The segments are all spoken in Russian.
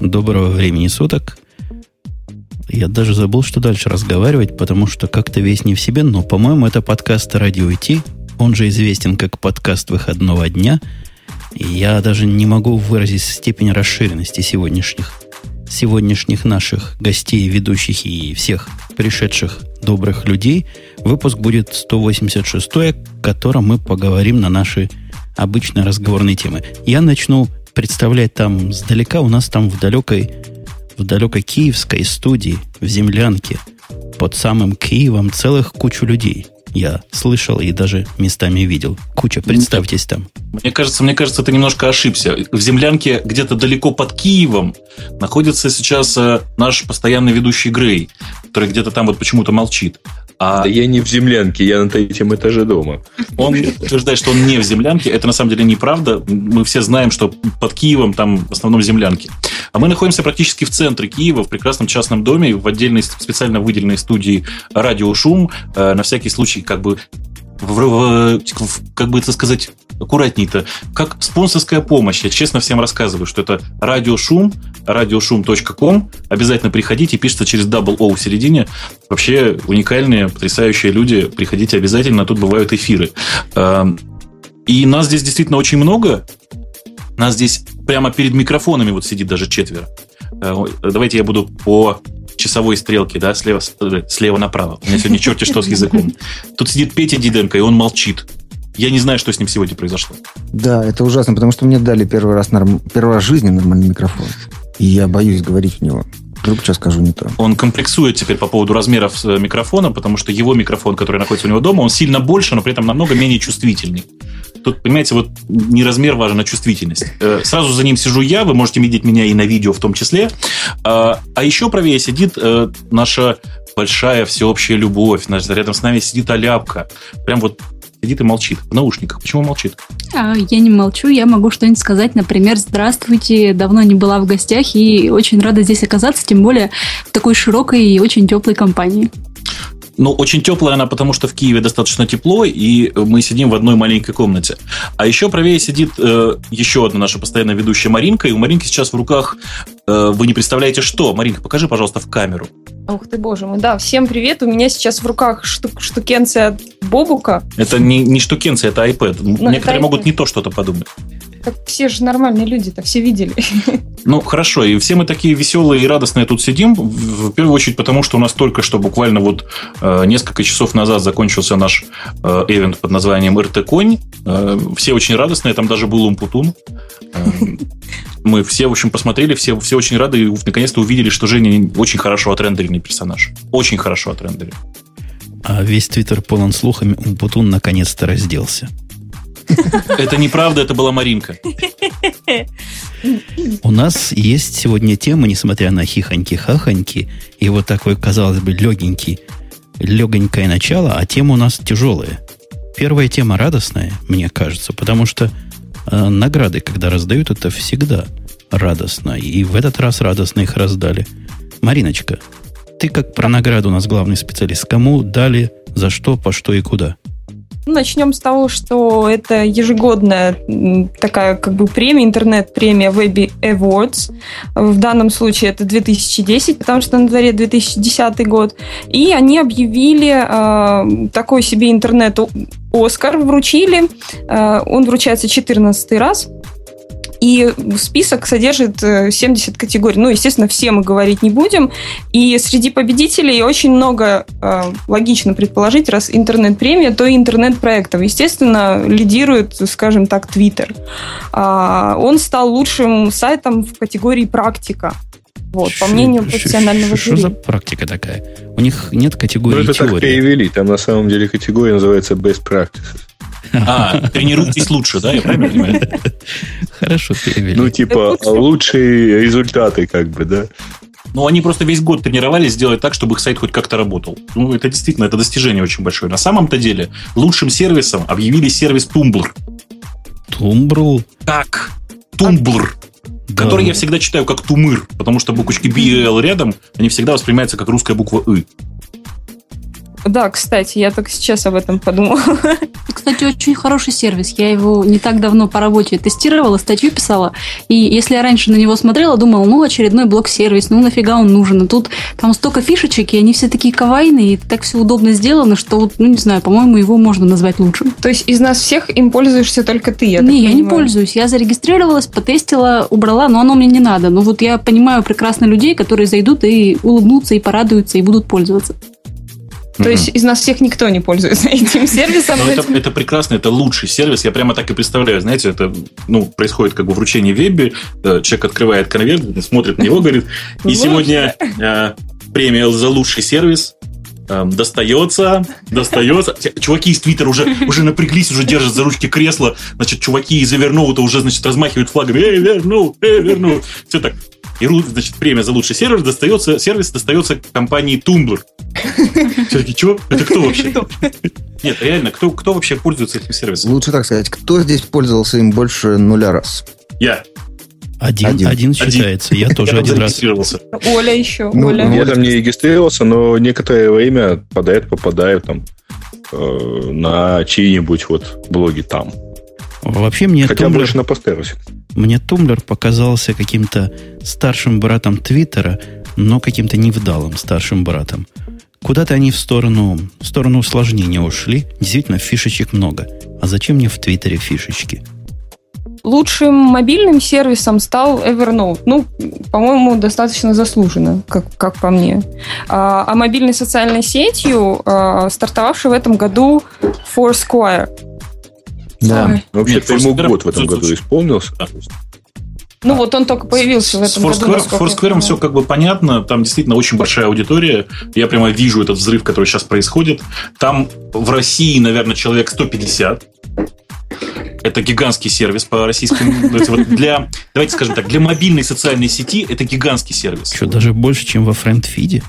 Доброго времени суток. Я даже забыл, что дальше разговаривать, потому что как-то весь не в себе, но, по-моему, это подкаст «Радио IT», он же известен как подкаст выходного дня. И я даже не могу выразить степень расширенности сегодняшних, сегодняшних наших гостей, ведущих и всех пришедших добрых людей. Выпуск будет 186, о котором мы поговорим на наши обычные разговорные темы. Я начну представлять там сдалека. У нас там в далекой, в далекой киевской студии, в землянке, под самым Киевом целых кучу людей. Я слышал и даже местами видел. Куча, представьтесь там. Мне кажется, мне кажется, ты немножко ошибся. В землянке где-то далеко под Киевом находится сейчас э, наш постоянный ведущий Грей, который где-то там вот почему-то молчит. А... Да я не в землянке, я на третьем этаже дома. Он утверждает, что он не в землянке. Это на самом деле неправда. Мы все знаем, что под Киевом там в основном землянки. А мы находимся практически в центре Киева, в прекрасном частном доме, в отдельной специально выделенной студии «Радиошум». Э, на всякий случай, как бы в, в, в, как бы это сказать, аккуратней-то, как спонсорская помощь. Я честно всем рассказываю, что это радиошум, радиошум.ком. Обязательно приходите, пишется через double O в середине. Вообще уникальные, потрясающие люди. Приходите обязательно, тут бывают эфиры. Эм, и нас здесь действительно очень много. Нас здесь прямо перед микрофонами вот сидит даже четверо. Э, давайте я буду по часовой стрелке, да, слева, слева направо. У меня сегодня черти что с языком. Тут сидит Петя Диденко, и он молчит. Я не знаю, что с ним сегодня произошло. Да, это ужасно, потому что мне дали первый раз, норм... первый раз в жизни нормальный микрофон. И я боюсь говорить в него. Вдруг сейчас скажу не то. Он комплексует теперь по поводу размеров э, микрофона, потому что его микрофон, который находится у него дома, он сильно больше, но при этом намного менее чувствительный. Тут, понимаете, вот не размер важен, а чувствительность. Э, сразу за ним сижу я, вы можете видеть меня и на видео в том числе. А, а еще правее сидит э, наша большая всеобщая любовь. Рядом с нами сидит Аляпка. Прям вот сидит и молчит в наушниках. Почему молчит? А, я не молчу, я могу что-нибудь сказать. Например, здравствуйте, давно не была в гостях и очень рада здесь оказаться, тем более в такой широкой и очень теплой компании. Ну, очень теплая она, потому что в Киеве достаточно тепло, и мы сидим в одной маленькой комнате. А еще правее сидит э, еще одна наша постоянная ведущая Маринка, и у Маринки сейчас в руках, э, вы не представляете что. Маринка, покажи, пожалуйста, в камеру. Ух ты, боже мой. Да, всем привет. У меня сейчас в руках штук, штукенция от Бобука. Это не, не штукенция, это iPad. Ну, Некоторые это могут не то что-то подумать. Так все же нормальные люди-то, все видели. Ну, хорошо, и все мы такие веселые и радостные тут сидим, в первую очередь потому, что у нас только что буквально вот э, несколько часов назад закончился наш э, эвент под названием РТ Конь. Э, все очень радостные, там даже был Умпутун. Э, мы все, в общем, посмотрели, все, все очень рады и наконец-то увидели, что Женя очень хорошо отрендеренный персонаж. Очень хорошо отрендерен. А весь твиттер полон слухами, Умпутун наконец-то разделся. Это неправда, это была Маринка. У нас есть сегодня тема, несмотря на хихоньки-хахоньки, и вот такой, казалось бы, легенький, легонькое начало, а тема у нас тяжелая. Первая тема радостная, мне кажется, потому что э, награды, когда раздают, это всегда радостно. И в этот раз радостно их раздали. Мариночка, ты как про награду у нас главный специалист. Кому дали, за что, по что и куда? Ну, начнем с того, что это ежегодная такая как бы премия, интернет-премия Webby Awards. В данном случае это 2010, потому что на дворе 2010 год. И они объявили э, такой себе интернет-Оскар, вручили. Э, он вручается 14 раз. И список содержит 70 э, категорий. Ну, естественно, все мы говорить не будем. И среди победителей очень много, э, логично предположить, раз интернет-премия, то и интернет-проектов. Естественно, лидирует, скажем так, Твиттер. А, он стал лучшим сайтом в категории «Практика». Вот, по мнению профессионального жюри. Что за практика такая? У них нет категории Ну, это теории. так перевели. Там на самом деле категория называется Best Practices. А, тренируйтесь лучше, да, я правильно понимаю? Хорошо перевели. Ну, типа, лучшие результаты, как бы, да? Ну, они просто весь год тренировались сделать так, чтобы их сайт хоть как-то работал. Ну, это действительно, это достижение очень большое. На самом-то деле, лучшим сервисом объявили сервис Tumblr. Tumblr? Так, Tumblr. Да. Который я всегда читаю как тумыр, потому что буквочки B и L рядом, они всегда воспринимаются как русская буква И. Да, кстати, я только сейчас об этом подумала. Кстати, очень хороший сервис. Я его не так давно по работе тестировала, статью писала. И если я раньше на него смотрела, думала, ну, очередной блок-сервис, ну, нафига он нужен? А тут там столько фишечек, и они все такие кавайные, и так все удобно сделано, что, ну, не знаю, по-моему, его можно назвать лучшим. То есть из нас всех им пользуешься только ты, я не, я не пользуюсь. Я зарегистрировалась, потестила, убрала, но оно мне не надо. Но вот я понимаю прекрасно людей, которые зайдут и улыбнутся, и порадуются, и будут пользоваться. То есть из нас всех никто не пользуется этим сервисом. Но это, это прекрасно, это лучший сервис. Я прямо так и представляю. Знаете, это ну, происходит как бы вручение в вебе. э, Человек открывает конверт, смотрит на него, говорит, и сегодня э, премия за лучший сервис э, достается, достается. Чуваки из Твиттера уже, уже напряглись, уже держат за ручки кресла. Значит, чуваки из Evernote уже, значит, размахивают флагами. Эй, верну, эй, верну. Все так. И, значит, премия за лучший сервис достается, сервис достается компании Tumblr. Все таки чего? Это кто вообще? Нет, реально, кто, кто вообще пользуется этим сервисом? Лучше так сказать, кто здесь пользовался им больше нуля раз? Я. Один, Один. один, считается. Я тоже Я один раз. Оля еще, Ну, Оля. ну, Я там не регистрировался, но некоторое время попадает, попадаю там э, на чьи-нибудь вот блоги там. Вообще мне Хотя Tumblr, больше на постеросе. Мне Tumblr показался каким-то старшим братом Твиттера, но каким-то невдалым старшим братом. Куда-то они в сторону, в сторону усложнения ушли. Действительно, фишечек много. А зачем мне в Твиттере фишечки? Лучшим мобильным сервисом стал Evernote. Ну, по-моему, достаточно заслуженно, как, как по мне. А, а мобильной социальной сетью, а, стартовавшей в этом году Foursquare. Да. Вообще-то ему год в этом году исполнился. Ну, вот он только появился в этом году. Foursquare, Foursquare понимаю. все как бы понятно, там действительно очень большая аудитория. Я прямо вижу этот взрыв, который сейчас происходит. Там в России, наверное, человек 150. Это гигантский сервис по российским... Для, давайте скажем так, для мобильной социальной сети это гигантский сервис. Что, даже больше, чем во френдфиде?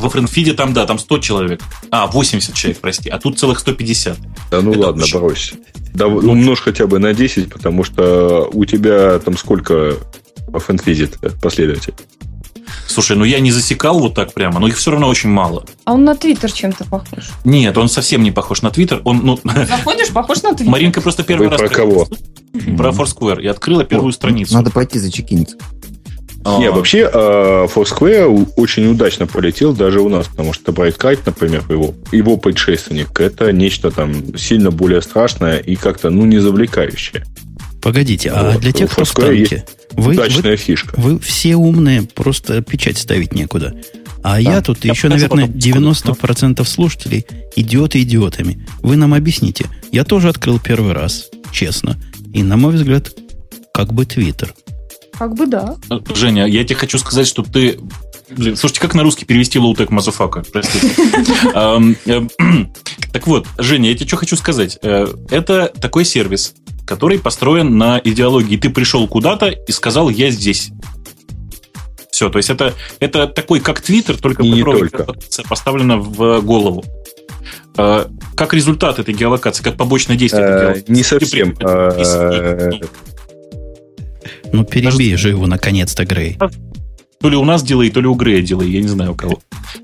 Во френдфиде там, да, там 100 человек. А, 80 человек, прости. А тут целых 150. Да ну Это ладно, очень- брось. Да, умножь хотя бы на 10, потому что у тебя там сколько по фэнфизе последователей? Слушай, ну я не засекал вот так прямо, но их все равно очень мало. А он на Твиттер чем-то похож. Нет, он совсем не похож на Твиттер. Он, ну, Заходишь, похож на Твиттер. Маринка просто первый Вы раз... про кого? Про Foursquare. И открыла первую страницу. Надо пойти зачекиниться. А, Не, вообще э, Foursquare очень удачно полетел даже у нас, потому что Brightkite, например, его, его предшественник, это нечто там сильно более страшное и как-то, ну, не завлекающее. Погодите, а Вот, для тех, кто в танке, вы, вы, фишка. вы все умные, просто печать ставить некуда. А я тут Я еще, наверное, потом, 90% слушателей идиоты идиотами. Вы нам объясните. Я тоже открыл первый раз, честно. И, на мой взгляд, как бы Твиттер. Как бы да. Женя, я тебе хочу сказать, что ты... Блин, слушайте, как на русский перевести low-tech motherfucker? Простите. Ам, э, Так вот, Женя, я тебе что хочу сказать. Э, Это такой сервис, который построен на идеологии. Ты пришел куда-то и сказал, я здесь. Все, то есть это, это такой, как Твиттер, только только. поставлена в голову. Э, Как результат этой геолокации, как побочное действие этой Э, геолокации. Не Ты совсем. Ну, перебей же его наконец-то, Грей. То ли у нас делай, то ли у Грея делай, я не знаю у кого.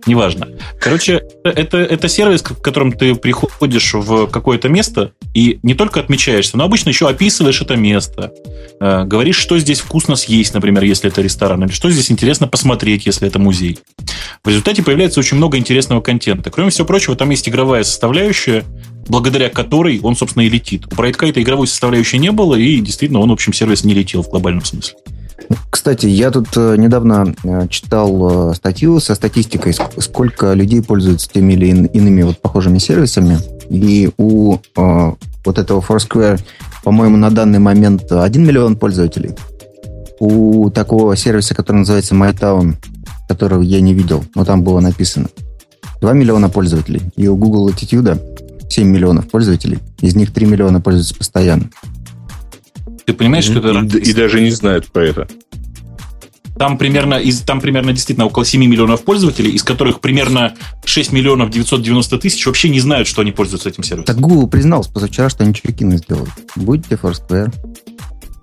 Неважно. Короче, это, это сервис, в котором ты приходишь в какое-то место и не только отмечаешься, но обычно еще описываешь это место. Э, говоришь, что здесь вкусно съесть, например, если это ресторан, или что здесь интересно посмотреть, если это музей. В результате появляется очень много интересного контента. Кроме всего прочего, там есть игровая составляющая, благодаря которой он, собственно, и летит. У Брайткайта игровой составляющей не было, и действительно он, в общем, сервис не летел в глобальном смысле. Кстати, я тут э, недавно э, читал э, статью со статистикой, ск- сколько людей пользуются теми или ин- иными вот похожими сервисами. И у э, вот этого Foursquare, по-моему, на данный момент 1 миллион пользователей. У такого сервиса, который называется MyTown, которого я не видел, но там было написано, 2 миллиона пользователей. И у Google Attitude 7 миллионов пользователей. Из них 3 миллиона пользуются постоянно. Ты понимаешь, что это... и, и даже не знают про это. Там примерно, из, там примерно действительно около 7 миллионов пользователей, из которых примерно 6 миллионов 990 тысяч вообще не знают, что они пользуются этим сервисом. Так Google признался позавчера, что они чекин сделают. Будете Foursquare.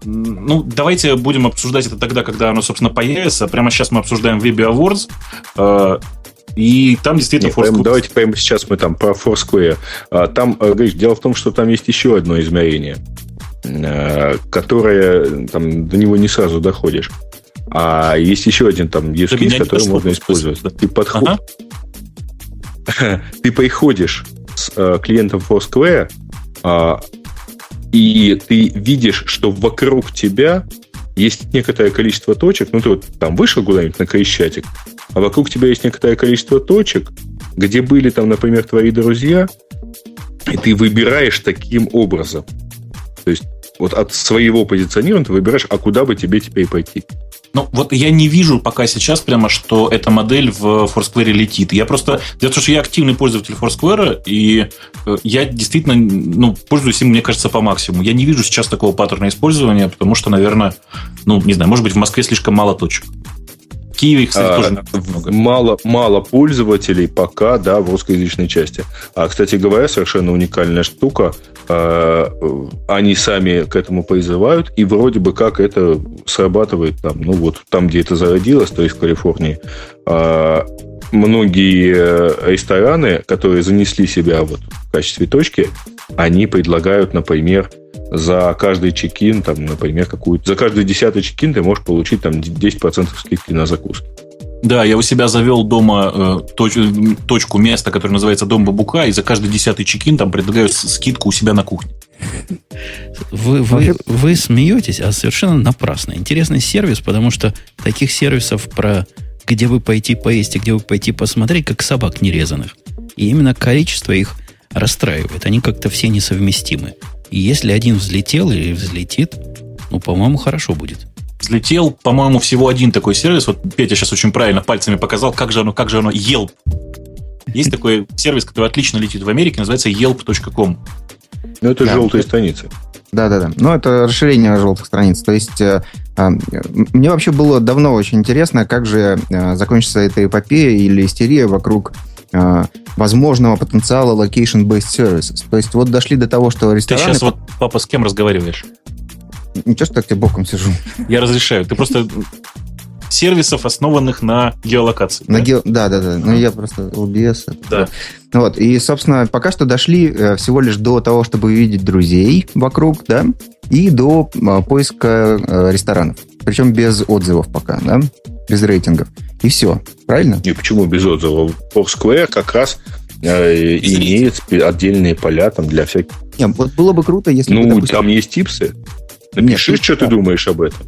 Ну, давайте будем обсуждать это тогда, когда оно, собственно, появится. Прямо сейчас мы обсуждаем Webby Awards. Э, И там действительно Нет, прямо, давайте прямо сейчас мы там про Foursquare. А, там, э, говоришь, дело в том, что там есть еще одно измерение, э, которое там, до него не сразу доходишь. А есть еще один там use case, который можно использовать. Да? Ты подход... Ага. Ты приходишь с э, клиентом Foursquare, э, и ты видишь, что вокруг тебя есть некоторое количество точек, ну, ты вот там вышел куда-нибудь на Крещатик, а вокруг тебя есть некоторое количество точек, где были там, например, твои друзья, и ты выбираешь таким образом. То есть вот от своего позиционирования ты выбираешь, а куда бы тебе теперь пойти. Ну, вот я не вижу пока сейчас прямо, что эта модель в Foursquare летит. Я просто... Дело в том, что я активный пользователь Foursquare, и э, я действительно ну, пользуюсь им, мне кажется, по максимуму. Я не вижу сейчас такого паттерна использования, потому что, наверное, ну, не знаю, может быть, в Москве слишком мало точек. Киеве, кстати, а, тоже много. Мало, мало пользователей пока, да, в русскоязычной части. А, кстати говоря, совершенно уникальная штука. А, они сами к этому призывают, и вроде бы как это срабатывает там, ну вот там, где это зародилось, то есть в Калифорнии. А, многие э, рестораны, которые занесли себя вот в качестве точки, они предлагают, например, за каждый чекин, там, например, какую-то, за каждый десятый чекин ты можешь получить там 10% скидки на закуски. Да, я у себя завел дома э, точ, точку места, которое называется Дом Бабука, и за каждый десятый чекин там предлагаю скидку у себя на кухне. Вы, вы, вы смеетесь, а совершенно напрасно. Интересный сервис, потому что таких сервисов про где вы пойти поесть и где вы пойти посмотреть, как собак нерезанных. И именно количество их расстраивает. Они как-то все несовместимы. И если один взлетел или взлетит, ну, по-моему, хорошо будет. Взлетел, по-моему, всего один такой сервис. Вот Петя сейчас очень правильно пальцами показал, как же оно, как же оно, Yelp. Есть такой сервис, который отлично летит в Америке, называется yelp.com. Ну, это да. желтые страницы. Да-да-да. Ну, это расширение желтых страниц. То есть э, э, мне вообще было давно очень интересно, как же э, закончится эта эпопея или истерия вокруг э, возможного потенциала location-based services. То есть вот дошли до того, что рестораны... Ты сейчас вот, папа, с кем разговариваешь? Ничего, что так тебе боком сижу. Я разрешаю. Ты просто сервисов, основанных на геолокации. На да? Ге... да, да, да. Ну, я просто LBS. Да. Вот. И, собственно, пока что дошли э, всего лишь до того, чтобы увидеть друзей вокруг, да, и до э, поиска э, ресторанов. Причем без отзывов пока, да, без рейтингов. И все. Правильно? И почему без отзывов? Foursquare как раз э, имеет отдельные поля там для всяких... Нет, вот было бы круто, если Ну, бы, допустим... там есть типсы. Напиши, Нет, что ты думаешь об этом.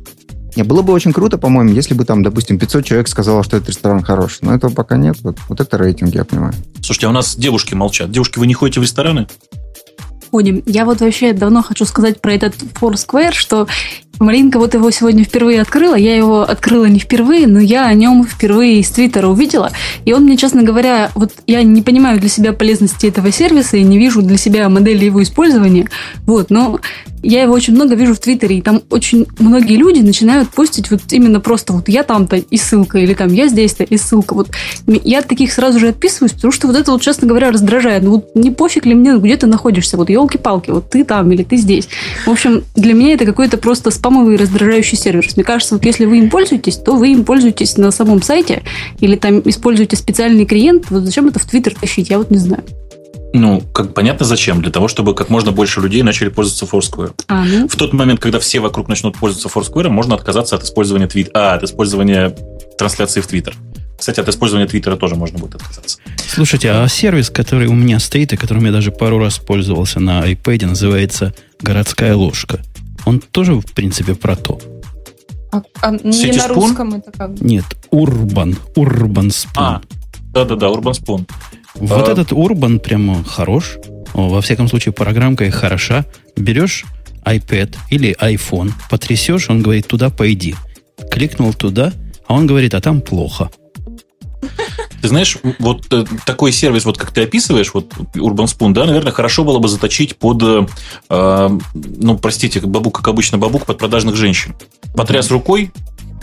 Не, было бы очень круто, по-моему, если бы там, допустим, 500 человек сказало, что этот ресторан хороший. Но этого пока нет. Вот, вот это рейтинг, я понимаю. Слушайте, а у нас девушки молчат. Девушки, вы не ходите в рестораны? Ходим. Я вот вообще давно хочу сказать про этот Foursquare, что Маринка вот его сегодня впервые открыла. Я его открыла не впервые, но я о нем впервые из Твиттера увидела. И он мне, честно говоря, вот я не понимаю для себя полезности этого сервиса и не вижу для себя модели его использования. Вот, но я его очень много вижу в Твиттере, и там очень многие люди начинают постить вот именно просто вот я там-то и ссылка, или там я здесь-то и ссылка. Вот я от таких сразу же отписываюсь, потому что вот это вот, честно говоря, раздражает. Ну вот не пофиг ли мне, где ты находишься, вот елки-палки, вот ты там или ты здесь. В общем, для меня это какой-то просто спамовый раздражающий сервис. Мне кажется, вот если вы им пользуетесь, то вы им пользуетесь на самом сайте или там используете специальный клиент. Вот зачем это в Твиттер тащить, я вот не знаю. Ну, как понятно зачем. Для того, чтобы как можно больше людей начали пользоваться Foursquare. А, ну. В тот момент, когда все вокруг начнут пользоваться Foursquare, можно отказаться от использования твит... а, от использования трансляции в Twitter. Кстати, от использования Твиттера тоже можно будет отказаться. Слушайте, а сервис, который у меня стоит и которым я даже пару раз пользовался на iPad, называется «Городская ложка». Он тоже, в принципе, про то. А, а не на русском это как? Нет, Urban. Urban Spoon. А, да-да-да, Urban Spoon. Вот а... этот Urban прямо хорош. Во всяком случае, программка и хороша. Берешь iPad или iPhone, потрясешь, он говорит, туда пойди. Кликнул туда, а он говорит, а там плохо. Ты знаешь, вот э, такой сервис, вот как ты описываешь, вот Urban Spoon, да, наверное, хорошо было бы заточить под, э, э ну, простите, бабук, как обычно, бабук под продажных женщин. Потряс рукой,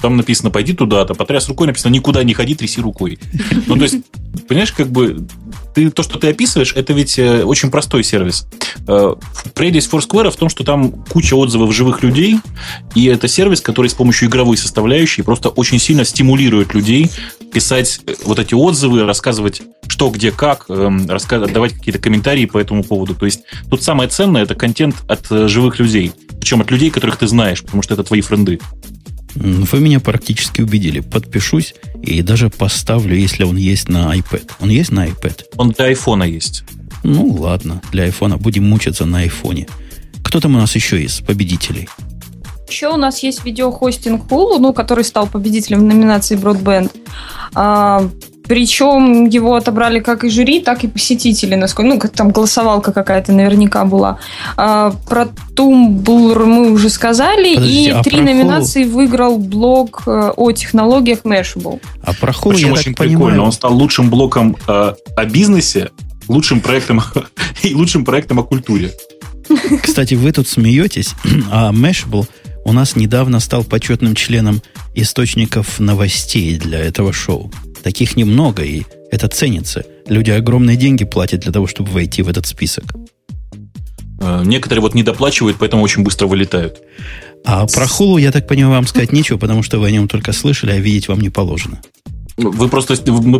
там написано «пойди туда-то», потряс рукой, написано «никуда не ходи, тряси рукой». Ну, то есть, понимаешь, как бы ты, то, что ты описываешь, это ведь э, очень простой сервис. Э, прелесть Foursquare в том, что там куча отзывов живых людей, и это сервис, который с помощью игровой составляющей просто очень сильно стимулирует людей писать э, вот эти отзывы, рассказывать что, где, как, эм, давать какие-то комментарии по этому поводу. То есть тут самое ценное – это контент от живых людей. Причем от людей, которых ты знаешь, потому что это твои френды. Вы меня практически убедили. Подпишусь и даже поставлю, если он есть на iPad. Он есть на iPad? Он для айфона есть. Ну, ладно, для айфона. Будем мучиться на айфоне. Кто там у нас еще из победителей? Еще у нас есть видеохостинг Hulu, ну, который стал победителем в номинации Broadband. Причем его отобрали как и жюри, так и посетители, насколько, ну, как там голосовалка какая-то наверняка была. А, про Tumblr мы уже сказали, Подождите, и а три номинации Hulu? выиграл блог э, о технологиях Mashable. А про Hulu, Причем я очень так прикольно, понимаю... он стал лучшим блоком э, о бизнесе, лучшим проектом и лучшим проектом о культуре. Кстати, вы тут смеетесь, а Mashable у нас недавно стал почетным членом источников новостей для этого шоу. Таких немного, и это ценится. Люди огромные деньги платят для того, чтобы войти в этот список. Э, некоторые вот не доплачивают, поэтому очень быстро вылетают. А про хулу, я так понимаю, вам сказать нечего, потому что вы о нем только слышали, а видеть вам не положено. Вы просто...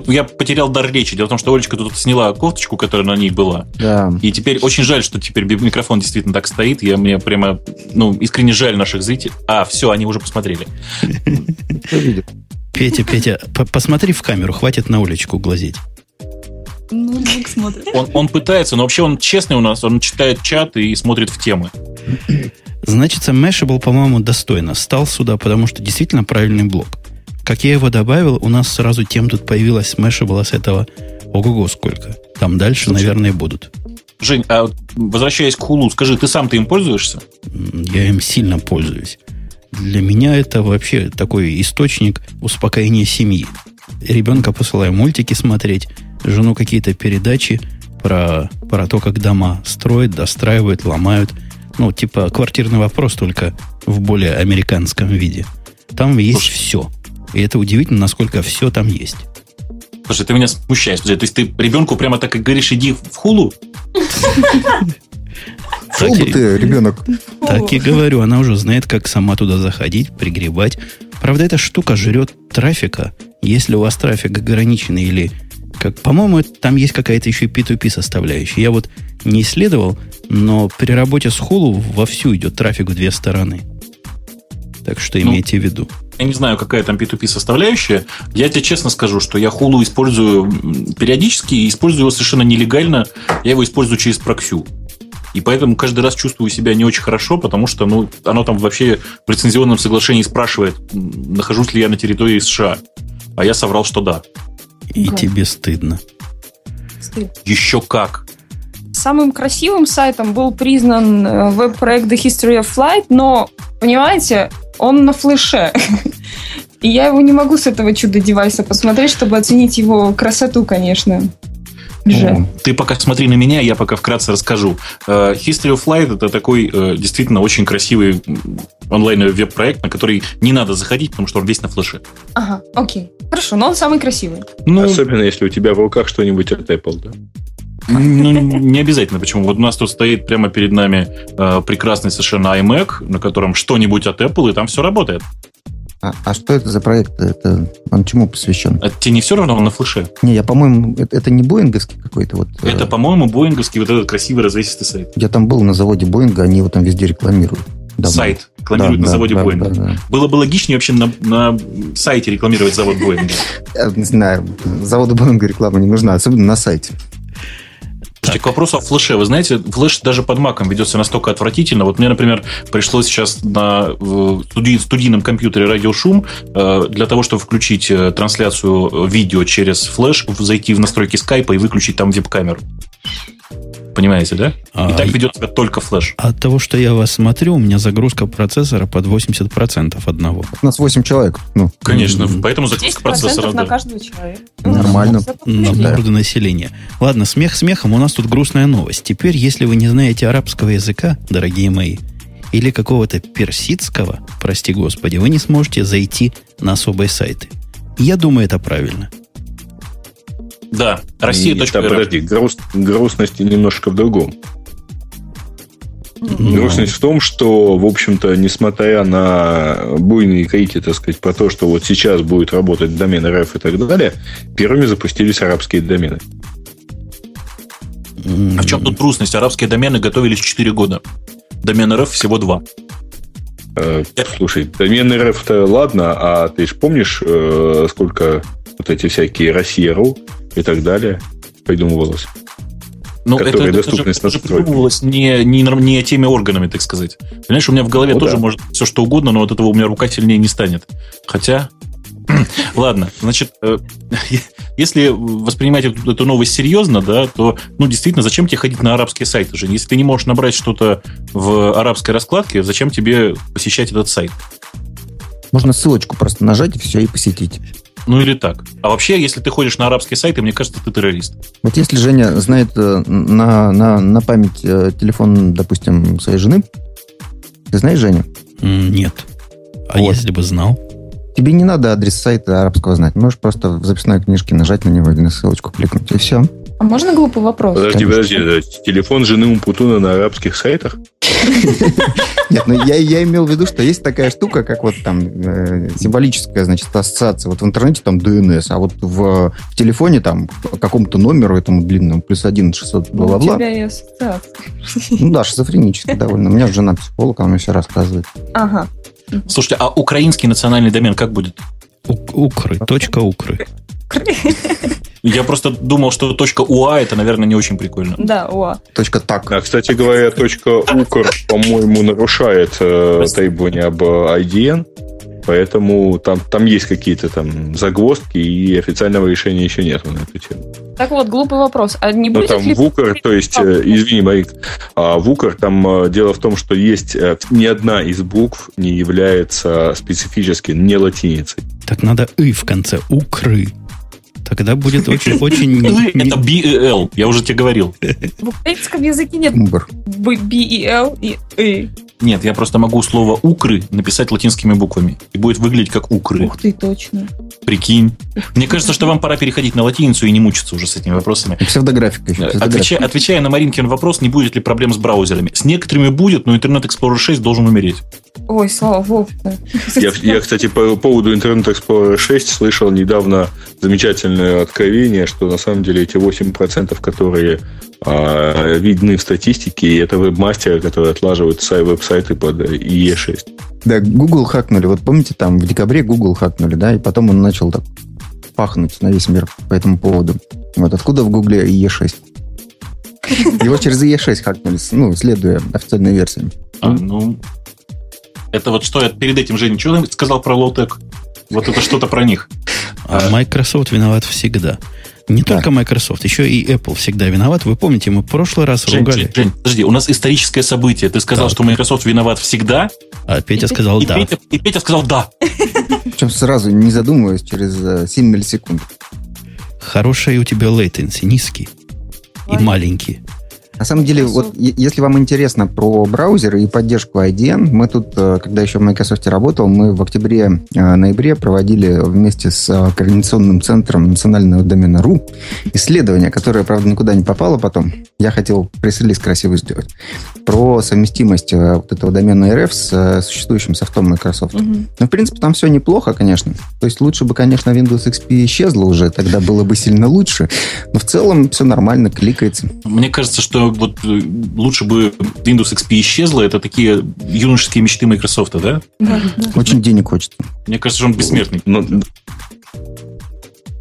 Я потерял дар речи. Дело в том, что Олечка тут сняла кофточку, которая на ней была. Да. И теперь очень жаль, что теперь микрофон действительно так стоит. Я мне прямо... Ну, искренне жаль наших зрителей. А, все, они уже посмотрели. Петя, Петя, посмотри в камеру, хватит на Олечку глазеть. Ну. Он, он пытается, но вообще он честный у нас, он читает чат и смотрит в темы. Значит, Mashable, по-моему, достойно стал сюда, потому что действительно правильный блок. Как я его добавил, у нас сразу тем тут появилась Mashable с этого ого-го сколько. Там дальше, Слушай, наверное, будут. Жень, а возвращаясь к Хулу, скажи, ты сам-то им пользуешься? Я им сильно пользуюсь. Для меня это вообще такой источник успокоения семьи. Ребенка посылаю мультики смотреть, жену какие-то передачи про, про то, как дома строят, достраивают, ломают. Ну, типа квартирный вопрос, только в более американском виде. Там есть Слушай, все. И это удивительно, насколько все там есть. Слушай, ты меня смущаешь. То есть ты ребенку прямо так и говоришь, иди в хулу? Шел бы ты, ребенок. Так и говорю, она уже знает, как сама туда заходить, пригребать. Правда, эта штука жрет трафика. Если у вас трафик ограниченный или как, по-моему, там есть какая-то еще и P2P составляющая. Я вот не исследовал, но при работе с Hulu вовсю идет трафик в две стороны. Так что ну, имейте в виду. Я не знаю, какая там P2P составляющая. Я тебе честно скажу, что я Hulu использую периодически и использую его совершенно нелегально. Я его использую через проксю. И поэтому каждый раз чувствую себя не очень хорошо, потому что ну, оно там вообще в лицензионном соглашении спрашивает, нахожусь ли я на территории США. А я соврал, что да. И да. тебе стыдно. Стыд. Еще как. Самым красивым сайтом был признан э, веб-проект The History of Flight, но, понимаете, он на флеше. И я его не могу с этого чудо-девайса посмотреть, чтобы оценить его красоту, конечно. Же. Ты пока смотри на меня, я пока вкратце расскажу. Э, History of Light это такой э, действительно очень красивый онлайн веб-проект, на который не надо заходить, потому что он весь на флеше. Ага, окей. Хорошо, но он самый красивый. Ну, Особенно, если у тебя в руках что-нибудь от Apple, да? Ну, не обязательно. Почему? Вот у нас тут стоит прямо перед нами э, прекрасный совершенно iMac, на котором что-нибудь от Apple, и там все работает. А, а что это за проект? Это он чему посвящен? А тебе не все равно, он на флеше. Не, я, по-моему, это, это не боинговский какой-то вот. Это, по-моему, боинговский вот этот красивый развесистый сайт. Я там был на заводе Боинга, они его там везде рекламируют. Давно. Сайт рекламируют да, на да, заводе да, Боинга. Да, да. Было бы логичнее вообще на, на сайте рекламировать завод Боинга. Не знаю, заводу Боинга реклама не нужна, особенно на сайте. Слушайте, к вопросу о флеше. Вы знаете, флеш даже под маком ведется настолько отвратительно. Вот мне, например, пришлось сейчас на студи, студийном компьютере радиошум э, для того, чтобы включить э, трансляцию видео через флеш, зайти в настройки скайпа и выключить там веб-камеру. Понимаете, да? А, и так ведет себя только флеш. От того, что я вас смотрю, у меня загрузка процессора под 80% одного. У нас 8 человек. Ну. Конечно, mm-hmm. поэтому загрузка процессора... на каждого человека. Нормально. На морду населения. Ладно, смех смехом, у нас тут грустная новость. Теперь, если вы не знаете арабского языка, дорогие мои, или какого-то персидского, прости господи, вы не сможете зайти на особые сайты. Я думаю, это правильно. Да, Россия. И, да, подожди, груст, грустность немножко в другом. Mm-hmm. Грустность в том, что, в общем-то, несмотря на буйные крики, так сказать, про то, что вот сейчас будет работать домен РФ и так далее, первыми запустились арабские домены. Mm-hmm. А в чем тут грустность? Арабские домены готовились 4 года. Домен РФ всего 2. Э, слушай, домен РФ-то ладно, а ты же помнишь, э, сколько вот эти всякие Россия.ру и так далее придумывалось? Ну, это, это же, это же придумывалось не, не, не теми органами, так сказать. Понимаешь, у меня в голове ну, тоже да. может все что угодно, но от этого у меня рука сильнее не станет. Хотя, ладно, значит, э, если воспринимать эту, эту новость серьезно, да, то, ну, действительно, зачем тебе ходить на арабские сайты же? Если ты не можешь набрать что-то в арабской раскладке, зачем тебе посещать этот сайт? Можно ссылочку просто нажать и все, и посетить. Ну или так. А вообще, если ты ходишь на арабские сайты, мне кажется, ты террорист. Вот если Женя знает э, на, на, на память э, телефон, допустим, своей жены, ты знаешь Женю? Нет. А вот. если бы знал? Тебе не надо адрес сайта арабского знать. Можешь просто в записной книжке нажать на него или на ссылочку кликнуть, и все. А можно глупый вопрос? Подожди, подожди. Телефон жены Умпутуна на арабских сайтах? Нет, ну я, я имел в виду, что есть такая штука, как вот там э, символическая, значит, ассоциация. Вот в интернете там DNS, а вот в, в телефоне там какому-то номеру этому длинному, плюс один 600 бла-бла-бла. У тебя и ассоциация. Ну да, шизофренически довольно. У меня жена психолог, она мне все рассказывает. Ага. Слушайте, а украинский национальный домен как будет? Укры. Точка укры. Я просто думал, что точка УА это, наверное, не очень прикольно. Да, УА. Точка так. А, кстати говоря, точка УКР, по-моему, нарушает э, требования об IDN. Поэтому там, там есть какие-то там загвоздки, и официального решения еще нет на эту тему. Так вот, глупый вопрос. А не ну, будет там ли... Вукер, то есть, э, извини, Марик, а Вукер, там э, дело в том, что есть э, ни одна из букв не является специфически не латиницей. Так надо «и» в конце, «укры». Тогда будет очень... очень Это BEL, я уже тебе говорил. В украинском языке нет BEL и «ы». Нет, я просто могу слово «укры» написать латинскими буквами. И будет выглядеть как «укры». Ух ты, точно. Прикинь. Мне кажется, что вам пора переходить на латиницу и не мучиться уже с этими вопросами. И псевдографика еще. Отвечая, отвечая на Маринкин вопрос, не будет ли проблем с браузерами. С некоторыми будет, но Internet Explorer 6 должен умереть. Ой, слава богу. Я, я, кстати, по поводу Internet Explorer 6 слышал недавно замечательное откровение, что на самом деле эти 8%, которые а, видны в статистике, это веб-мастеры, которые отлаживают веб-сайты под IE6. Да, Google хакнули. Вот помните, там в декабре Google хакнули, да, и потом он начал так пахнуть на весь мир по этому поводу. Вот откуда в Гугле IE6? Его через IE6 хакнули, ну, следуя официальной версии. А, ну, это вот что я перед этим, Женя, что сказал про low-tech? Вот это что-то про них. А Microsoft виноват всегда. Не да. только Microsoft, еще и Apple всегда виноват. Вы помните, мы в прошлый раз Жень, ругали. Жень, Жень, подожди, у нас историческое событие. Ты сказал, так. что Microsoft виноват всегда. А Петя сказал и да. Петя, и Петя сказал да. Причем сразу, не задумываясь, через 7 э, миллисекунд. Хороший у тебя latency, низкий и маленький. На самом деле, вот если вам интересно про браузеры и поддержку IDN, мы тут, э, когда еще в Microsoft работал, мы в октябре-ноябре проводили вместе с э, Координационным центром национального домена РУ исследование, которое, правда, никуда не попало потом. Я хотел пресс-релиз красивый сделать. Про совместимость э, вот этого домена РФ с существующим софтом Microsoft. Угу. Ну, в принципе, там все неплохо, конечно. То есть лучше бы, конечно, Windows XP исчезла уже, тогда было бы сильно лучше. Но в целом все нормально, кликается. Мне кажется, что вот э, лучше бы Windows XP исчезла, это такие юношеские мечты Microsoft, да? Да. Очень денег хочет. Мне кажется, что он бессмертный. Но...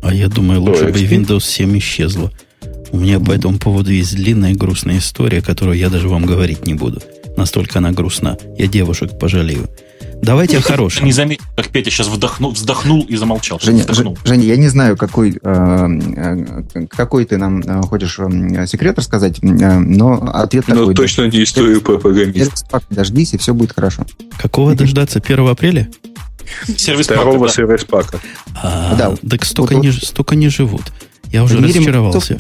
А я думаю, лучше бы Windows 7 исчезла. У меня по этому поводу есть длинная грустная история, которую я даже вам говорить не буду. Настолько она грустна. Я девушек пожалею. Давайте о хорошем. Не заметил, как Петя сейчас вдохнул, вздохнул и замолчал. Женя, вздохнул. Женя, я не знаю, какой, э, э, какой ты нам э, хочешь секрет рассказать, но ответ но такой. точно не историю по программисту. Дождись, и все будет хорошо. Какого дождаться 1 апреля? Сервис Второго да. сервис пака. А, да. Так столько, вот, не, столько не живут. Я уже расчаровался.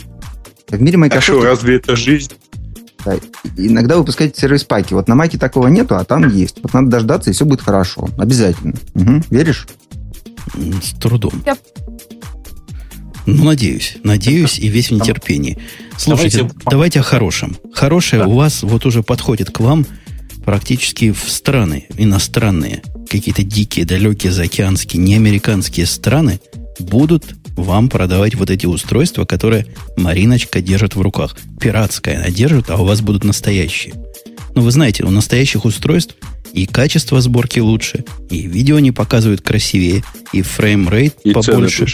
В мире Microsoft... А что, разве это жизнь? Да. Иногда выпускаете сервис-паки. Вот на Маке такого нету, а там есть. Вот надо дождаться, и все будет хорошо. Обязательно. Угу. Веришь? С трудом. Я... Ну, надеюсь. Надеюсь и весь в нетерпении. Слушайте, давайте, давайте о хорошем. Хорошее да. у вас вот уже подходит к вам практически в страны иностранные, какие-то дикие, далекие, заокеанские, неамериканские страны будут вам продавать вот эти устройства, которые Мариночка держит в руках. Пиратская она держит, а у вас будут настоящие. Ну, вы знаете, у настоящих устройств и качество сборки лучше, и видео они показывают красивее, и frame rate побольше.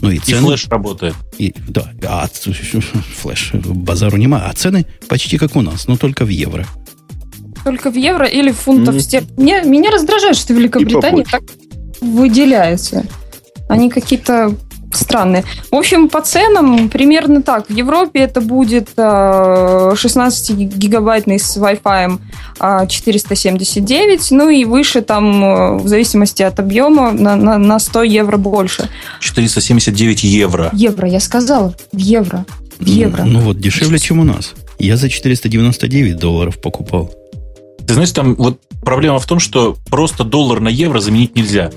Ну и, цены, и флеш работает. И, да, а флеш, базару нема, а цены почти как у нас, но только в евро. Только в евро или в фунтов mm. стерлингов. Меня, меня раздражает, что Великобритания так выделяется. Они какие-то странные. В общем, по ценам примерно так. В Европе это будет 16-гигабайтный с Wi-Fi 479, ну и выше там, э, в зависимости от объема, на, на, на 100 евро больше. 479 евро. Евро, я сказала, в евро. В евро. Ну, ну вот, дешевле, чем у нас. Я за 499 долларов покупал. Ты знаешь, там вот проблема в том, что просто доллар на евро заменить нельзя.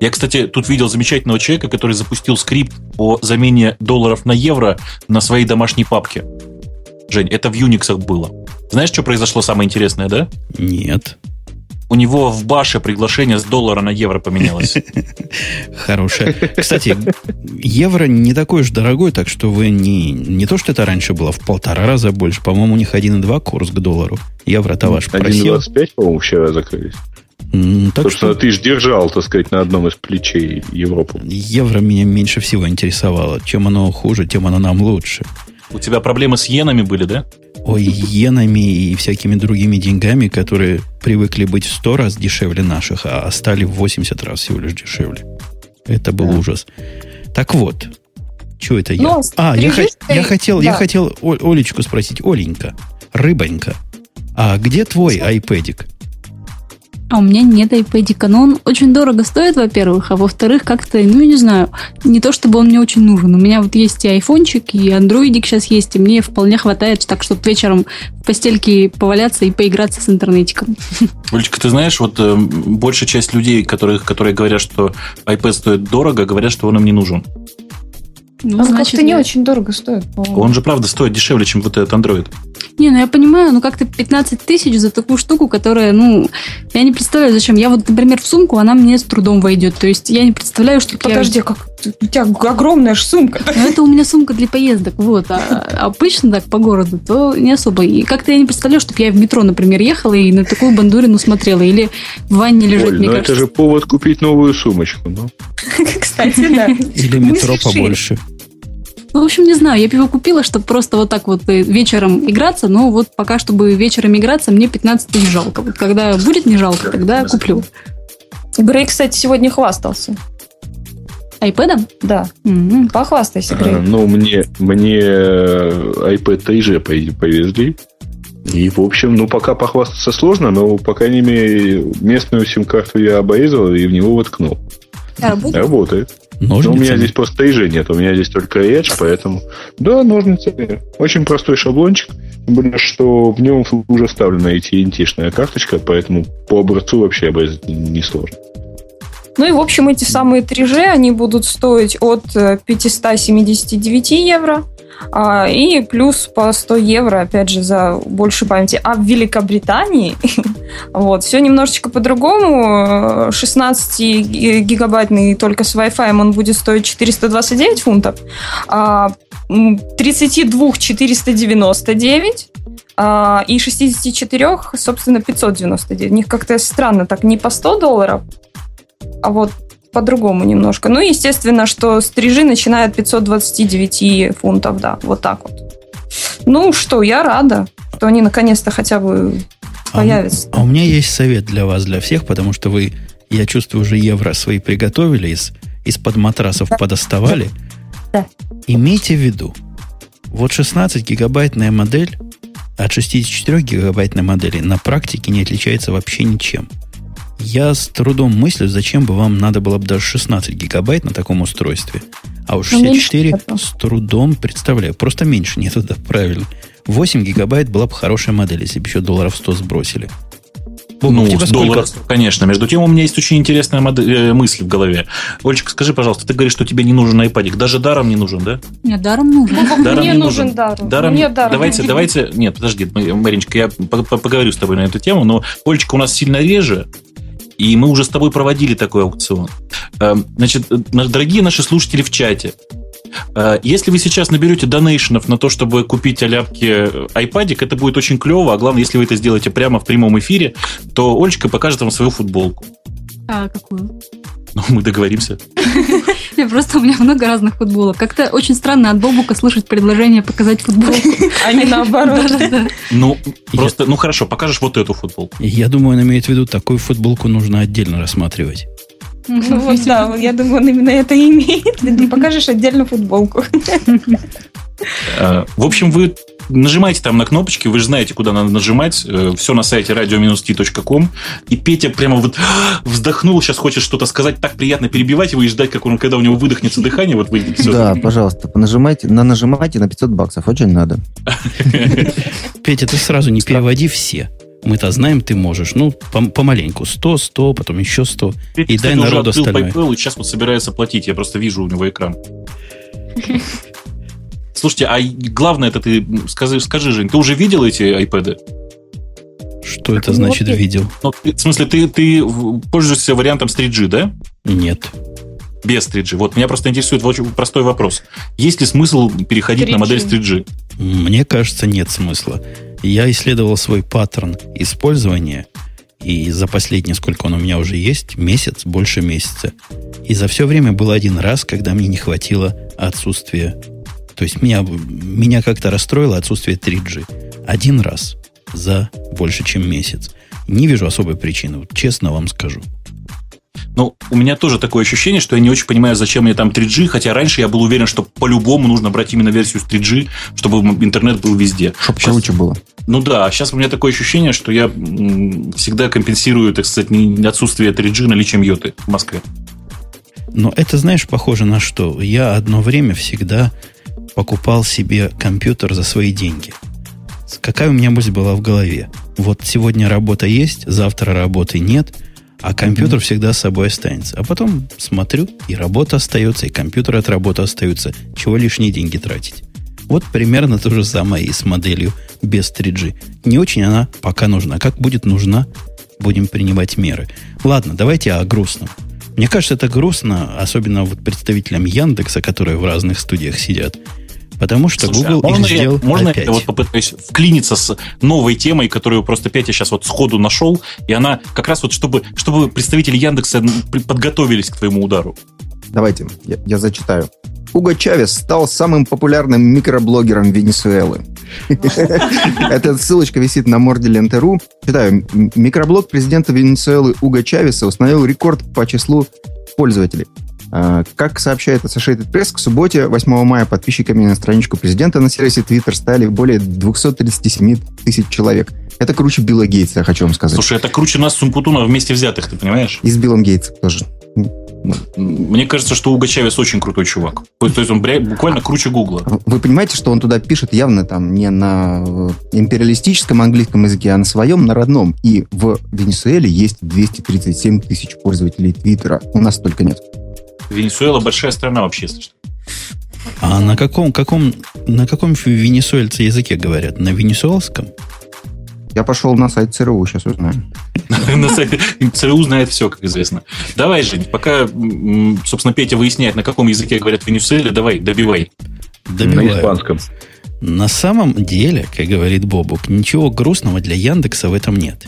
Я, кстати, тут видел замечательного человека, который запустил скрипт по замене долларов на евро на своей домашней папке. Жень, это в Unix было. Знаешь, что произошло самое интересное, да? Нет. У него в баше приглашение с доллара на евро поменялось. Хорошее. Кстати, евро не такой уж дорогой, так что вы не, не то, что это раньше было в полтора раза больше. По-моему, у них 1,2 курс к доллару. Евро-то ваш просел. 1,25, по-моему, вчера закрылись. Так что ты же держал, так сказать, на одном из плечей Европу. Евро меня меньше всего интересовало. Чем оно хуже, тем оно нам лучше. У тебя проблемы с иенами были, да? Ой, иенами и всякими другими деньгами, которые привыкли быть в 100 раз дешевле наших, а стали в 80 раз всего лишь дешевле. Это был да. ужас. Так вот, что это я? Ну, а, я, я хотел, да. я хотел Олечку спросить. Оленька, рыбонька, а где твой айпэдик? А у меня нет iPad, но он очень дорого стоит, во-первых, а во-вторых, как-то, ну, не знаю, не то чтобы он мне очень нужен. У меня вот есть и айфончик, и андроидик сейчас есть, и мне вполне хватает, так чтобы вечером в постельке поваляться и поиграться с интернетиком. Олечка, ты знаешь, вот э, большая часть людей, которые, которые говорят, что iPad стоит дорого, говорят, что он им не нужен. Ну, он значит, как-то не очень дорого стоит. По-моему. Он же, правда, стоит дешевле, чем вот этот Android. Не, ну я понимаю, ну как-то 15 тысяч за такую штуку, которая, ну, я не представляю, зачем. Я вот, например, в сумку, она мне с трудом войдет. То есть я не представляю, что... Подожди, я... как у тебя огромная же сумка. Ну, это у меня сумка для поездок, вот. А обычно так по городу, то не особо. И как-то я не представляю, чтобы я в метро, например, ехала и на такую бандурину смотрела. Или в ванне лежать, Оль, мне ну кажется. это же повод купить новую сумочку, ну. Кстати, да. Или метро побольше. Ну, в общем, не знаю, я его купила, чтобы просто вот так вот э, вечером играться, но вот пока, чтобы вечером играться, мне 15 тысяч жалко. Вот когда будет не жалко, тогда куплю. Грей, кстати, сегодня хвастался. Айпэдом? Да. Mm-hmm. Похвастайся, Грей. А, ну, мне, мне iPad 3G повезли. И, в общем, ну, пока похвастаться сложно, но, по крайней мере, местную сим-карту я обрезал и в него воткнул. Работает? Работает. Ножницы? Но у меня здесь просто EJ нет, у меня здесь только Edge, поэтому... Да, ножницы. Очень простой шаблончик. Тем более, что в нем уже вставлена AT&T-шная карточка, поэтому по образцу вообще обрезать несложно. Ну и, в общем, эти самые 3G, они будут стоить от 579 э, евро а, и плюс по 100 евро, опять же, за больше памяти. А в Великобритании вот, все немножечко по-другому. 16-гигабайтный только с Wi-Fi он будет стоить 429 фунтов, а 32 499 а, и 64, собственно, 599. У них как-то странно, так не по 100 долларов, а вот по-другому немножко. Ну, естественно, что стрижи начинают 529 фунтов, да, вот так вот. Ну что, я рада, что они наконец-то хотя бы а появятся. А, а у меня есть совет для вас, для всех, потому что вы, я чувствую, уже евро свои приготовили, из, из-под матрасов да. подоставали. Да. Имейте в виду, вот 16 гигабайтная модель от 64 гигабайтной модели на практике не отличается вообще ничем. Я с трудом мыслю, зачем бы вам надо было бы даже 16 гигабайт на таком устройстве. А уж 64 с трудом представляю. Просто меньше нет, да, правильно. 8 гигабайт была бы хорошая модель, если бы еще долларов 100 сбросили. Бог, ну, с доллара, конечно. Между тем, у меня есть очень интересная модель, э, мысль в голове. Олечка, скажи, пожалуйста, ты говоришь, что тебе не нужен iPad. Даже даром не нужен, да? Нет, даром нужен. Даром Мне не нужен, нужен даром. даром. Мне даром. Давайте, давайте... Нет, подожди, Мариночка, я поговорю с тобой на эту тему, но Олечка у нас сильно реже, и мы уже с тобой проводили такой аукцион. Эм, значит, э, дорогие наши слушатели в чате, э, если вы сейчас наберете донейшенов на то, чтобы купить оляпки iPad, это будет очень клево, а главное, если вы это сделаете прямо в прямом эфире, то Олечка покажет вам свою футболку. А какую? Ну, мы договоримся. Я просто у меня много разных футболок. Как-то очень странно от Бобука слышать предложение показать футболку. А не наоборот. Ну, просто, ну хорошо, покажешь вот эту футболку. Я думаю, он имеет в виду, такую футболку нужно отдельно рассматривать. Ну вот, да, я думаю, он именно это имеет виду. Покажешь отдельно футболку. Э, в общем, вы нажимайте там на кнопочки, вы же знаете, куда надо нажимать. Э, Все на сайте radio-t.com. И Петя прямо вот вздохнул, сейчас хочет что-то сказать. Так приятно перебивать его и ждать, как он, когда у него выдохнется дыхание. Вот выйдет все. Да, пожалуйста, нажимайте, на нажимайте на 500 баксов. Очень надо. Петя, ты сразу не переводи все. Мы-то знаем, ты можешь. Ну, помаленьку. 100, 100, потом еще 100. Петя, и дай народу остальное. PayPal, и сейчас вот собирается платить. Я просто вижу у него экран. Слушайте, а главное это ты скажи, скажи, Жень, ты уже видел эти iPad? Что это значит вот видел? Ну, в смысле, ты, ты пользуешься вариантом с 3G, да? Нет. Без 3G. Вот меня просто интересует очень простой вопрос. Есть ли смысл переходить 3G. на модель с 3G? Мне кажется, нет смысла. Я исследовал свой паттерн использования, и за последние, сколько он у меня уже есть, месяц, больше месяца. И за все время был один раз, когда мне не хватило отсутствия то есть меня, меня как-то расстроило отсутствие 3G. Один раз за больше, чем месяц. Не вижу особой причины, вот честно вам скажу. Ну, у меня тоже такое ощущение, что я не очень понимаю, зачем мне там 3G, хотя раньше я был уверен, что по-любому нужно брать именно версию с 3G, чтобы интернет был везде. Чтобы сейчас... круче было. Ну да, сейчас у меня такое ощущение, что я всегда компенсирую, так сказать, отсутствие 3G наличием йоты в Москве. Но это, знаешь, похоже на что? Я одно время всегда покупал себе компьютер за свои деньги. Какая у меня мысль была в голове? Вот сегодня работа есть, завтра работы нет, а компьютер mm-hmm. всегда с собой останется. А потом смотрю, и работа остается, и компьютер от работы остаются. Чего лишние деньги тратить? Вот примерно то же самое и с моделью без 3G. Не очень она пока нужна. Как будет нужна, будем принимать меры. Ладно, давайте о грустном. Мне кажется, это грустно, особенно вот представителям Яндекса, которые в разных студиях сидят. Потому что Слушай, Google а можно их сделал я, Можно опять. я вот попытаюсь вклиниться с новой темой, которую просто Петя сейчас вот сходу нашел, и она как раз вот, чтобы, чтобы представители Яндекса подготовились к твоему удару. Давайте, я, я зачитаю. Уго Чавес стал самым популярным микроблогером Венесуэлы. Эта ссылочка висит на морде ленты.ру. Читаю. Микроблог президента Венесуэлы Уго Чавеса установил рекорд по числу пользователей. А, как сообщает Associated Press, к субботе, 8 мая, подписчиками на страничку президента на сервисе Twitter стали более 237 тысяч человек. Это круче Билла Гейтса, я хочу вам сказать. Слушай, это круче нас с Умпутуна вместе взятых, ты понимаешь? И с Биллом Гейтсом тоже. Мне кажется, что Уго Чавес очень крутой чувак. То есть он буквально круче Гугла. Вы понимаете, что он туда пишет явно там не на э, империалистическом английском языке, а на своем, на родном. И в Венесуэле есть 237 тысяч пользователей Твиттера. У нас только нет. Венесуэла большая страна вообще, если что. А на каком, каком, на каком венесуэльцы языке говорят? На венесуэлском? Я пошел на сайт ЦРУ, сейчас узнаю. На сайте ЦРУ знает все, как известно. Давай, Жень, пока, собственно, Петя выясняет, на каком языке говорят в Венесуэле, давай, добивай. На испанском. На самом деле, как говорит Бобук, ничего грустного для Яндекса в этом нет.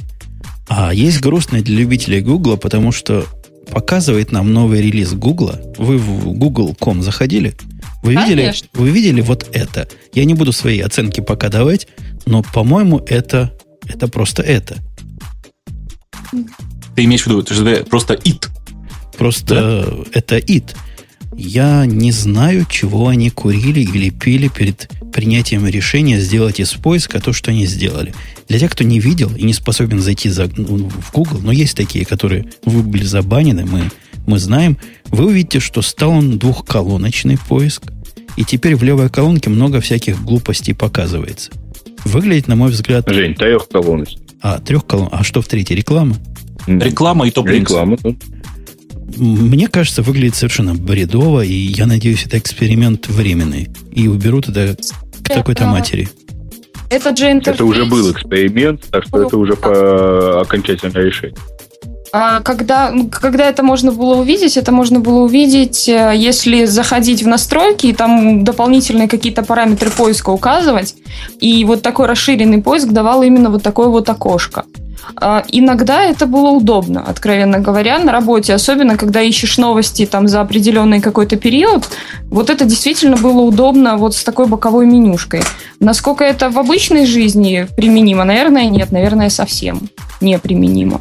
А есть грустное для любителей Гугла, потому что показывает нам новый релиз Гугла. Вы в Google.com заходили? Вы видели, вы видели вот это? Я не буду свои оценки пока давать, но, по-моему, это, это просто это. Ты имеешь в виду, это просто it? Просто да? это it. Я не знаю, чего они курили или пили перед принятием решения сделать из поиска то, что они сделали. Для тех, кто не видел и не способен зайти за, ну, в Google, но есть такие, которые вы были забанены, мы, мы знаем, вы увидите, что стал он двухколоночный поиск, и теперь в левой колонке много всяких глупостей показывается. Выглядит, на мой взгляд... Жень, трехколоночный. А, трех колонн. А что в третьей? Реклама? Реклама и топ-линкс. Реклама. да. Мне кажется, выглядит совершенно бредово, и я надеюсь, это эксперимент временный. И уберут это к такой-то матери. Это же интерфейс. Это уже был эксперимент, так что это уже по окончательное решение. А когда, когда это можно было увидеть, это можно было увидеть, э, если заходить в настройки и там дополнительные какие-то параметры поиска указывать. И вот такой расширенный поиск давал именно вот такое вот окошко. А, Иногда это было удобно, откровенно говоря, на работе, особенно когда ищешь новости там за определенный какой-то период. Вот это действительно было удобно вот с такой боковой менюшкой. Насколько это в обычной жизни применимо? Наверное, нет. Наверное, совсем неприменимо.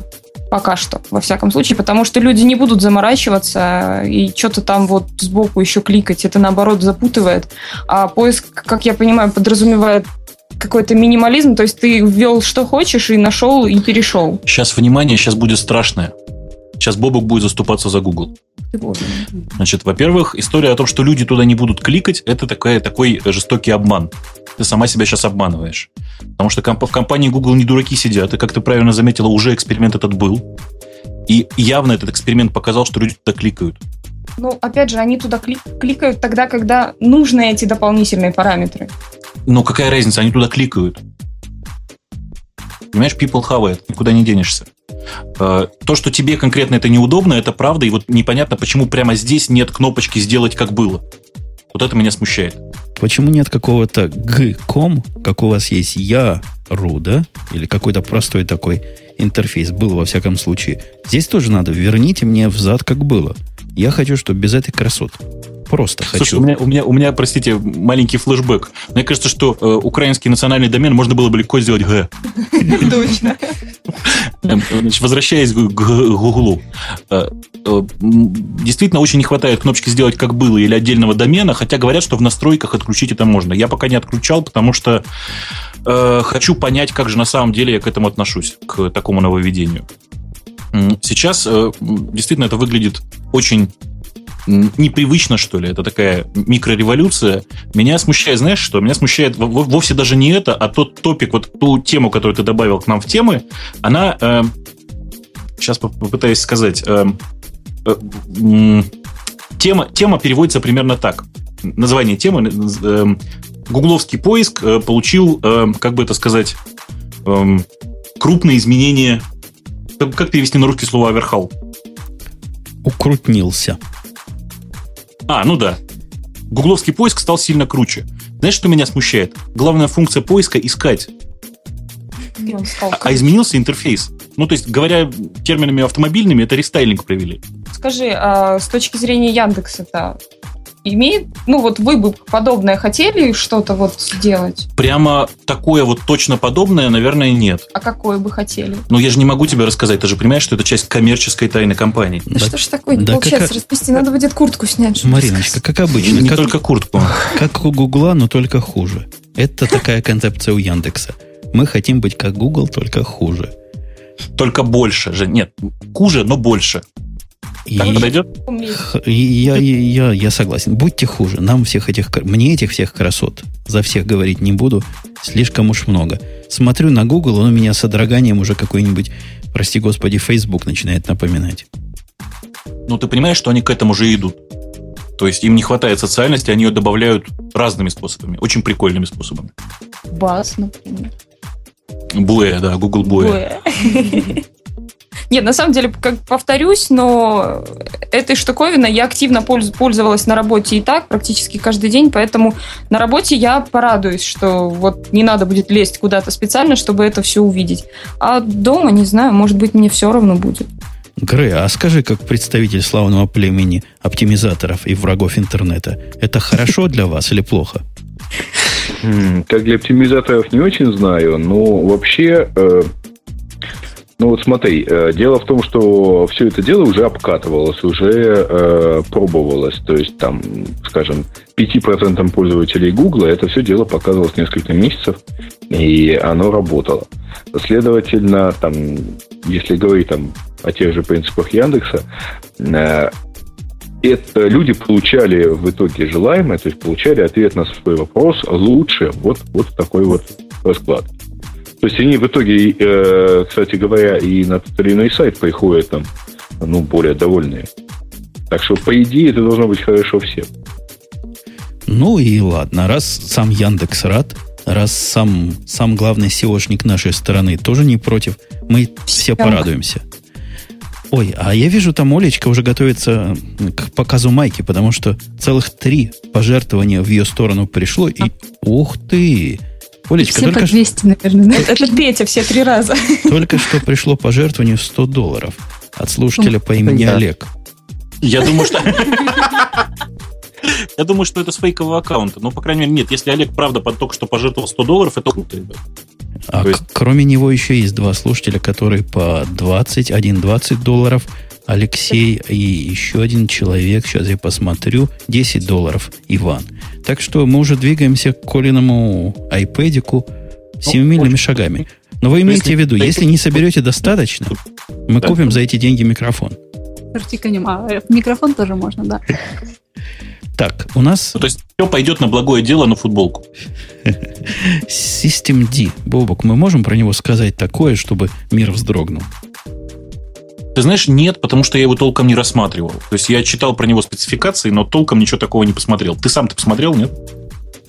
Пока что, во всяком случае, потому что люди не будут заморачиваться и что-то там вот сбоку еще кликать. Это, наоборот, запутывает. А поиск, как я понимаю, подразумевает какой-то минимализм, то есть ты ввел что хочешь и нашел и перешел. Сейчас, внимание, сейчас будет страшное. Сейчас Бобок будет заступаться за Google. Значит, во-первых, история о том, что люди туда не будут кликать, это такая, такой жестокий обман. Ты сама себя сейчас обманываешь. Потому что комп- в компании Google не дураки сидят, и, как ты правильно заметила, уже эксперимент этот был. И явно этот эксперимент показал, что люди туда кликают. Ну, опять же, они туда кли- кликают тогда, когда нужны эти дополнительные параметры. Но какая разница, они туда кликают. Понимаешь, people have it, никуда не денешься. Э, То, что тебе конкретно это неудобно, это правда, и вот непонятно, почему прямо здесь нет кнопочки «Сделать как было». Вот это меня смущает. Почему нет какого-то г.ком, как у вас есть я.ру, да? Или какой-то простой такой интерфейс был, во всяком случае. Здесь тоже надо. Верните мне взад, как было. Я хочу, чтобы без этой красоты. Просто Слушай, хочу. у меня, у, меня, у меня, простите, маленький флешбэк. Мне кажется, что э, украинский национальный домен можно было бы легко сделать «г». Точно. Эм, Значит, возвращаясь к Гуглу. Э, э, Действительно, очень не хватает кнопочки «Сделать как было» или отдельного домена, хотя говорят, что в настройках отключить это можно. Я пока не отключал, потому что э, хочу понять, как же на самом деле я к этому отношусь, к такому нововведению. Сейчас э, действительно это выглядит очень непривычно, что ли. Это такая микрореволюция. Меня смущает, знаешь что? Меня смущает во- во- вовсе даже не это, а тот топик, вот ту тему, которую ты добавил к нам в темы, она... э, сейчас поп- попытаюсь сказать. э, тема, тема переводится примерно так. Название темы... Гугловский поиск получил, как бы это сказать, крупные изменения... Как перевести на русский слово «оверхал»? Укрутнился. А, ну да. Гугловский поиск стал сильно круче. Знаешь, что меня смущает? Главная функция поиска – искать. А, а изменился интерфейс. Ну, то есть, говоря терминами автомобильными, это рестайлинг провели. Скажи, а с точки зрения Яндекса-то имеет, ну вот вы бы подобное хотели что-то вот сделать? Прямо такое вот точно подобное, наверное, нет. А какое бы хотели? Но я же не могу тебе рассказать. Ты же понимаешь, что это часть коммерческой тайны компании. Да, Да- что ж такое не да получается как- распусти? Надо будет куртку снять. чтобы Мариночка, как Не обычно. Как, только куртку. как у Гугла, но только хуже. Это такая концепция у Яндекса. Мы хотим быть как Google, только хуже. Только больше же. Нет, хуже, но больше. И, подойдет? я, и я, я согласен. Будьте хуже. Нам всех этих... Мне этих всех красот, за всех говорить не буду, слишком уж много. Смотрю на Google, он у меня с содроганием уже какой-нибудь, прости господи, Facebook начинает напоминать. Ну, ты понимаешь, что они к этому же идут. То есть им не хватает социальности, они ее добавляют разными способами, очень прикольными способами. Бас, например. Буэ, да, Google Буэ. Буэ. Нет, на самом деле, как повторюсь, но этой штуковиной я активно польз- пользовалась на работе и так, практически каждый день, поэтому на работе я порадуюсь, что вот не надо будет лезть куда-то специально, чтобы это все увидеть. А дома, не знаю, может быть, мне все равно будет. Грей, а скажи, как представитель славного племени оптимизаторов и врагов интернета, это хорошо для вас или плохо? М, Как для оптимизаторов не очень знаю, но вообще... ну вот смотри, э, дело в том, что все это дело уже обкатывалось, уже э, пробовалось. То есть там, скажем, 5% пользователей Гугла это все дело показывалось несколько месяцев, и оно работало. Следовательно, там, если говорить там, о тех же принципах Яндекса, э, это люди получали в итоге желаемое, то есть получали ответ на свой вопрос лучше вот, вот такой вот расклад. То есть они в итоге, э, кстати говоря, и на тот или иной сайт приходят там, ну, более довольные. Так что, по идее, это должно быть хорошо всем. Ну и ладно, раз сам Яндекс рад, раз сам, сам главный SEOшник нашей стороны тоже не против, мы все порадуемся. Ой, а я вижу, там Олечка уже готовится к показу майки, потому что целых три пожертвования в ее сторону пришло, и ух ты! Олечка, все только по 200, наверное. Да? Это Петя все три раза. Только что пришло пожертвование в 100 долларов от слушателя по имени Олег. Я думаю, что... Я думаю, что это с фейкового аккаунта. Ну, по крайней мере, нет. Если Олег, правда, только что пожертвовал 100 долларов, это круто, ребят. А есть... кроме него еще есть два слушателя, которые по 20, один 20 долларов, Алексей и еще один человек, сейчас я посмотрю, 10 долларов, Иван. Так что мы уже двигаемся к Колиному айпэдику семимильными шагами. Но вы имеете в виду, если не соберете достаточно, мы купим за эти деньги микрофон. Вертиканем. А, э, микрофон тоже можно, да. Так, у нас... Ну, то есть все пойдет на благое дело на футболку. System D. Бобок, мы можем про него сказать такое, чтобы мир вздрогнул? Ты знаешь, нет, потому что я его толком не рассматривал. То есть я читал про него спецификации, но толком ничего такого не посмотрел. Ты сам-то посмотрел, нет?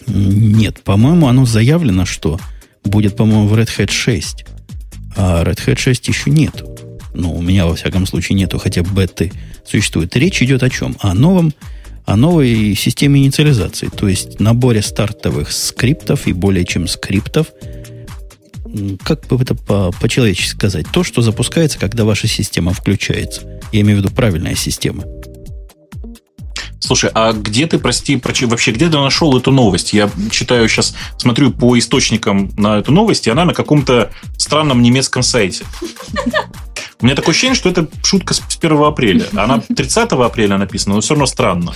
Нет, по-моему, оно заявлено, что будет, по-моему, в Red Hat 6. А Red Hat 6 еще нет. Ну, у меня, во всяком случае, нету, хотя беты существует. Речь идет о чем? О новом о новой системе инициализации, то есть наборе стартовых скриптов и более чем скриптов, как бы это по- по-человечески сказать, то, что запускается, когда ваша система включается. Я имею в виду правильная система. Слушай, а где ты, прости, вообще, где ты нашел эту новость? Я читаю сейчас, смотрю по источникам на эту новость, и она на каком-то странном немецком сайте. У меня такое ощущение, что это шутка с 1 апреля. Она 30 апреля написана, но все равно странно.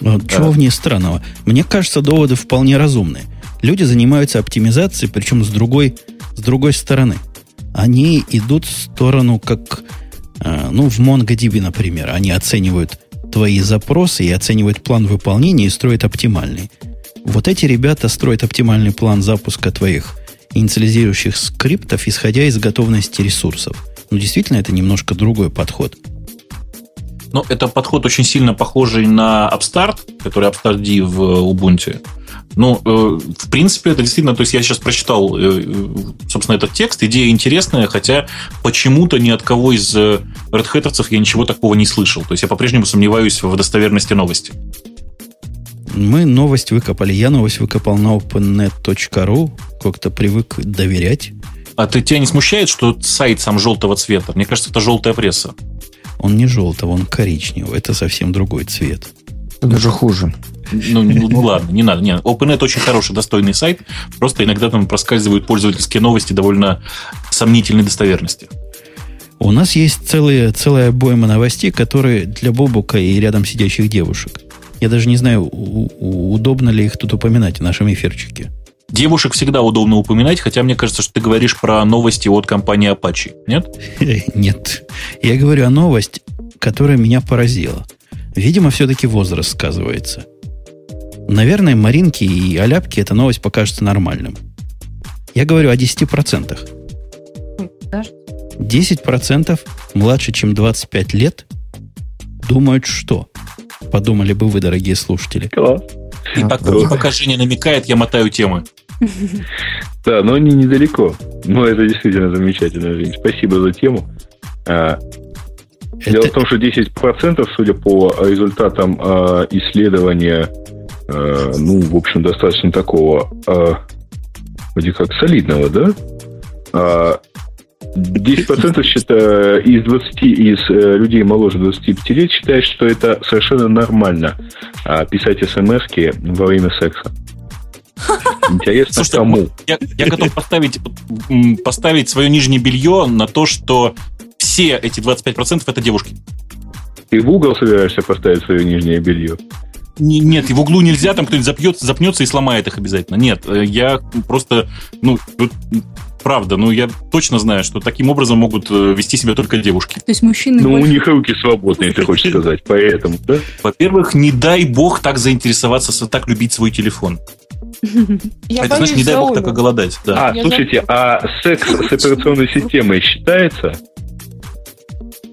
Ну, чего в ней странного? Мне кажется, доводы вполне разумные. Люди занимаются оптимизацией, причем с другой, с другой стороны. Они идут в сторону, как э, ну, в MongoDB, например. Они оценивают твои запросы и оценивают план выполнения и строят оптимальный. Вот эти ребята строят оптимальный план запуска твоих инициализирующих скриптов, исходя из готовности ресурсов. Но действительно это немножко другой подход. Но это подход очень сильно похожий на Upstart, который Upstart D в Ubuntu. Ну, э, в принципе, это действительно, то есть я сейчас прочитал, э, собственно, этот текст, идея интересная, хотя почему-то ни от кого из Red Hat я ничего такого не слышал. То есть я по-прежнему сомневаюсь в достоверности новости. Мы новость выкопали. Я новость выкопал на opennet.ru. Как-то привык доверять. А ты, тебя не смущает, что сайт сам желтого цвета? Мне кажется, это желтая пресса. Он не желтого, он коричневый. Это совсем другой цвет. Даже хуже. Ну, ну, ну ладно, не надо. Не. OpenNet очень хороший, достойный сайт. Просто иногда там проскальзывают пользовательские новости довольно сомнительной достоверности. У нас есть целые, целая обойма новостей, которые для Бобука и рядом сидящих девушек. Я даже не знаю, удобно ли их тут упоминать в нашем эфирчике. Девушек всегда удобно упоминать, хотя мне кажется, что ты говоришь про новости от компании Apache, нет? Нет. Я говорю о новости, которая меня поразила. Видимо, все-таки возраст сказывается. Наверное, Маринке и Аляпке эта новость покажется нормальным. Я говорю о 10%. 10% младше, чем 25 лет, думают что? Подумали бы вы, дорогие слушатели. Класс. И, пока, и пока Женя намекает, я мотаю темы. Да, но они недалеко. Но это действительно замечательно, Жень. Спасибо за тему. А. Дело в том, что 10%, судя по результатам а, исследования, а, ну, в общем, достаточно такого, вроде как солидного, да? 10% считаю, из 20 из э, людей моложе 25 лет считают, что это совершенно нормально писать смс во время секса. Интересно, Слушайте, кому? Я, я готов поставить, поставить свое нижнее белье на то, что все эти 25% это девушки. Ты в угол собираешься поставить свое нижнее белье? Не, нет, и в углу нельзя, там кто-нибудь запьет, запнется и сломает их обязательно. Нет, э, я просто, ну, правда, ну я точно знаю, что таким образом могут э, вести себя только девушки. То есть мужчины... Ну, больше... у них руки свободные, ты хочешь сказать, поэтому, да? Во-первых, не дай бог так заинтересоваться, так любить свой телефон. Я это значит, не дай за бог так оголодать. Да. А, Я слушайте, а секс с операционной системой считается?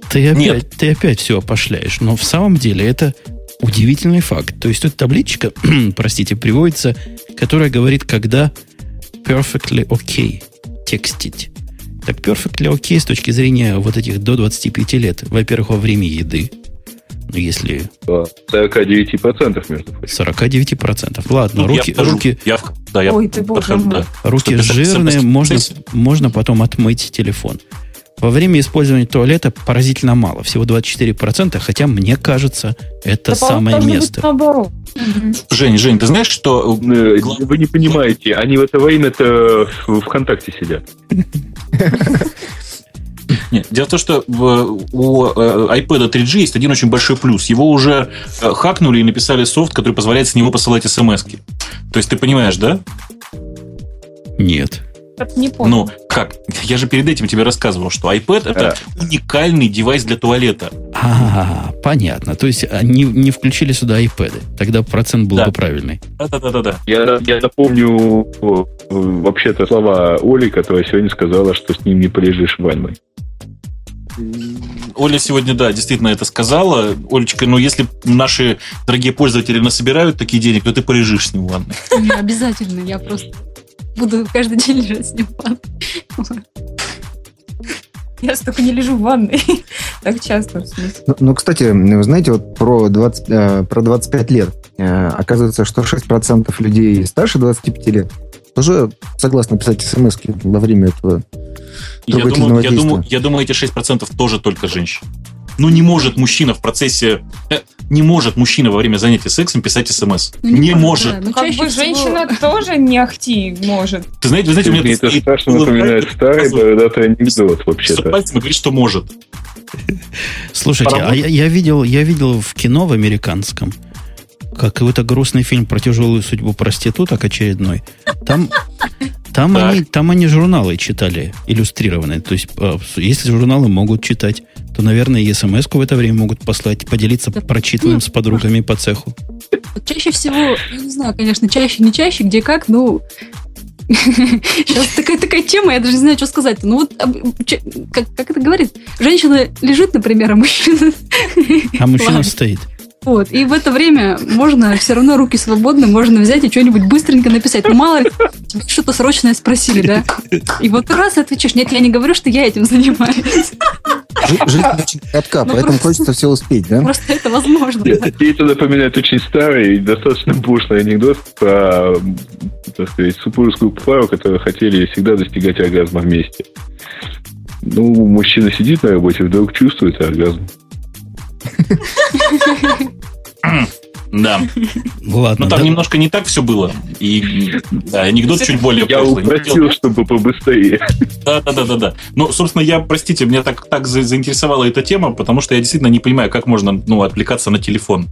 Ты опять, Нет. ты опять все опошляешь. Но в самом деле это удивительный факт. То есть тут табличка, простите, приводится, которая говорит, когда perfectly okay текстить. Так perfectly okay с точки зрения вот этих до 25 лет. Во-первых, во время еды. Ну, если Да, 49% между прочим. 49%. Ладно, Ну, я руки, вхожу. руки, Я да, я Ой, ты боже подхожу, мой. да. руки жирные, можно, можно потом отмыть телефон. Во время использования туалета поразительно мало, всего 24%, хотя мне кажется, это Да, самое место. наоборот. Жень, Жень, ты знаешь, что Э, Вы не понимаете, они в это время-то в ВКонтакте сидят. Нет, дело в том, что у э, iPad 3G есть один очень большой плюс. Его уже э, хакнули и написали софт, который позволяет с него посылать смс -ки. То есть ты понимаешь, да? Нет. Не понял. Ну, как? Я же перед этим тебе рассказывал, что iPad это уникальный девайс для туалета. А, понятно. То есть они не включили сюда iPad. Тогда процент был Да. бы правильный. Да-да-да-да. Я, я напомню э, вообще-то слова Оли, которая сегодня сказала, что с ним не полежишь в ванной. Оля сегодня, да, действительно это сказала. Олечка, ну если наши дорогие пользователи насобирают такие денег, то ты полежишь с ним в ванной. Не обязательно, я просто буду каждый день лежать с ним в ванной. Я столько не лежу в ванной. Так часто, в смысле. Ну, ну, кстати, вы знаете, вот про, 20, э, про 25 лет. Э, оказывается, что 6% людей старше 25 лет тоже согласны писать смс во время этого. Я думаю, я, думаю, я думаю, эти 6% тоже только женщин. Ну, не может мужчина в процессе... э, не может мужчина во время занятия сексом писать смс. Ну, не правда, может. да. Ну, Как чаще бы всего- женщина тоже не ахти может. Ты знаете, вы знаете, у меня Мне это страшно напоминает старый бородатый анекдот, вообще-то. пальцем говорит, что может. Слушайте, а я, я видел, я видел в кино в американском какой-то грустный фильм про тяжелую судьбу проституток очередной. Там, там, Так. они, там они журналы читали, иллюстрированные. То есть, э, если журналы могут читать, то, наверное, и смс в это время могут послать, поделиться прочитанным ну, с подругами по цеху. Чаще всего, я не знаю, конечно, чаще, не чаще, где как, ну... Сейчас такая, такая тема, я даже не знаю, что сказать. Ну вот, как, как это говорит? Женщина лежит, например, а мужчина... А мужчина Ладно. стоит. Вот, и в это время можно, все равно руки свободны, можно взять и что-нибудь быстренько написать. Ну, мало ли, что-то срочное спросили, да? И вот раз отвечаешь, нет, я не говорю, что я этим занимаюсь. Жи- Жизнь очень коротка, Ну, поэтому просто- хочется все успеть, да? Просто это возможно. да. Мне это напоминает очень старый и достаточно пошлый анекдот про, так сказать, супружескую пару, которые хотели всегда достигать оргазма вместе. Ну, мужчина сидит на работе, вдруг чувствует оргазм. Да. Ладно, Ну, там да- немножко не так все было. И да, анекдот чуть более Я пошлый. упросил, чтобы побыстрее. Да, да, да, да, да. Ну, собственно, я, простите, меня так, так за- заинтересовала эта тема, потому что я действительно не понимаю, как можно ну, отвлекаться на телефон.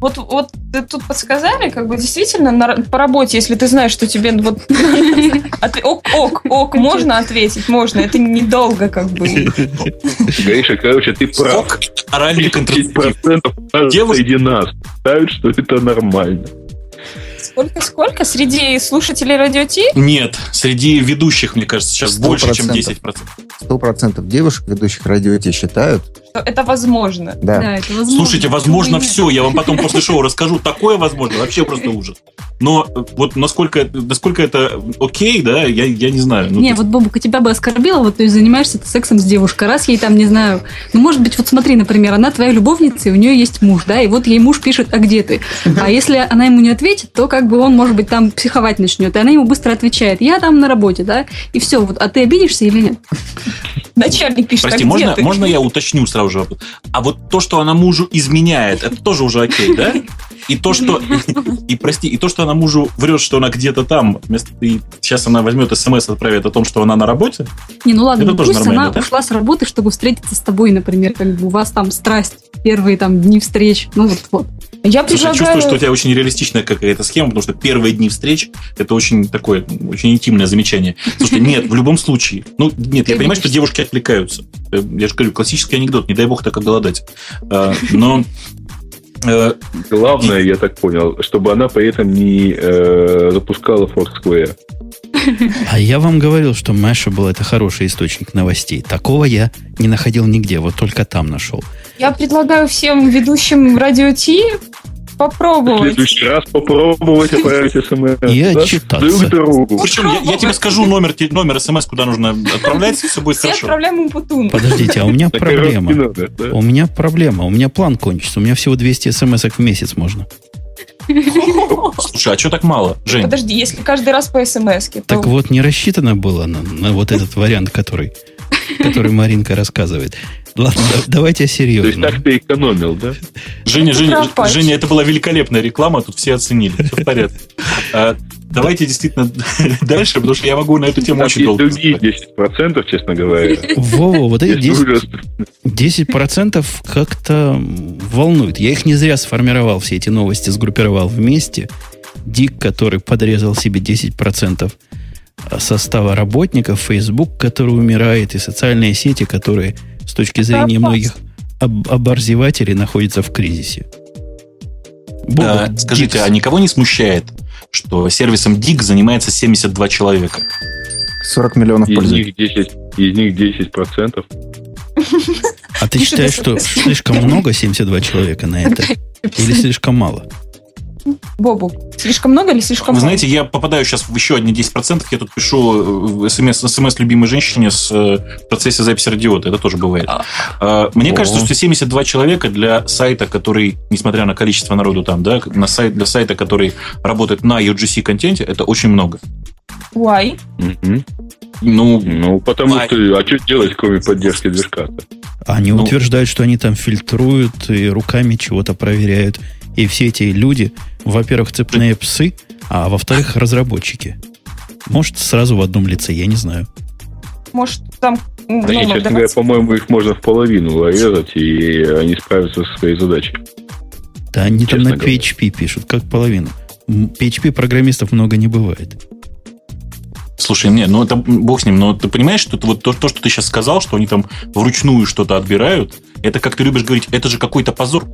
Вот, вот ты тут подсказали, как бы действительно на, по работе, если ты знаешь, что тебе вот ок, ок, ок, можно ответить, можно, это недолго как бы. Гриша, короче, ты прав. Ок, оральный контрацептив. 10% Девушка- среди нас считают, что это нормально. Сколько, сколько? Среди слушателей Радио Ти? Нет, среди ведущих, мне кажется, сейчас больше, чем процентов. 10%. Сто процентов девушек, ведущих радио Ти, считают, что Это возможно. да, Да, это возможно. Слушайте, возможно, Почему и нет? все. Я вам потом после шоу расскажу. Такое возможно. Вообще просто ужас. Но э, вот насколько, насколько это окей, да, я, я не знаю. Ну, Не, то вот Бобука тебя бы оскорбила, вот то есть занимаешься ты сексом с девушкой, раз ей там, не знаю, ну, может быть, вот смотри, например, она твоя любовница, и у нее есть муж, да, и вот ей муж пишет, а где ты? А если она ему не ответит, то как бы он, может быть, там психовать начнет, и она ему быстро отвечает, я там на работе, да, и все, вот, а ты обидишься или нет? Начальник пишет, Прости, а можно, ты? можно я уточню сразу же? А вот то, что она мужу изменяет, это тоже уже окей, да? И то, что... И, прости, и то, что она мужу врет, что она где-то там, вместо и сейчас она возьмет смс отправит о том, что она на работе, Не, ну ладно, Это ну тоже пусть нормально, она да? ушла с работы, чтобы встретиться с тобой, например, как бы у вас там страсть, первые там дни встреч, ну вот, вот. Я Слушай, я предлагаю... чувствую, что у тебя очень реалистичная какая-то схема, потому что первые дни встреч это очень такое, очень интимное замечание. Слушайте, нет, в любом случае. Ну, нет, я понимаю, что девушки отвлекаются. Э, Я же говорю, классический анекдот, не дай бог так оголодать. А, Но Главное, я так понял, чтобы она при этом не э, запускала Foursquare. А я вам говорил, что Mashable это хороший источник новостей. Такого я не находил нигде, вот только там нашел. Я предлагаю всем ведущим радио Ти попробовать. В следующий раз попробовать отправить смс. И отчитаться. Причем я, я тебе скажу номер, номер смс, куда нужно отправлять, все будет Все хорошо. отправляем Умпутун. Подождите, а у меня проблема. У меня проблема. У меня план кончится. У меня всего 200 смс в месяц можно. Слушай, а что так мало, Жень? Подожди, если каждый раз по смс Так вот, не рассчитано было на, на вот этот вариант, который, который Маринка рассказывает. Ладно, давайте серьезно. То есть так ты экономил, да? Женя, Женя, Женя, это была великолепная реклама, тут все оценили. Все в порядке. А, давайте действительно дальше, потому что я могу на эту тему очень долго. другие 10%, честно говоря. Вова, вот эти 10%, 10% как-то волнует. Я их не зря сформировал, все эти новости сгруппировал вместе. Дик, который подрезал себе 10% состава работников, Facebook, который умирает, и социальные сети, которые с точки зрения многих об, оборзевателей находится в кризисе. Бог, а, скажите, Дикс. а никого не смущает, что сервисом DIG занимается 72 человека? 40 миллионов из них 10, из них 10 процентов. А ты считаешь, что слишком много 72 человека на это? Или слишком мало? Бобу, слишком много или слишком Вы мало? знаете, я попадаю сейчас в еще одни 10%. Я тут пишу смс, э, смс любимой женщине с э, в процессе записи радиота. Это тоже бывает. А. А, мне О. кажется, что 72 человека для сайта, который, несмотря на количество народу там, да, на сайт, для сайта, который работает на UGC-контенте, это очень много. Why? Ну, ну, потому а... что, а что делать, кроме поддержки движка Они ну... утверждают, что они там фильтруют и руками чего-то проверяют. И все эти люди, во-первых, цепные псы, а во-вторых, разработчики. Может, сразу в одном лице, я не знаю. Может, там... Ну, да, честно давайте. говоря, по-моему, их можно в половину урезать, и они справятся со своей задачей. Да, они честно там на говоря. PHP пишут, как половину. PHP программистов много не бывает. Слушай, не, ну это бог с ним, но ты понимаешь, что вот то, то, что ты сейчас сказал, что они там вручную что-то отбирают, это, как ты любишь говорить, это же какой-то позор.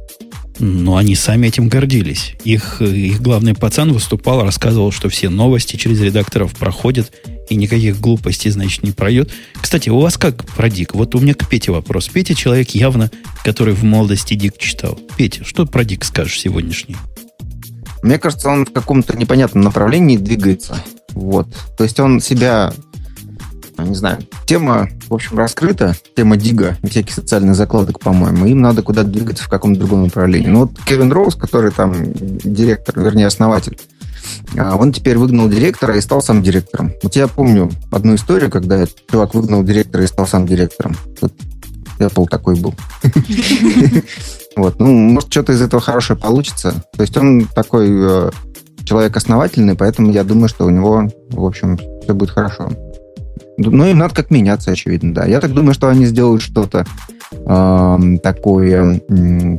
Но они сами этим гордились. Их, их главный пацан выступал, рассказывал, что все новости через редакторов проходят, и никаких глупостей, значит, не пройдет. Кстати, у вас как про Дик? Вот у меня к Пете вопрос. Петя человек явно, который в молодости Дик читал. Петя, что про Дик скажешь сегодняшний? Мне кажется, он в каком-то непонятном направлении двигается. Вот. То есть он себя не знаю, тема, в общем, раскрыта, тема Дига всяких социальных закладок, по-моему, им надо куда-то двигаться в каком-то другом направлении. Ну вот Кевин Роуз, который там директор, вернее, основатель, а, он теперь выгнал директора и стал сам директором. Вот я помню одну историю, когда чувак выгнал директора и стал сам директором. Вот Apple такой был. Вот, ну, может, что-то из этого хорошее получится. То есть он такой э, человек основательный, поэтому я думаю, что у него, в общем, все будет хорошо. Ну, им надо как меняться, очевидно, да. Я так думаю, что они сделают что-то э, такое, э,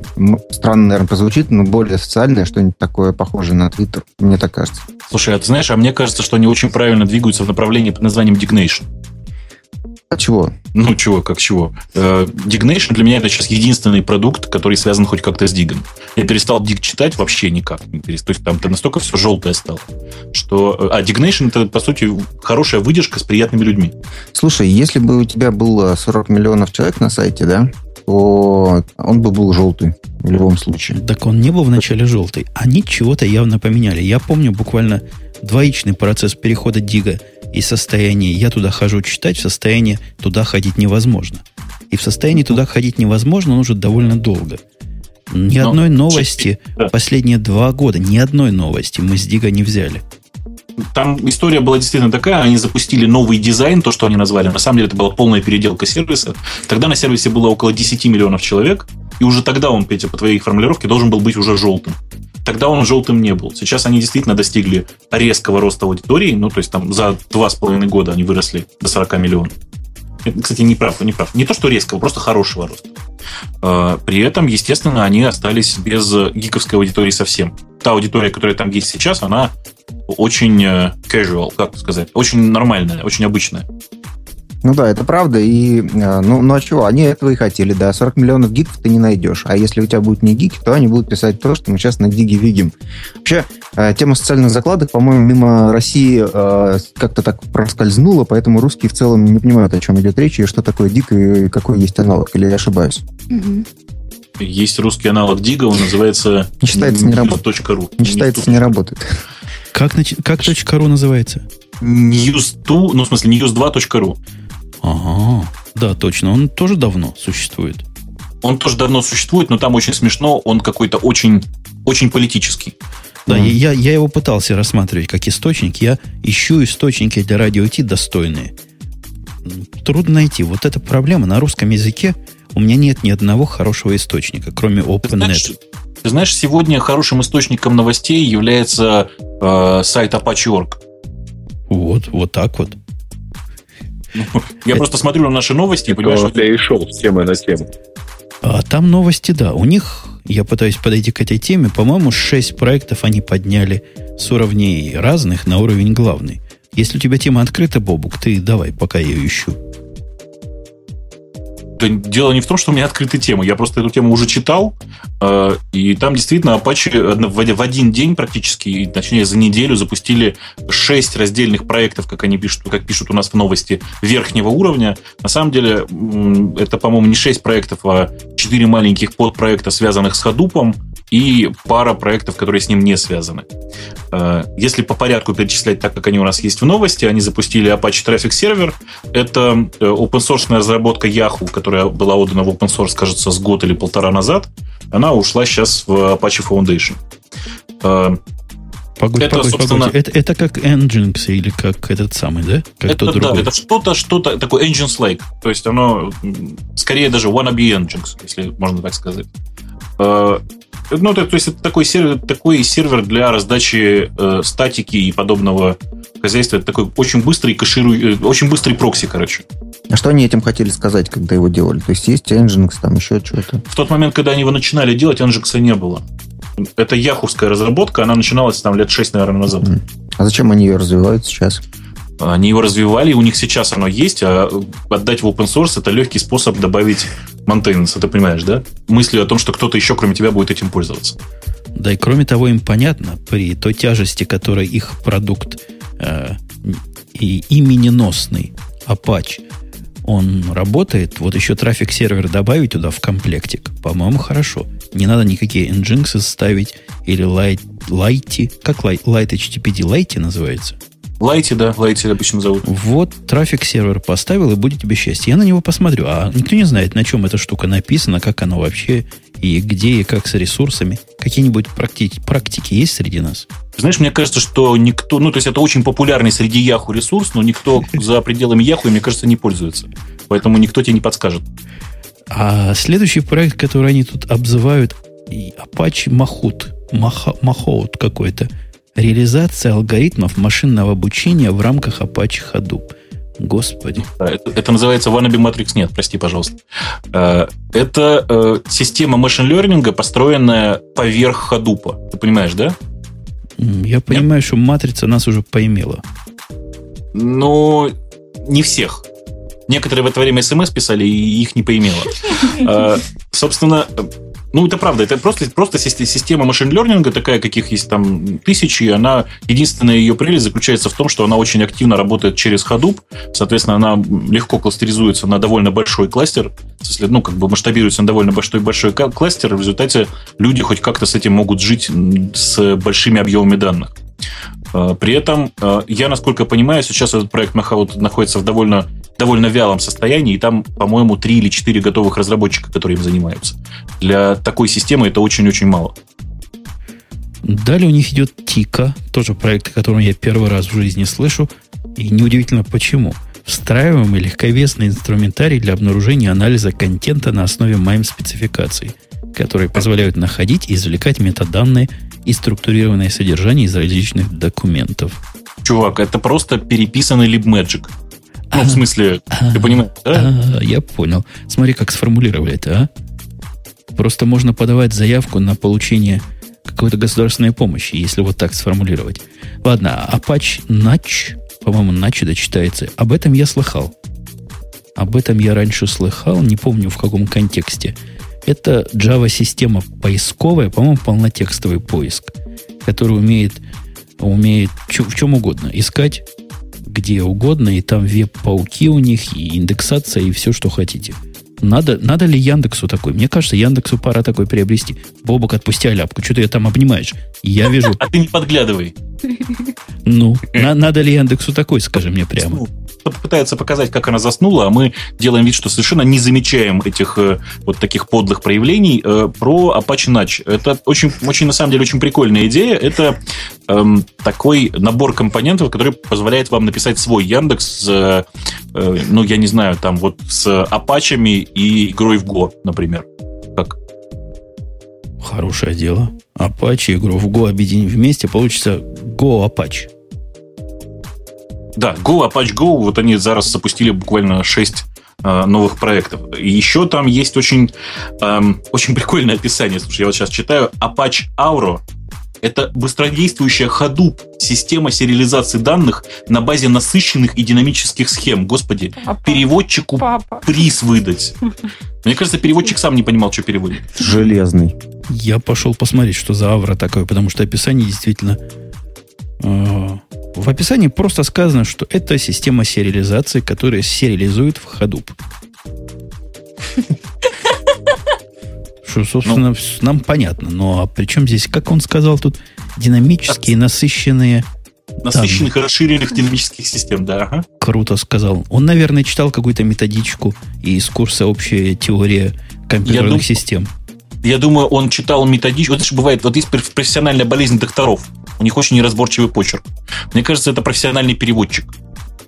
странно, наверное, прозвучит, но более социальное, что-нибудь такое похожее на Twitter, мне так кажется. Слушай, а ты знаешь, а мне кажется, что они очень правильно двигаются в направлении под названием Dignation. А чего? Ну, чего, как чего? Э, Dignation для меня это сейчас единственный продукт, который связан хоть как-то с Дигом. Я перестал Диг читать вообще никак. То есть там -то настолько все желтое стало. Что... Э, а Dignation это, по сути, хорошая выдержка с приятными людьми. Слушай, если бы у тебя было 40 миллионов человек на сайте, да, то он бы был желтый в любом случае. Так он не был вначале желтый. Они чего-то явно поменяли. Я помню буквально двоичный процесс перехода Дига – и состояние «я туда хожу читать» в состоянии «туда ходить невозможно». И в состоянии «туда ходить невозможно» он уже довольно долго. Ни Но, одной новости да. последние два года, ни одной новости мы с Дига не взяли. Там история была действительно такая, они запустили новый дизайн, то, что они назвали. На самом деле это была полная переделка сервиса. Тогда на сервисе было около 10 миллионов человек, и уже тогда он, Петя, по твоей формулировке, должен был быть уже желтым. Тогда он желтым не был. Сейчас они действительно достигли резкого роста аудитории. Ну, то есть там за два с половиной года они выросли до 40 миллионов. Кстати, не прав, не прав. Не то, что резкого, просто хорошего роста. А, при этом, естественно, они остались без гиковской аудитории совсем. Та аудитория, которая там есть сейчас, она очень э, casual, как сказать, очень нормальная, очень обычная. Ну да, это правда. И, э, ну, ну а чего? Они этого и хотели, да. 40 миллионов гигов ты не найдешь. А если у тебя будут не гики, то они будут писать то, что мы сейчас на гиге видим. Вообще, э, тема социальных закладок, по-моему, мимо России как-то так проскользнула, поэтому русские в целом не понимают, о чем идет речь и что такое дик и какой есть аналог. Или я ошибаюсь? Мгм. Есть русский аналог Дига, он называется Не считается, не работает. Не считается, не работает. Как, нач- как .ру называется? News2, ну, в смысле, news2.ru. Ага, да, точно. Он тоже давно существует. Он тоже давно существует, но там очень смешно, он какой-то очень, очень политический. Да, Мгм. я, я его пытался рассматривать как источник. Я ищу источники для радио Ти достойные. Трудно найти. Вот эта проблема. На русском языке у меня нет ни одного хорошего источника, кроме Ты знаешь, OpenNet. Ты знаешь, сегодня хорошим источником новостей является э, сайт Apache.org. Вот, вот так вот. Я просто смотрю на наши новости и понимаю, Вот что я и шел с темы на тему. А там новости, да. У них, я пытаюсь подойти к этой теме, по-моему, 6 проектов они подняли с уровней разных на уровень главный. Если у тебя тема открыта, Бобук, ты давай, пока я ее ищу. Да дело не в том, что у меня открыты темы. Я просто эту тему уже читал, э, и там действительно Apache в в один день практически, точнее за неделю запустили шесть раздельных проектов, как они пишут, как пишут у нас в новости, верхнего уровня. На самом деле это, по-моему, не шесть проектов, а четыре маленьких подпроекта, связанных с Hadoop, и пара проектов, которые с ним не связаны. Э, Если по порядку перечислять так, как они у нас есть в новости, они запустили Apache Traffic Server. Это э, open source разработка Yahoo, которая была отдана в open source, кажется, с год или полтора назад. Она ушла сейчас в Apache Foundation. Э, Погодь, Это, погодь, собственно- погодь. Это, это как Nginx или как этот самый, да? Как Это, тот да, другой. это что-то, что-то такое Engines Lake. То есть оно скорее даже wannabe Engines, если можно так сказать. Ну, то, то есть это такой сервер, такой сервер для раздачи э, статики и подобного хозяйства. Это такой очень быстрый кэшируй, э, очень быстрый прокси, короче. А что они этим хотели сказать, когда его делали? То есть есть Nginx, там еще что-то. В тот момент, когда они его начинали делать, Nginx не было. Это яховская разработка, она начиналась там лет 6, наверное, назад. А зачем они ее развивают сейчас? Они его развивали, у них сейчас оно есть, а отдать в open source это легкий способ добавить maintenance, ты понимаешь, да? Мысли о том, что кто-то еще, кроме тебя, будет этим пользоваться. Да и кроме того, им понятно, при той тяжести, которой их продукт э, и имененосный Apache, он работает, вот еще трафик сервер добавить туда в комплектик, по-моему, хорошо. Не надо никакие Nginx ставить или Light, Lighty, как Light, Light HTTPD, Lighty называется. Лайти, да, Лайти обычно зовут. Вот трафик сервер поставил, и будет тебе счастье. Я на него посмотрю. А никто не знает, на чем эта штука написана, как она вообще, и где, и как с ресурсами. Какие-нибудь практи- практики есть среди нас? Знаешь, мне кажется, что никто, ну, то есть это очень популярный среди Яху ресурс, но никто за пределами Яху, мне кажется, не пользуется. Поэтому никто тебе не подскажет. А следующий проект, который они тут обзывают, Apache Mahout, Mahout какой-то. Реализация алгоритмов машинного обучения в рамках Apache Hadoop. Господи. Это, это называется Wannabe Matrix. Нет, прости, пожалуйста. Э, Это э, система машин-лернинга, построенная поверх Hadoop. Ты понимаешь, да? Я понимаю, что матрица нас уже поимела. Но не всех. Некоторые в это время смс писали, и их не поимело. Э, Собственно, ну, это правда, это просто, просто систе- система машин-лернинга, такая, каких есть там тысячи, она, единственная ее прелесть заключается в том, что она очень активно работает через Hadoop, соответственно, она легко кластеризуется на довольно большой кластер, ну, как бы масштабируется на довольно большой, большой кластер, и в результате люди хоть как-то с этим могут жить с большими объемами данных. Э, При этом, э, я, насколько понимаю, сейчас этот проект находится в довольно, довольно вялом состоянии, и там, по-моему, три или четыре готовых разработчика, которые им занимаются. Для такой системы это очень-очень мало. Далее у них идет Тика, тоже проект, о котором я первый раз в жизни слышу. И неудивительно почему. Встраиваемый легковесный инструментарий для обнаружения анализа контента на основе MIME-спецификаций, которые позволяют находить и извлекать метаданные и структурированное содержание из различных документов. Чувак, это просто переписанный LibMagic. Ну, в смысле, ты понимаешь, да? А, я понял. Смотри, как сформулировали это, а? Просто можно подавать заявку на получение какой-то государственной помощи, если вот так сформулировать. Ладно, Apache Natch, по-моему, Natch это читается. Об этом я слыхал. об этом я раньше слыхал, не помню в каком контексте. Это Java-система поисковая, по-моему, полнотекстовый поиск, который умеет, умеет в чем угодно искать где угодно, и там веб-пауки у них, и индексация, и все, что хотите. Надо, надо ли Яндексу такой? Мне кажется, Яндексу пора такой приобрести. Бобок, отпусти ляпку. Что ты ее там обнимаешь? Я вижу... А ты не подглядывай. Ну, на, надо ли Яндексу такой, скажи мне прямо. Пытается показать, как она заснула, а мы делаем вид, что совершенно не замечаем этих э, вот таких подлых проявлений. Э, про Apache Notch. Это очень, очень, на самом деле, очень прикольная идея. Это эм, такой набор компонентов, который позволяет вам написать свой Яндекс, э, э, ну, я не знаю, там вот с апачами и игрой в Go, например. Как? Хорошее дело. Apache игру в Go объединить вместе, получится Go Apache. Да, Go, Apache Go, вот они зараз запустили буквально 6 э, новых проектов. И еще там есть очень, эм, очень прикольное описание. Слушай, я вот сейчас читаю. Apache Auro – это быстродействующая Hadoop система сериализации данных на базе насыщенных и динамических схем. Господи, Папа. переводчику Папа. приз выдать. Мне кажется, переводчик сам не понимал, что переводит. Железный. Я пошел посмотреть, что за авра такое, потому что описание действительно э, в описании просто сказано, что это система сериализации, которая сериализует в Hadoop. Что, собственно, ну, нам понятно. Но а при чем здесь, как он сказал тут, динамические, насыщенные... Насыщенных данные. расширенных динамических систем, да. Ага. Круто сказал. Он, наверное, читал какую-то методичку из курса «Общая теория компьютерных я систем». Я думаю, он читал методичку. Вот это же бывает, вот есть профессиональная болезнь докторов. У них очень неразборчивый почерк. Мне кажется, это профессиональный переводчик.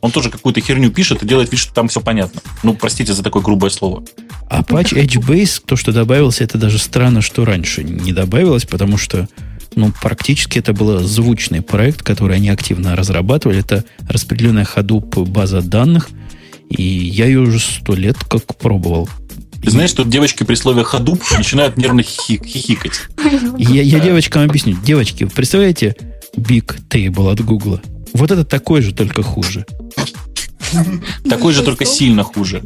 Он тоже какую-то херню пишет и делает вид, что там все понятно. Ну, простите за такое грубое слово. Apache HBase, то, что добавился, это даже странно, что раньше не добавилось, потому что ну, практически это был звучный проект, который они активно разрабатывали. Это распределенная Hadoop база данных. И я ее уже сто лет как пробовал. Ты знаешь, что девочки при слове ходуп начинают нервно хихикать. Я, я девочкам объясню. Девочки, представляете Big Table от Гугла? Вот это такой же, только хуже. Такой же, только сильно хуже.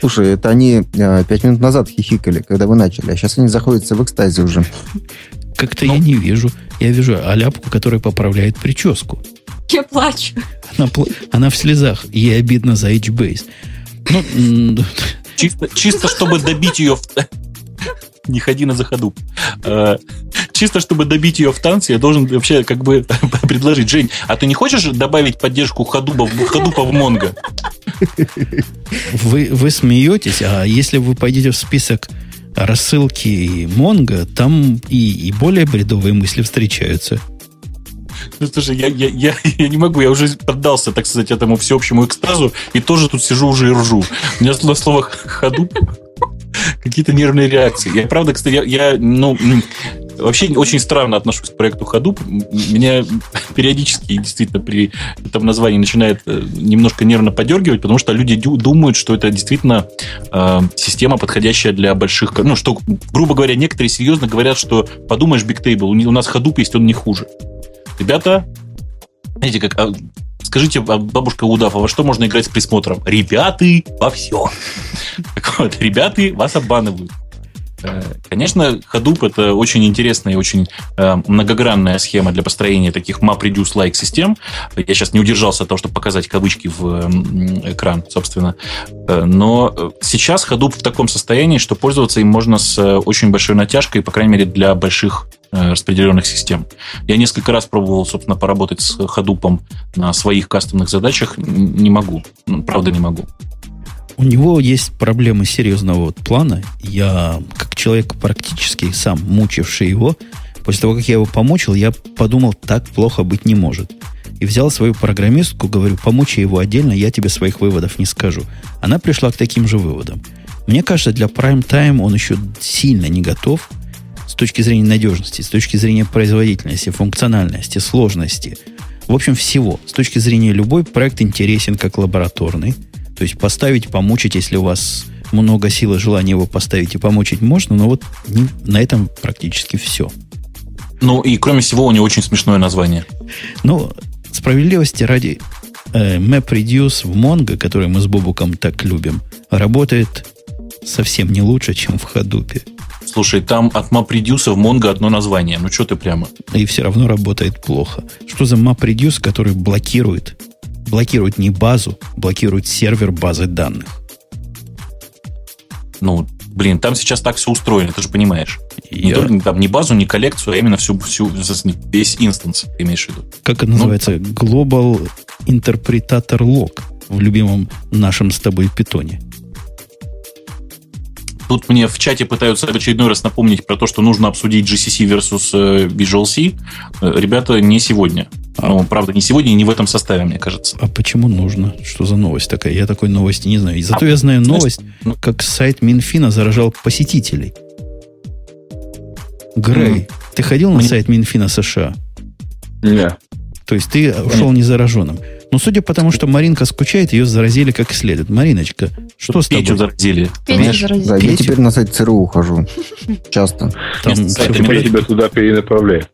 Слушай, это они э, пять минут назад хихикали, когда вы начали, а сейчас они заходятся в экстазе уже. Как-то ну, я не вижу. Я вижу аляпку, которая поправляет прическу. Я плачу. Она, она в слезах. Ей обидно за HBase. Ну, Чисто, чисто чтобы добить ее в... Не ходи на заходу. Э, чисто чтобы добить ее в танце, я должен вообще как бы предложить. Жень, а ты не хочешь добавить поддержку ходуба, ходупа в Монго? Вы, вы смеетесь, а если вы пойдете в список рассылки Монго, там и, и более бредовые мысли встречаются. Ну, слушай, я, я, я, я не могу, я уже поддался, так сказать, этому всеобщему экстазу, и тоже тут сижу уже и ржу. У меня слово, слово ходу какие-то нервные реакции. Я, правда, кстати, я, я ну, вообще очень странно отношусь к проекту Hadoop. Меня периодически, действительно, при этом названии начинает э, немножко нервно подергивать, потому что люди думают, что это действительно э, система, подходящая для больших... Ну, что, грубо говоря, некоторые серьезно говорят, что подумаешь, Big Table, у нас Hadoop есть, он не хуже. Ребята, знаете, как а, скажите, а, бабушка Удав, а во что можно играть с присмотром? Ребята, во все. Так вот, ребята вас обманывают. Э, конечно, Hadoop это очень интересная и очень э, многогранная схема для построения таких map-reduce-like систем. Я сейчас не удержался от того, чтобы показать кавычки в экран, собственно. Э, но сейчас Hadoop в таком состоянии, что пользоваться им можно с очень большой натяжкой, по крайней мере, для больших распределенных систем. Я несколько раз пробовал, собственно, поработать с Hadoop на своих кастомных задачах. Не могу. Ну, правда, не могу. У него есть проблемы серьезного вот плана. Я, как человек практически сам мучивший его, после того, как я его помучил, я подумал, так плохо быть не может. И взял свою программистку, говорю, помучи его отдельно, я тебе своих выводов не скажу. Она пришла к таким же выводам. Мне кажется, для prime time он еще сильно не готов – точки зрения надежности, с точки зрения производительности, функциональности, сложности, в общем, всего. С точки зрения любой проект интересен как лабораторный. То есть поставить, помучить, если у вас много сил и желания его поставить и помучить можно, но вот на этом практически все. Ну и кроме всего у него очень смешное название. Ну, справедливости ради, э, MapReduce в Mongo, который мы с Бобуком так любим, работает совсем не лучше, чем в Hadoop. Слушай, там от MapReduce в Mongo одно название. Ну, что ты прямо? И все равно работает плохо. Что за MapReduce, который блокирует? Блокирует не базу, блокирует сервер базы данных. Ну, блин, там сейчас так все устроено, ты же понимаешь. Я- Не только- там не базу, не коллекцию, а именно всю, всю весь инстанс, ты имеешь в виду. Как это Ну, называется? Global интерпретатор лог в любимом нашем с тобой питоне. Тут мне в чате пытаются в очередной раз напомнить про то, что нужно обсудить GCC versus э, Visual C. Э, Ребята, не сегодня. Ну, правда, не сегодня и не в этом составе, мне кажется. А почему нужно? Что за новость такая? Я такой новости не знаю. И зато я знаю знаешь, новость, ну- как сайт Минфина заражал посетителей. Грей, ты ходил на Мне- сайт Минфина США? Не. То есть ты ушел не зараженным. Но судя по тому, что Маринка скучает, ее заразили как следует. Мариночка, что с Петю тобой? заразили. Петя понимаешь? заразил. Да, я теперь на сайт ЦРУ хожу. Часто. Там порядке? тебя туда перенаправляю.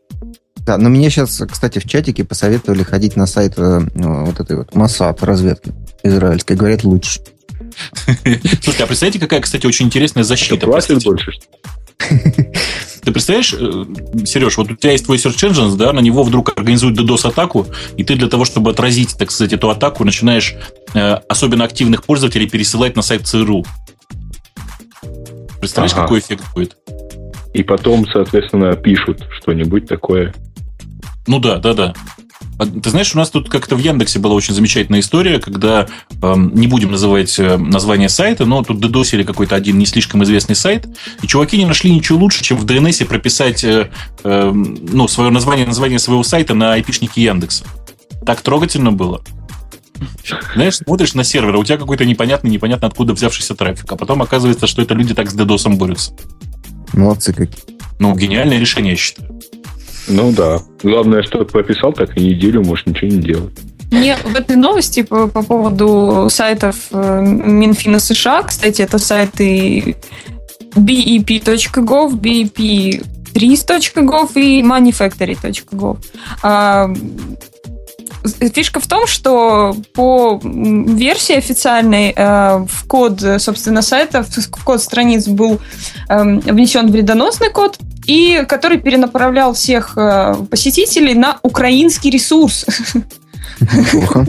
Да, но мне сейчас, кстати, в чатике посоветовали ходить на сайт э, вот этой вот Моссад разведки израильской. Говорят, лучше. Слушайте, а представляете, какая, кстати, очень интересная защита? платят больше? что? Ты представляешь, э, Сереж, вот у тебя есть твой Search Engines, да, на него вдруг организуют DDoS-атаку, и ты для того, чтобы отразить, так сказать, эту атаку, начинаешь э, особенно активных пользователей пересылать на сайт ЦРУ. Представляешь, Ага. какой эффект будет? И потом, соответственно, пишут что-нибудь такое. Ну да, да, да. А Ты знаешь, у нас тут как-то в Яндексе была очень замечательная история, когда, эм, не будем называть э, название сайта, но тут дедосили какой-то один не слишком известный сайт, и чуваки не нашли ничего лучше, чем в DNS прописать э, эм, ну, свое название, название своего сайта на айпишнике Яндекса. Так трогательно было. Знаешь, смотришь на сервер, а у тебя какой-то непонятный, непонятно откуда взявшийся трафик, а потом оказывается, что это люди так с дедосом борются. Молодцы какие. Ну, гениальное решение, я считаю. Ну да. Главное, что прописал, так и неделю можешь ничего не делать. Мне в этой новости по, по поводу сайтов э, Минфина США, кстати, это сайты bep.gov, bep3.gov и manufactory.gov. Фишка в том, что по версии официальной э, в код, э, собственно, сайта, в в код страниц был эм, внесен вредоносный код, и который перенаправлял всех э, посетителей на украинский ресурс. Плохо.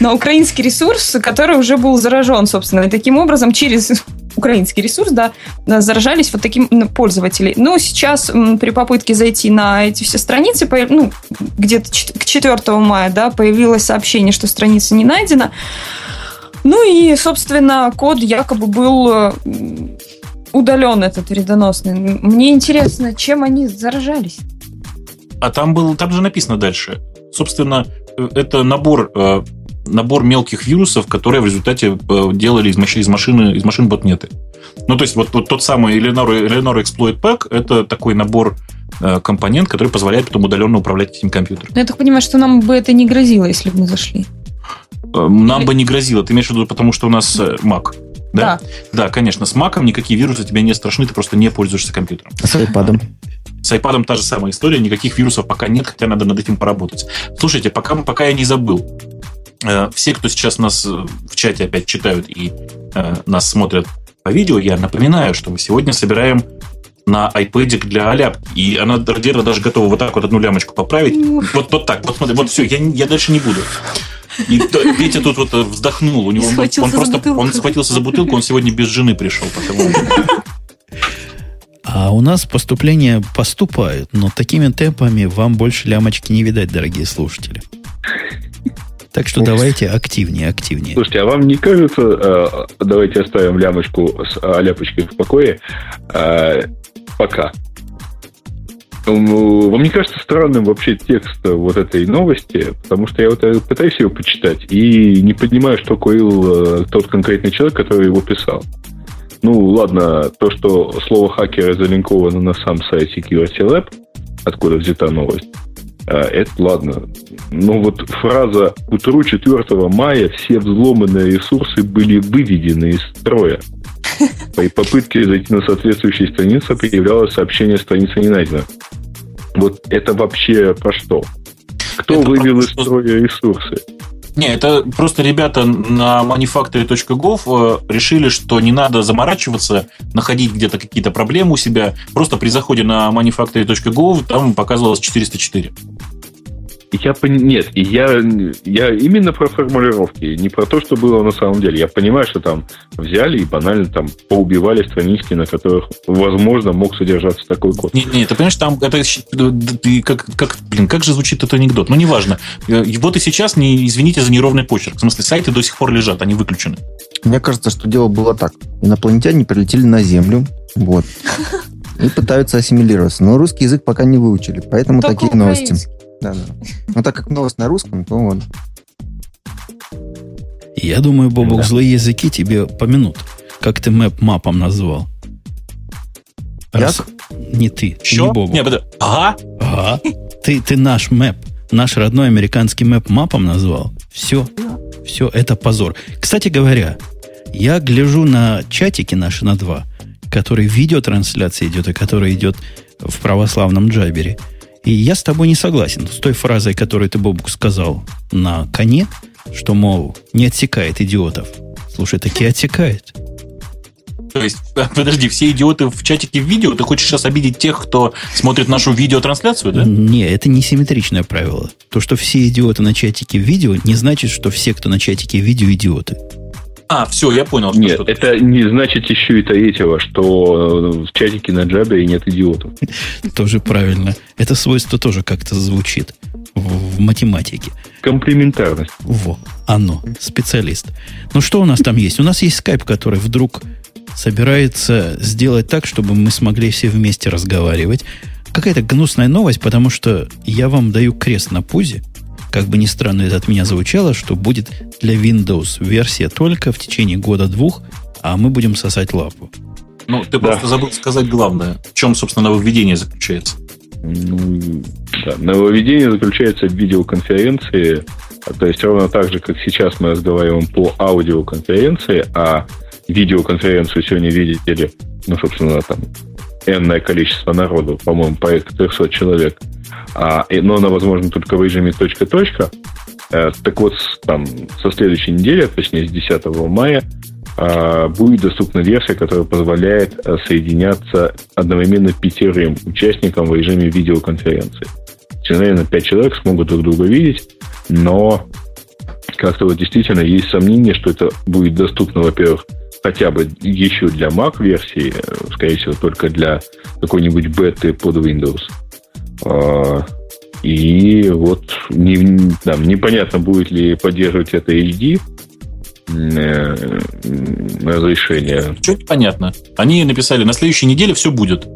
на украинский ресурс, который уже был заражен, собственно. И таким образом, через украинский ресурс, да, заражались вот таким м, пользователи. Но сейчас при попытке зайти на эти все страницы, ну, где-то к 4 мая, да, появилось сообщение, что страница не найдена. Ну и, собственно, код якобы был э, удален этот вредоносный. Мне интересно, чем они заражались? А там был, там же написано дальше. Собственно, это набор, э, набор мелких вирусов, которые в результате э, делали из, маш- из машины, из машин ботнеты. Ну, то есть, вот, вот тот самый Eleanor, Eleanor Exploit Pack это такой набор э, компонент, который позволяет потом удаленно управлять этим компьютером. Ну, я так понимаю, что нам бы это не грозило, если бы мы зашли. Э, Нам бы не грозило. Ты имеешь в виду, потому что у нас э, Mac. Да? Да, конечно. С Mac никакие вирусы тебе не страшны, ты просто не пользуешься компьютером. А с айпадом? С iPad та же самая история, никаких вирусов пока нет, хотя надо над этим поработать. Слушайте, пока, пока я не забыл, э, все, кто сейчас нас э, в чате опять читают и э, нас смотрят по видео, я напоминаю, что мы сегодня собираем на iPad для Аляпки. И она Радера даже готова вот так вот одну лямочку поправить. Вот, вот так, вот смотри, вот все, я, я дальше не буду. И Петя тут вот вздохнул. У него, он, просто бутылку. он схватился за бутылку, он сегодня без жены пришел. Потому... А у нас поступления поступают, но такими темпами вам больше лямочки не видать, дорогие слушатели. Так что давайте активнее, активнее. Слушайте, а вам не кажется, э, давайте оставим лямочку с а, ляпочкой в покое, э, пока. Вам не кажется странным вообще текст вот этой новости? Потому что я вот э, пытаюсь его почитать и не понимаю, что э, тот конкретный человек, который его писал. Ну, ладно, то, что слово хакера залинковано на сам сайт Security Lab, откуда взята новость, э, это ладно. Но вот фраза «К утру 4 мая все взломанные ресурсы были выведены из строя». При попытке зайти на соответствующие страницы появлялось сообщение «Страница не найдена». Вот это вообще про что? Кто Это вывел из строя ресурсы? Не, это просто ребята на manufactory.gov э, решили, что не надо заморачиваться, находить где-то какие-то проблемы у себя. Просто при заходе на manufactory.gov там показывалось 404. Я пон... Нет, я, я именно про формулировки, не про то, что было на самом деле. Я понимаю, что там взяли и банально там поубивали странички, на которых, возможно, мог содержаться такой код. Нет, нет, ты понимаешь, там это ты, как, как, блин, как же звучит этот анекдот? Ну, неважно. Э, вот и сейчас, не, извините за неровный почерк. В смысле, сайты до сих пор лежат, они выключены. Мне кажется, что дело было так. Инопланетяне прилетели на Землю, вот, и пытаются ассимилироваться. Но русский язык пока не выучили, поэтому Только такие новости. Да, да. Но так как новость на русском, то вот. Я думаю, Бобок, да. злые языки тебе помянут. Как ты мэп мапом назвал? Раз... Не ты, Что? не Бобок. Не, подожди. Ага. Ага. Ты, ты наш мэп, наш родной американский мэп мапом назвал. Все. Все, это позор. Кстати говоря, я гляжу на чатики наши на два, который видеотрансляция идет, и который идет в православном джабере – и я с тобой не согласен с той фразой, которую ты, Бобук, сказал на коне, что, мол, не отсекает идиотов. Слушай, таки отсекает. То есть, подожди, все идиоты в чатике видео? Ты хочешь сейчас обидеть тех, кто смотрит нашу видеотрансляцию, да? Не, это не симметричное правило. То, что все идиоты на чатике видео, не значит, что все, кто на чатике видео, идиоты. А, все, я понял. Что Нет, что это не значит еще и третьего, что в чатике на Джабе нет идиотов. Тоже правильно. Это свойство тоже как-то звучит в, математике. Комплементарность. Во, оно, специалист. Ну что у нас там есть? У нас есть скайп, который вдруг собирается сделать так, чтобы мы смогли все вместе разговаривать. Какая-то гнусная новость, потому что я вам даю крест на пузе – как бы ни странно это от меня звучало, что будет для Windows версия только в течение года-двух, а мы будем сосать лапу. Ну, ты да. просто забыл сказать главное. В чем, собственно, нововведение заключается? Ну, да. Нововведение заключается в видеоконференции. То есть ровно так же, как сейчас мы разговариваем по аудиоконференции, а видеоконференцию сегодня видели, ну, собственно, там, энное количество народу, по-моему, порядка 300 человек – а, но она возможна только в режиме точка-точка. Э, так вот, там, со следующей недели, точнее, с 10 мая, э, будет доступна версия, которая позволяет э, соединяться одновременно пятерым участникам в режиме видеоконференции. Наверное, пять человек смогут друг друга видеть, но как-то вот действительно есть сомнение, что это будет доступно, во-первых, хотя бы еще для Mac-версии, скорее всего, только для какой-нибудь беты под Windows – а, и вот не, там, непонятно, будет ли поддерживать это HD э, разрешение. Что непонятно? Они написали, на следующей неделе все будет.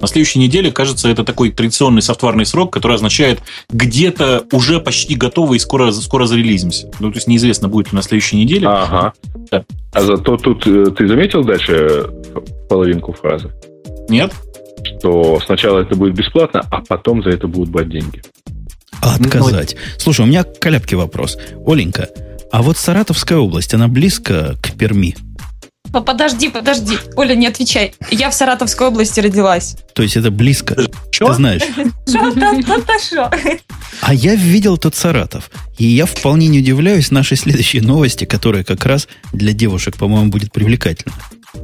На следующей неделе, кажется, это такой традиционный софтварный срок, который означает где-то уже почти готово и скоро, скоро зарелизимся. Ну, то есть неизвестно, будет ли на следующей неделе. Ага. Да. А зато тут э, ты заметил дальше половинку фразы? Нет что сначала это будет бесплатно, а потом за это будут брать деньги. А отказать. Слушай, у меня коляпки вопрос. Оленька, а вот Саратовская область, она близко к Перми? Подожди, подожди. Оля, не отвечай. Я в Саратовской области родилась. То есть это близко. Что? Ты знаешь. Что? А я видел тот Саратов. И я вполне не удивляюсь нашей следующей новости, которая как раз для девушек, по-моему, будет привлекательна.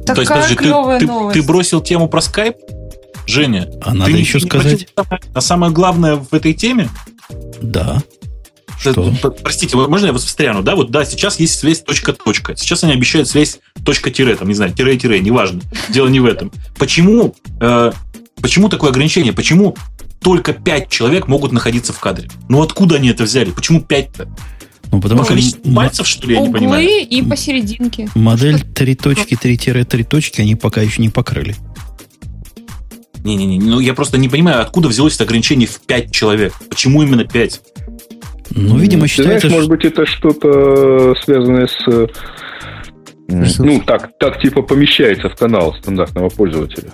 Такая То есть, подожди, ты, ты, ты бросил тему про скайп? Женя, а надо еще сказать. А самое главное в этой теме? Да. Что? Простите, можно я вас встряну? Да, вот да, сейчас есть связь точка-точка. Сейчас они обещают связь точка-тире, там, не знаю, тире-тире, неважно. Дело не в этом. Почему, э, почему такое ограничение? Почему только пять человек могут находиться в кадре? Ну откуда они это взяли? Почему пять-то? Ну, потому что пальцев, что ли, я не понимаю. и посерединке. Модель 3 точки, 3-3 точки они пока еще не покрыли. Не-не-не, ну я просто не понимаю, откуда взялось это ограничение в 5 человек. Почему именно 5? Ну, видимо, считается... Знаешь, может быть, это что-то связанное с... Ну, так, так типа помещается в канал стандартного пользователя.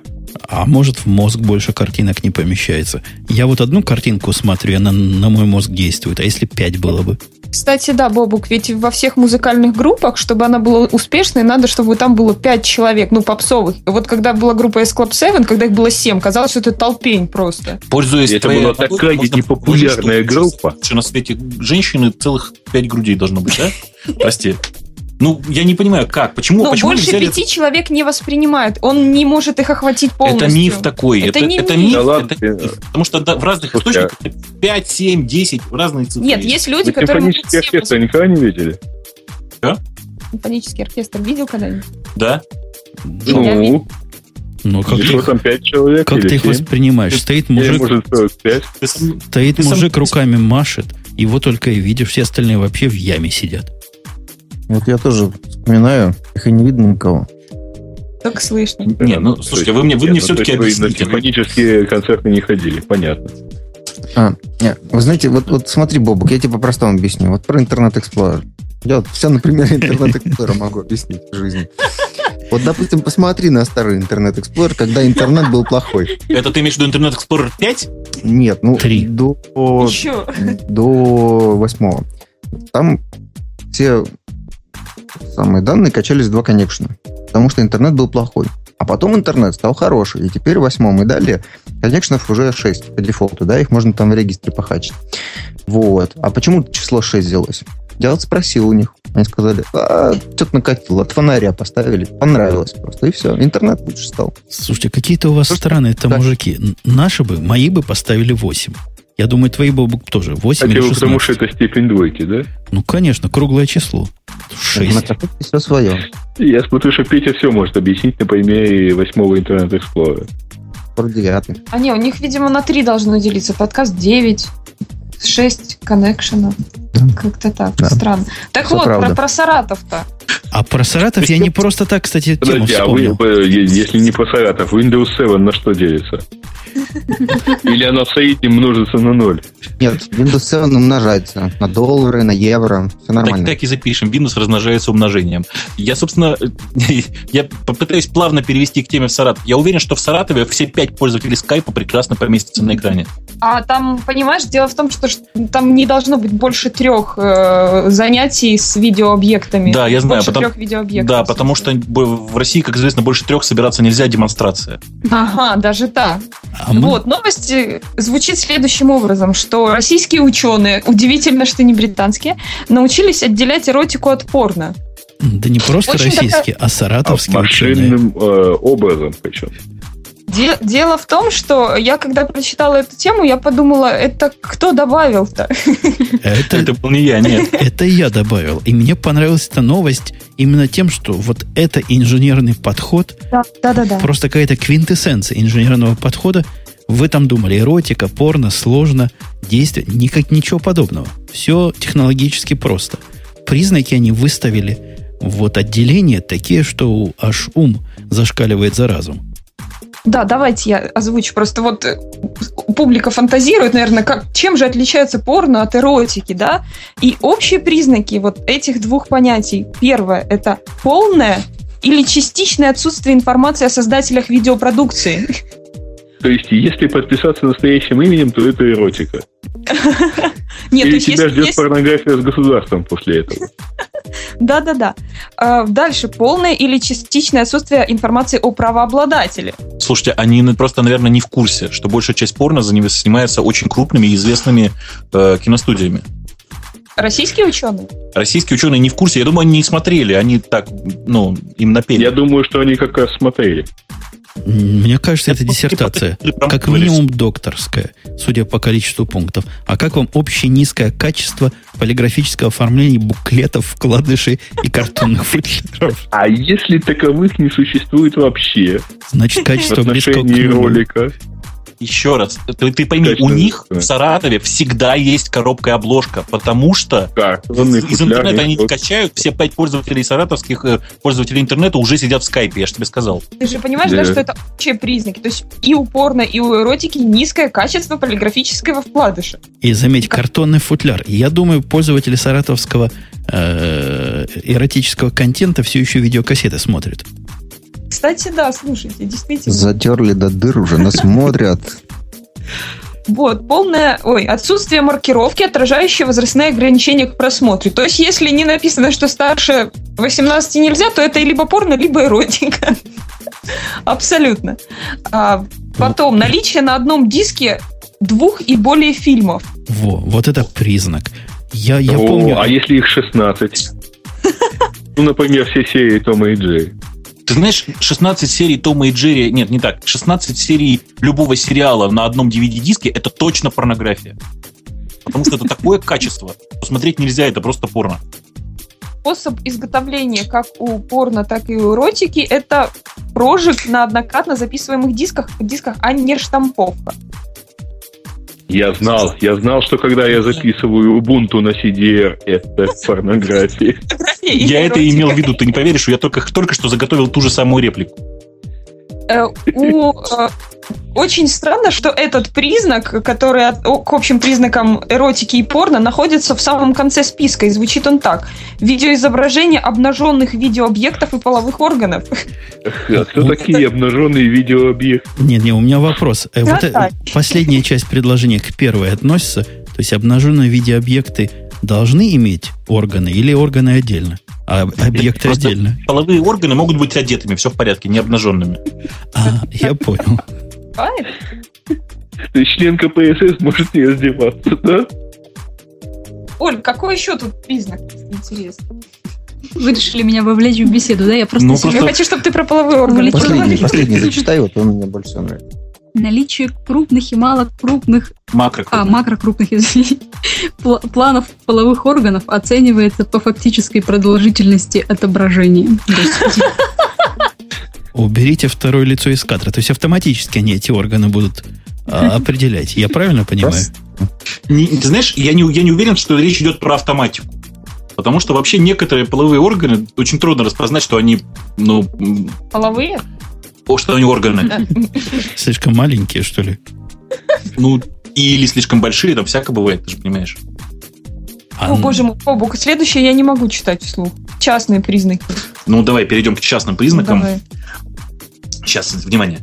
А может, в мозг больше картинок не помещается. Я вот одну картинку смотрю, она на мой мозг действует. А если пять было бы? Кстати, да, Бобук, ведь во всех музыкальных группах, чтобы она была успешной, надо, чтобы там было 5 человек, ну, попсовых. Вот когда была группа S Club 7, когда их было 7, казалось, что это толпень просто. Пользуясь Это твоей была такая можно непопулярная предположить, что группа. Что на свете женщины целых пять грудей должно быть, да? Прости. Ну, я не понимаю, как, почему, Ну, почему больше взяли... пяти человек не воспринимает. Он не может их охватить полностью. Это миф такой. Это Это, не это миф. миф. Да ладно, это миф. Потому что да, в разных Слушай, источниках 5, 7, 10, разные цифры. Нет, есть люди, Вы которые могут симфонический оркестр никогда не видели? Симфонический оркестр видел когда-нибудь? Да? Я Ну, видел. Ну, как, ты, там, 5 человек как ты их 7? воспринимаешь? Стоит мужик, может, 45? Ты сам- стоит сам- мужик руками машет, его только и видишь, все остальные вообще в яме сидят. Вот я тоже вспоминаю, их и не видно никого. Только слышно. Не, ну, слушайте, вы мне- вы нет, мне ну, всё-таки то есть вы на объясните. симфонические концерты не ходили, понятно. А, не, вы знаете, вот, вот смотри, Бобук, я тебе по-простому объясню. Вот про Интернет Explorer. Я вот все на примере Интернет Explorer могу объяснить в жизни. Вот, допустим, посмотри на старый Интернет Explorer, когда интернет был плохой. Это ты имеешь в виду Internet Explorer 5? Нет, ну, Три. до, Еще. до восьмого. Там все самые данные качались два коннекшена, потому что интернет был плохой. А потом интернет стал хороший, и теперь в восьмом и далее коннекшенов уже 6 по дефолту, да, их можно там в регистре похачить. Вот. А почему число 6 взялось? Я вот спросил у них. Они сказали, а, что-то накатило, от фонаря поставили, понравилось просто, и все, интернет лучше стал. Слушайте, какие-то у вас Просто- странные-то да. мужики. Наши бы, мои бы поставили 8. Я думаю, твои бы тоже. 8 Хотя или бы 16. потому, что это степень двойки, да? Ну, конечно, круглое число. На 6. катушке все свое. Я смотрю, что Петя все может объяснить на примере восьмого интернет эксплора. Про девятый. А не, у них, видимо, на три должно делиться. Подкаст 9, 6 коннекшенов. Как-то так. Да. Странно. Так Всё вот, правда. про, про Саратов-то. А про Саратов я не просто так, кстати, тему Подожди, а вы, вспомнил. э, если не про Саратов, Windows 7 на что делится? Или она в среднем множится на ноль? Нет, Windows 7 умножается на доллары, на евро, все Так, нормально. так и запишем. Windows размножается умножением. Я, собственно, я попытаюсь плавно перевести к теме в Саратов. Я уверен, что в Саратове все пять пользователей скайпа прекрасно поместятся на экране. А там, понимаешь, дело в том, что там не должно быть больше трех э, занятий с видеообъектами. Да, я знаю, Больше потому- трех видеообъектов. Да, потому что в России, как известно, больше трех собираться нельзя демонстрация. Ага, даже так. А мы- Вот, новость э, звучит следующим образом, что российские ученые, удивительно, что не британские, научились отделять эротику от порно. Да не просто Очень российские, а А саратовские ученые. машинным э, образом причем. Де- дело в том, что я, когда прочитала эту тему, я подумала, это кто добавил-то? Это, Это был не я, нет. это я добавил. И мне понравилась эта новость именно тем, что вот это инженерный подход, Да-да-да. просто какая-то квинтэссенция инженерного подхода. Вы там думали, эротика, порно, сложно, действие. Никак ничего подобного. Все технологически просто. Признаки они выставили вот отделение такие, что аж ум зашкаливает за разум. Да, давайте я озвучу. Просто вот э, публика фантазирует, наверное, как, чем же отличается порно от эротики, да? И общие признаки вот этих двух понятий. Первое – это полное или частичное отсутствие информации о создателях видеопродукции. То есть, если подписаться настоящим именем, то это эротика. Нет, Или тебя ждет есть- порнография с государством после этого. Да-да-да. А, Дальше. Полное или частичное отсутствие информации о правообладателе. Слушайте, они ну, просто, наверное, не в курсе, что большая часть порно заним- занимается очень крупными и известными э, киностудиями. Российские ученые? Российские ученые не в курсе. Я думаю, они не смотрели. Они так, ну, им напели. Я думаю, что они как раз смотрели. Мне кажется, это диссертация. Как минимум докторская, судя по количеству пунктов. А как вам общее низкое качество полиграфического оформления буклетов, вкладышей и картонных футляров? А если таковых не существует вообще Значит, качество близко к ролика? Еще раз, ты, ты пойми, Точно, у них да. в Саратове всегда есть коробка и обложка, потому что Картонный из интернета они не качают, все пять пользователей саратовских э, пользователей интернета уже сидят в скайпе, я же тебе сказал. Ты же понимаешь, да, Да. что это общие признаки. То есть и у порно, и у эротики низкое качество полиграфического вкладыша. И заметь, картонный футляр. Я думаю, пользователи саратовского э, эротического контента все еще видеокассеты смотрят. Кстати, да, слушайте, действительно. Затерли до дыр уже, нас смотрят. Вот, полное, ой, отсутствие маркировки, отражающей возрастные ограничения к просмотру. То есть, если не написано, что старше 18 нельзя, то это либо порно, либо эротика. Абсолютно. А, потом, наличие на одном диске двух и более фильмов. Во, вот это признак. Я, я О, помню... А если их 16? Ну, например, все серии Тома и Джерри. Ты знаешь, 16 серий Тома и Джерри... Нет, не так. 16 серий любого сериала на одном DVD-диске — это точно порнография. Потому что это такое качество. Посмотреть нельзя, это просто порно. Способ изготовления как у порно, так и у эротики – это прожиг на однократно записываемых дисках, дисках а не штамповка. Я знал, я знал, что когда я записываю Ubuntu на CDR, это порнография. Я это имел в виду, ты не поверишь, я только, только что заготовил ту же самую реплику. Э, у, э, очень странно, что этот признак, который к общим признакам эротики и порно, находится в самом конце списка, и звучит он так. Видеоизображение обнаженных видеообъектов и половых органов. А кто такие обнаженные видеообъекты? Не, не, у меня вопрос. Э, вот э, последняя часть предложения к первой относится. То есть обнаженные видеообъекты должны иметь органы или органы отдельно? А объекты Просто отдельно? Половые органы могут быть одетыми, все в порядке, не обнаженными. А, я понял. Бывает? То есть член КПСС может не раздеваться, да? Оль, какой еще тут признак? Интересно. Вы решили меня вовлечь в беседу, да? Я просто Ну, себе- Я хочу, чтобы ты про половые органы Последний, Последний, зачитай, вот он мне больше всего нравится. Наличие крупных и малокрупных, Макро. а, макрокрупных, извините, пла- планов половых органов оценивается по фактической продолжительности отображения. Уберите второе лицо из кадра. То есть автоматически они эти органы будут а, определять. Я правильно понимаю? Не- ты знаешь, я не, я не уверен, что речь идет про автоматику. Потому что вообще некоторые половые органы очень трудно распознать, что они, ну, Половые? о, что они органы. Слишком маленькие, что ли? Ну, или слишком большие, там всякое бывает, ты же понимаешь. А, О, боже мой, Бобук, следующее я не могу читать вслух. Частные признаки. Ну, давай перейдем к частным признакам. Давай. Сейчас, внимание.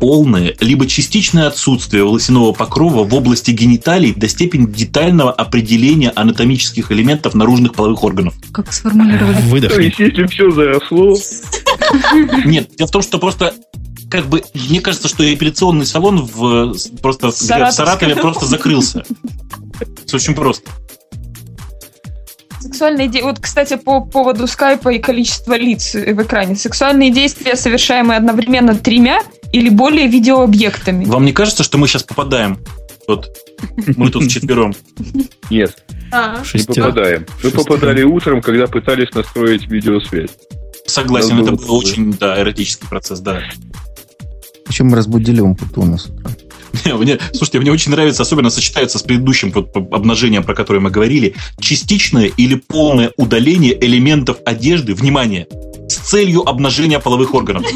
Полное либо частичное отсутствие волосяного покрова в области гениталий до степени детального определения анатомических элементов наружных половых органов. Как сформулировали? То Выдохни. есть, если все заросло, Нет, дело в том, что просто как бы, мне кажется, что эпиляционный салон в, просто в. Саратове просто закрылся. Все очень просто. Сексуальные де- Вот, кстати, по поводу скайпа и количества лиц в экране. Сексуальные действия, совершаемые одновременно тремя или более видеообъектами. Вам не кажется, что мы сейчас попадаем? Вот мы тут вчетвером. нет, А. не попадаем. Мы Шестеро. попадали утром, когда пытались настроить видеосвязь. Согласен, это был очень, да, эротический процесс, да. Причем мы разбудили Умпутуна с утра. Не, Мне, слушайте, мне очень нравится, особенно сочетается с предыдущим обнажением, про которое мы говорили, частичное или полное удаление элементов одежды, внимание, с целью обнажения половых органов.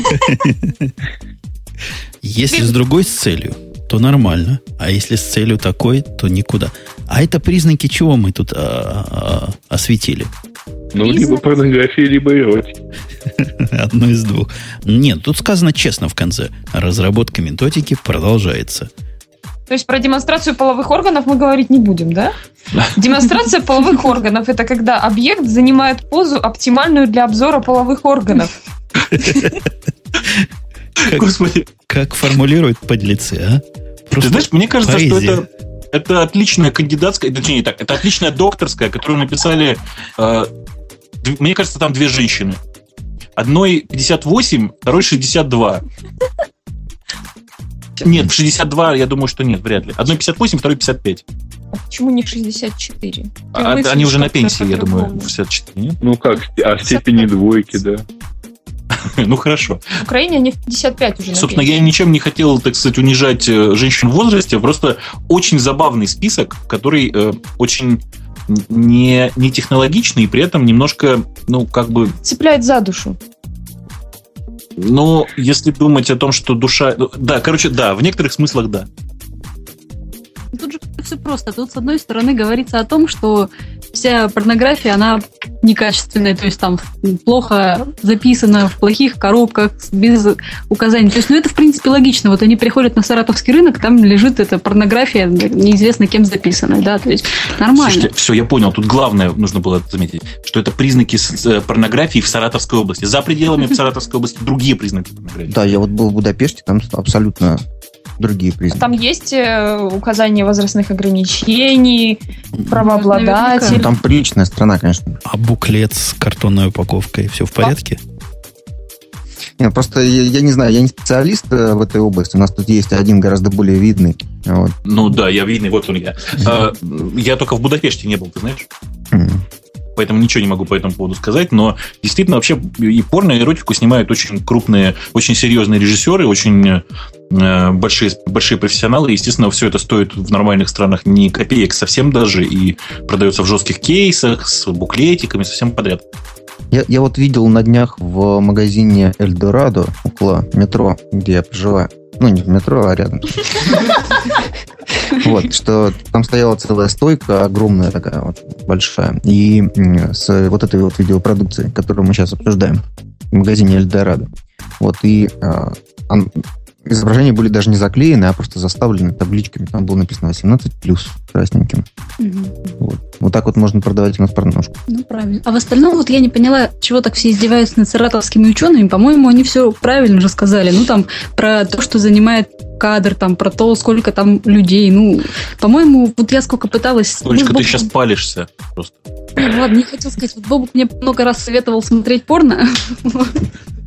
Если с другой целью, то нормально. А если с целью такой, то никуда. А это признаки чего мы тут а, а, осветили? Ну, Признак. либо порнография, либо эротика. Одно из двух. Нет, тут сказано честно в конце. Разработка методики продолжается. То есть про демонстрацию половых органов мы говорить не будем, да? Демонстрация половых органов – это когда объект занимает позу, оптимальную для обзора половых органов. Господи, Как формулируют подлецы, а? ты знаешь, мне кажется, что поэзия. это, это отличная кандидатская, точнее не так, это отличная докторская, которую написали, э, мне кажется, там две женщины. Одной 58, второй 62. Нет, в 62, я думаю, что нет, вряд ли. Одной 58, второй 55. А почему не 64? А, они уже на пенсии, я думаю, по-другому. в 64, нет? Ну как, а степени двойки, да. Ну, хорошо. В Украине они в 55 уже Собственно, я ничем не хотел, так сказать, унижать э, женщин в возрасте. Просто очень забавный список, который э, очень не, не технологичный и при этом немножко, ну, как бы, Цепляет за душу. но если думать о том, что душа... ну, Да, короче, да, в некоторых смыслах да. Тут же все просто. Тут, с одной стороны, говорится о том, что вся порнография, она некачественная, то есть там плохо записано, в плохих коробках, без указаний. То есть, ну, это, в принципе, логично. Вот они приходят на саратовский рынок, там лежит эта порнография, неизвестно кем записанная, да, то есть нормально. Слушайте, все, я понял. Тут главное нужно было заметить, что это признаки э, порнографии в Саратовской области. За пределами Саратовской области другие признаки порнографии. Да, я вот был в Будапеште, там абсолютно другие признаки. Там есть э, указание возрастных ограничений, правообладатель. Ну, там приличная страна, конечно. А буклет с картонной упаковкой, все в порядке? Нет, просто я, я не знаю, я не специалист э, в этой области. У нас тут есть один гораздо более видный. Вот. Ну да, я видный, вот он я. А, я только в Будапеште не был, ты знаешь? Поэтому ничего не могу по этому поводу сказать, но действительно вообще и порно, и эротику снимают очень крупные, очень серьезные режиссеры, очень э, большие, большие профессионалы. Естественно, все это стоит в нормальных странах не копеек совсем даже, и продается в жестких кейсах, с буклетиками, совсем подряд. Я, я вот видел на днях в магазине Эльдорадо около метро, где я проживаю. Ну, не в метро, а рядом. Вот, что там стояла целая стойка, огромная такая вот, большая, и с вот этой вот видеопродукцией, которую мы сейчас обсуждаем в магазине Эльдорадо. Вот, и а, изображения были даже не заклеены, а просто заставлены табличками. Там было написано 18 плюс красненьким. Угу. Вот. вот так вот можно продавать у нас порношку. Ну, правильно. А в остальном вот я не поняла, чего так все издеваются над саратовскими учеными. По-моему, они все правильно же сказали. Ну, там, про то, что занимает кадр, там, про то, сколько там людей. Ну, по-моему, вот я сколько пыталась... Только ну, ты сейчас палишься просто. Ну, ладно, не хотел сказать. Вот Бобук мне много раз советовал смотреть порно.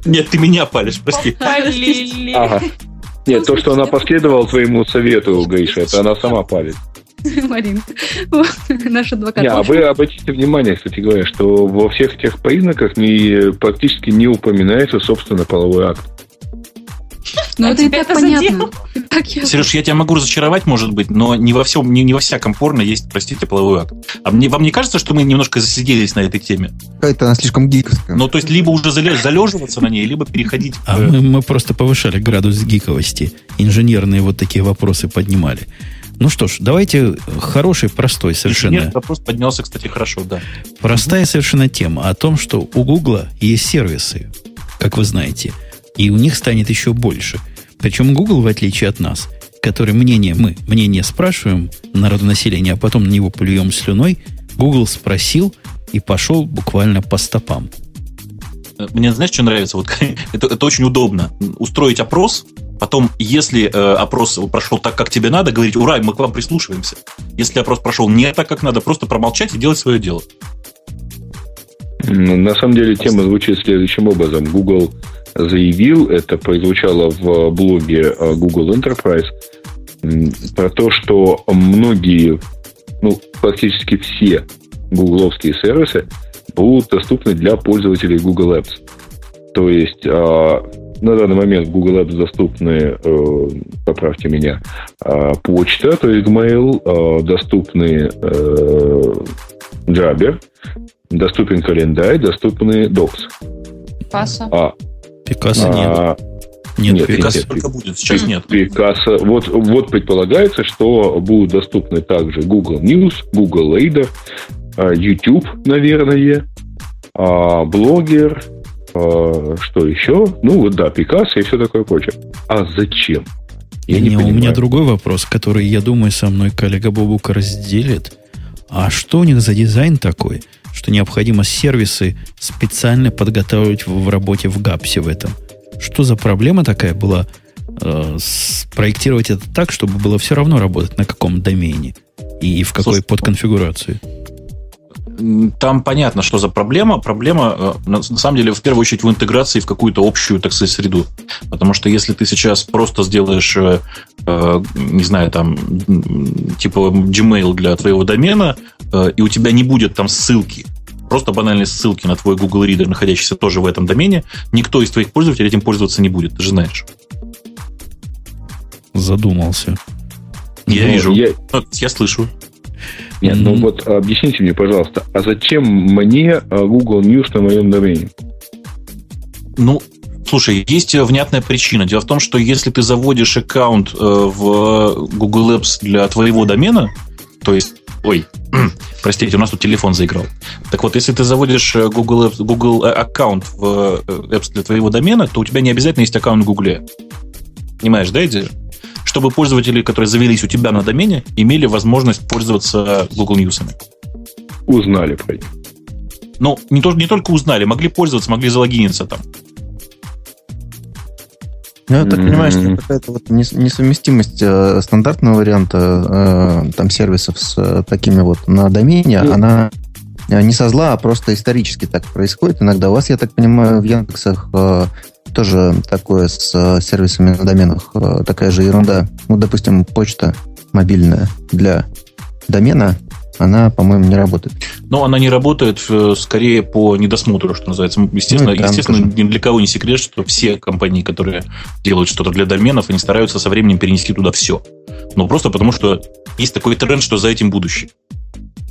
Нет, ты меня палишь, прости. Ага. Нет, то, что она последовала твоему совету, Гриша, это она сама палит. Маринка, наш адвокат. Не, а вы обратите внимание, кстати говоря, что во всех этих признаках не, практически не упоминается, собственно, половой акт. Ну, а это и так понятно. Сереж, я тебя могу разочаровать, может быть, но не во всем, не, не во всяком порно есть, простите, половой акт. А мне, вам не кажется, что мы немножко засиделись на этой теме? Какая-то она слишком гиковская. Ну, то есть, либо уже залеживаться на ней, либо переходить... А мы, мы просто повышали градус гиковости. Инженерные вот такие вопросы поднимали. Ну что ж, давайте хороший, простой совершенно. Нет, вопрос поднялся, кстати, хорошо, да. Простая совершенно тема о том, что у Гугла есть сервисы, как вы знаете, и у них станет еще больше – причем Google, в отличие от нас, который мнение, мы мнение спрашиваем народонаселения, а потом на него плюем слюной, Google спросил и пошел буквально по стопам. Мне, знаешь, что нравится? Вот, это, это очень удобно. Устроить опрос, потом, если э, опрос прошел так, как тебе надо, говорить, ура, мы к вам прислушиваемся. Если опрос прошел не так, как надо, просто промолчать и делать свое дело. На самом деле тема звучит следующим образом. Google заявил, это прозвучало в блоге э, Google Enterprise, про то, что многие, ну, практически все гугловские сервисы будут доступны для пользователей Google Apps. То есть а, на данный момент в Google Apps доступны, э, поправьте меня, а, почта, то есть Gmail, а, доступны э, Jabber, доступен календарь, доступны Docs. Паса. А, Пикассо а, нет. Нет, Пикассо только будет, сейчас нет. Пикассо. Вот, вот предполагается, что будут доступны также Google News, Google Reader, а, YouTube, наверное, а, блогер, а, что еще? Ну, вот да, Пикассо и все такое прочее. А зачем? Я не, не у меня другой вопрос, который, я думаю, со мной коллега Бобука разделит. А что у них за дизайн такой? Что необходимо сервисы специально подготавливать в, в работе в ГАПСе в этом. Что за проблема такая была э, проектировать это так, чтобы было все равно работать на каком домене и в какой Слушай, подконфигурации? Там понятно, что за проблема. Проблема, э, на самом деле, в первую очередь в интеграции в какую-то общую, так сказать, среду. Потому что если ты сейчас просто сделаешь, э, э, не знаю, там, типа Gmail для твоего домена, и у тебя не будет там ссылки, просто банальные ссылки на твой Google Reader, находящийся тоже в этом домене, никто из твоих пользователей этим пользоваться не будет, ты же знаешь. Задумался. Я ну, вижу. Я... я слышу. Нет, ну вот объясните мне, пожалуйста, а зачем мне а, Google News на моем домене? Ну, Слушай, есть внятная причина. Дело в том, что если ты заводишь аккаунт э, в Google Apps для твоего домена, то есть, ой, Простите, у нас тут телефон заиграл. Так вот, если ты заводишь э, Google, Google аккаунт в Apps для твоего домена, то у тебя не обязательно есть аккаунт в Google. Понимаешь, да, идея? Чтобы пользователи, которые завелись у тебя на домене, имели возможность пользоваться Google News. Узнали про них. Ну, не, то, не только узнали, могли пользоваться, могли залогиниться там. Ну, я так понимаю, что какая-то вот несовместимость э, стандартного варианта э, там сервисов с э, такими вот на домене, ну, она э, не со зла, а просто исторически так происходит. Иногда у вас, я так понимаю, в Яндексах э, тоже такое с э, сервисами на доменах, э, такая же ерунда. Ну, допустим, почта мобильная для домена, она, по-моему, не работает. Но она не работает э, скорее по недосмотру, что называется. Естественно, ну, естественно ни для кого не секрет, что все компании, которые делают что-то для доменов, они стараются со временем перенести туда все. Но просто потому, что есть такой тренд, что за этим будущее.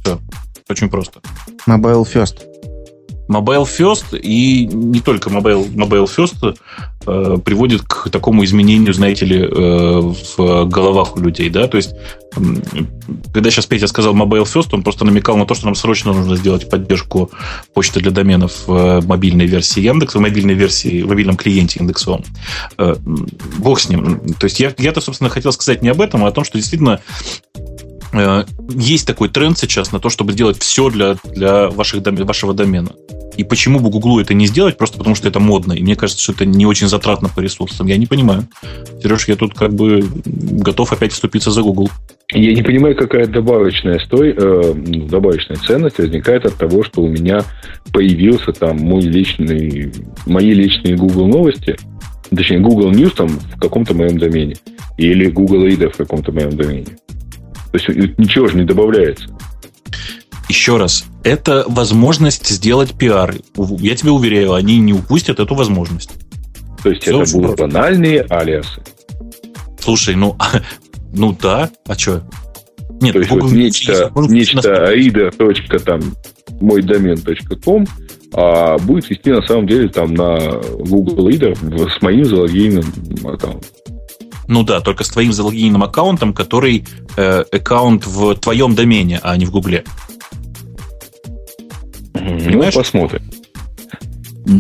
Все. Очень просто. Mobile First. Mobile First и не только Mobile, Mobile First э, приводит к такому изменению, знаете ли, э, в головах у людей, да, то есть когда сейчас Петя сказал Mobile First, он просто намекал на то, что нам срочно нужно сделать поддержку почты для доменов в мобильной версии Яндекса, в мобильной версии, в мобильном клиенте индексовом. Э, бог с ним. То есть я, я-то, собственно, хотел сказать не об этом, а о том, что действительно Э, есть такой тренд сейчас на то, чтобы сделать все для, для ваших, вашего домена. И почему бы Гуглу это не сделать? Просто потому, что это модно. И мне кажется, что это не очень затратно по ресурсам. Я не понимаю. Сереж, я тут как бы готов опять вступиться за Google. Я не понимаю, какая добавочная, стой, э, добавочная ценность возникает от того, что у меня появился там мой личный, мои личные Google новости, точнее, Google News там в каком-то моем домене, или Google Reader в каком-то моем домене. То есть ничего же не добавляется. Еще раз, это возможность сделать пиар. Я тебе уверяю, они не упустят эту возможность. То есть Все это будут просто. банальные алиасы. Слушай, ну, ну да, а что? Нет, То есть Google вот нечто, нечто reader. там мой домен.com а будет вести на самом деле там на Google Reader с моим залогиненным аккаунтом. Ну да, только с твоим залогиненным аккаунтом, который э, аккаунт в твоем домене, а не в Гугле. Ну, посмотрим.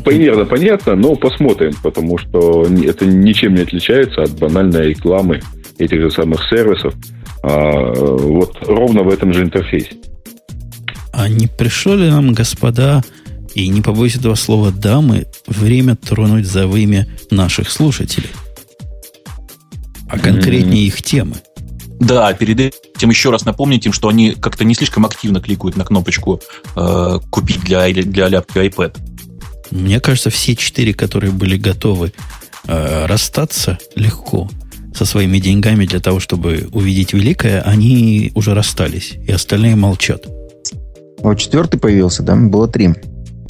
Примерно понятно, но посмотрим, потому что это ничем не отличается от банальной рекламы этих же самых сервисов. А, вот ровно в этом же интерфейсе. А не пришло ли нам, господа, и не побоюсь этого слова дамы, время тронуть за вымя наших слушателей? А конкретнее их темы. Да, перед этим еще раз напомнить им, что они как-то не слишком активно кликают на кнопочку э, «Купить для, для ляпки iPad». Мне кажется, все четыре, которые были готовы э, расстаться легко со своими деньгами для того, чтобы увидеть великое, они уже расстались, и остальные молчат. Вот четвертый появился, да? Было три.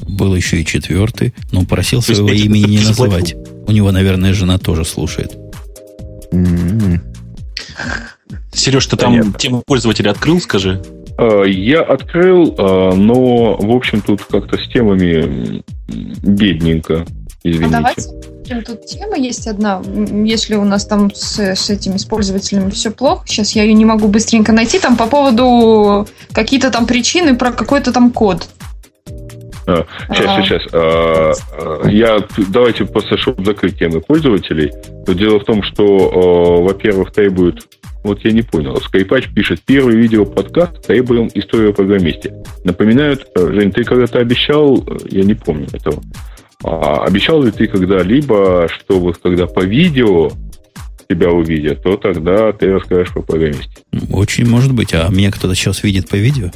Был еще и четвертый, но просил своего имени не называть. У него, наверное, жена тоже слушает. Сереж, ты там тему пользователя открыл, скажи? А, я открыл, а, но, в общем, тут как-то с темами бедненько. Извините. А давайте тут тема есть одна. Если у нас там с, с этими с пользователями все плохо, сейчас я ее не могу быстренько найти, там по поводу какие-то там причины про какой-то там код. Сейчас, а. сейчас. А, а, я, давайте просто, чтобы закрыть темы пользователей. Дело в том, что, во-первых, требует вот я не понял. Скайпач пишет первый видео подкаст требуем историю о программисте. Напоминают, Жень, ты когда-то обещал, я не помню этого, обещал ли ты когда-либо, что вот когда по видео тебя увидят, то тогда ты расскажешь про программисте? Очень может быть. А меня кто-то сейчас видит по видео?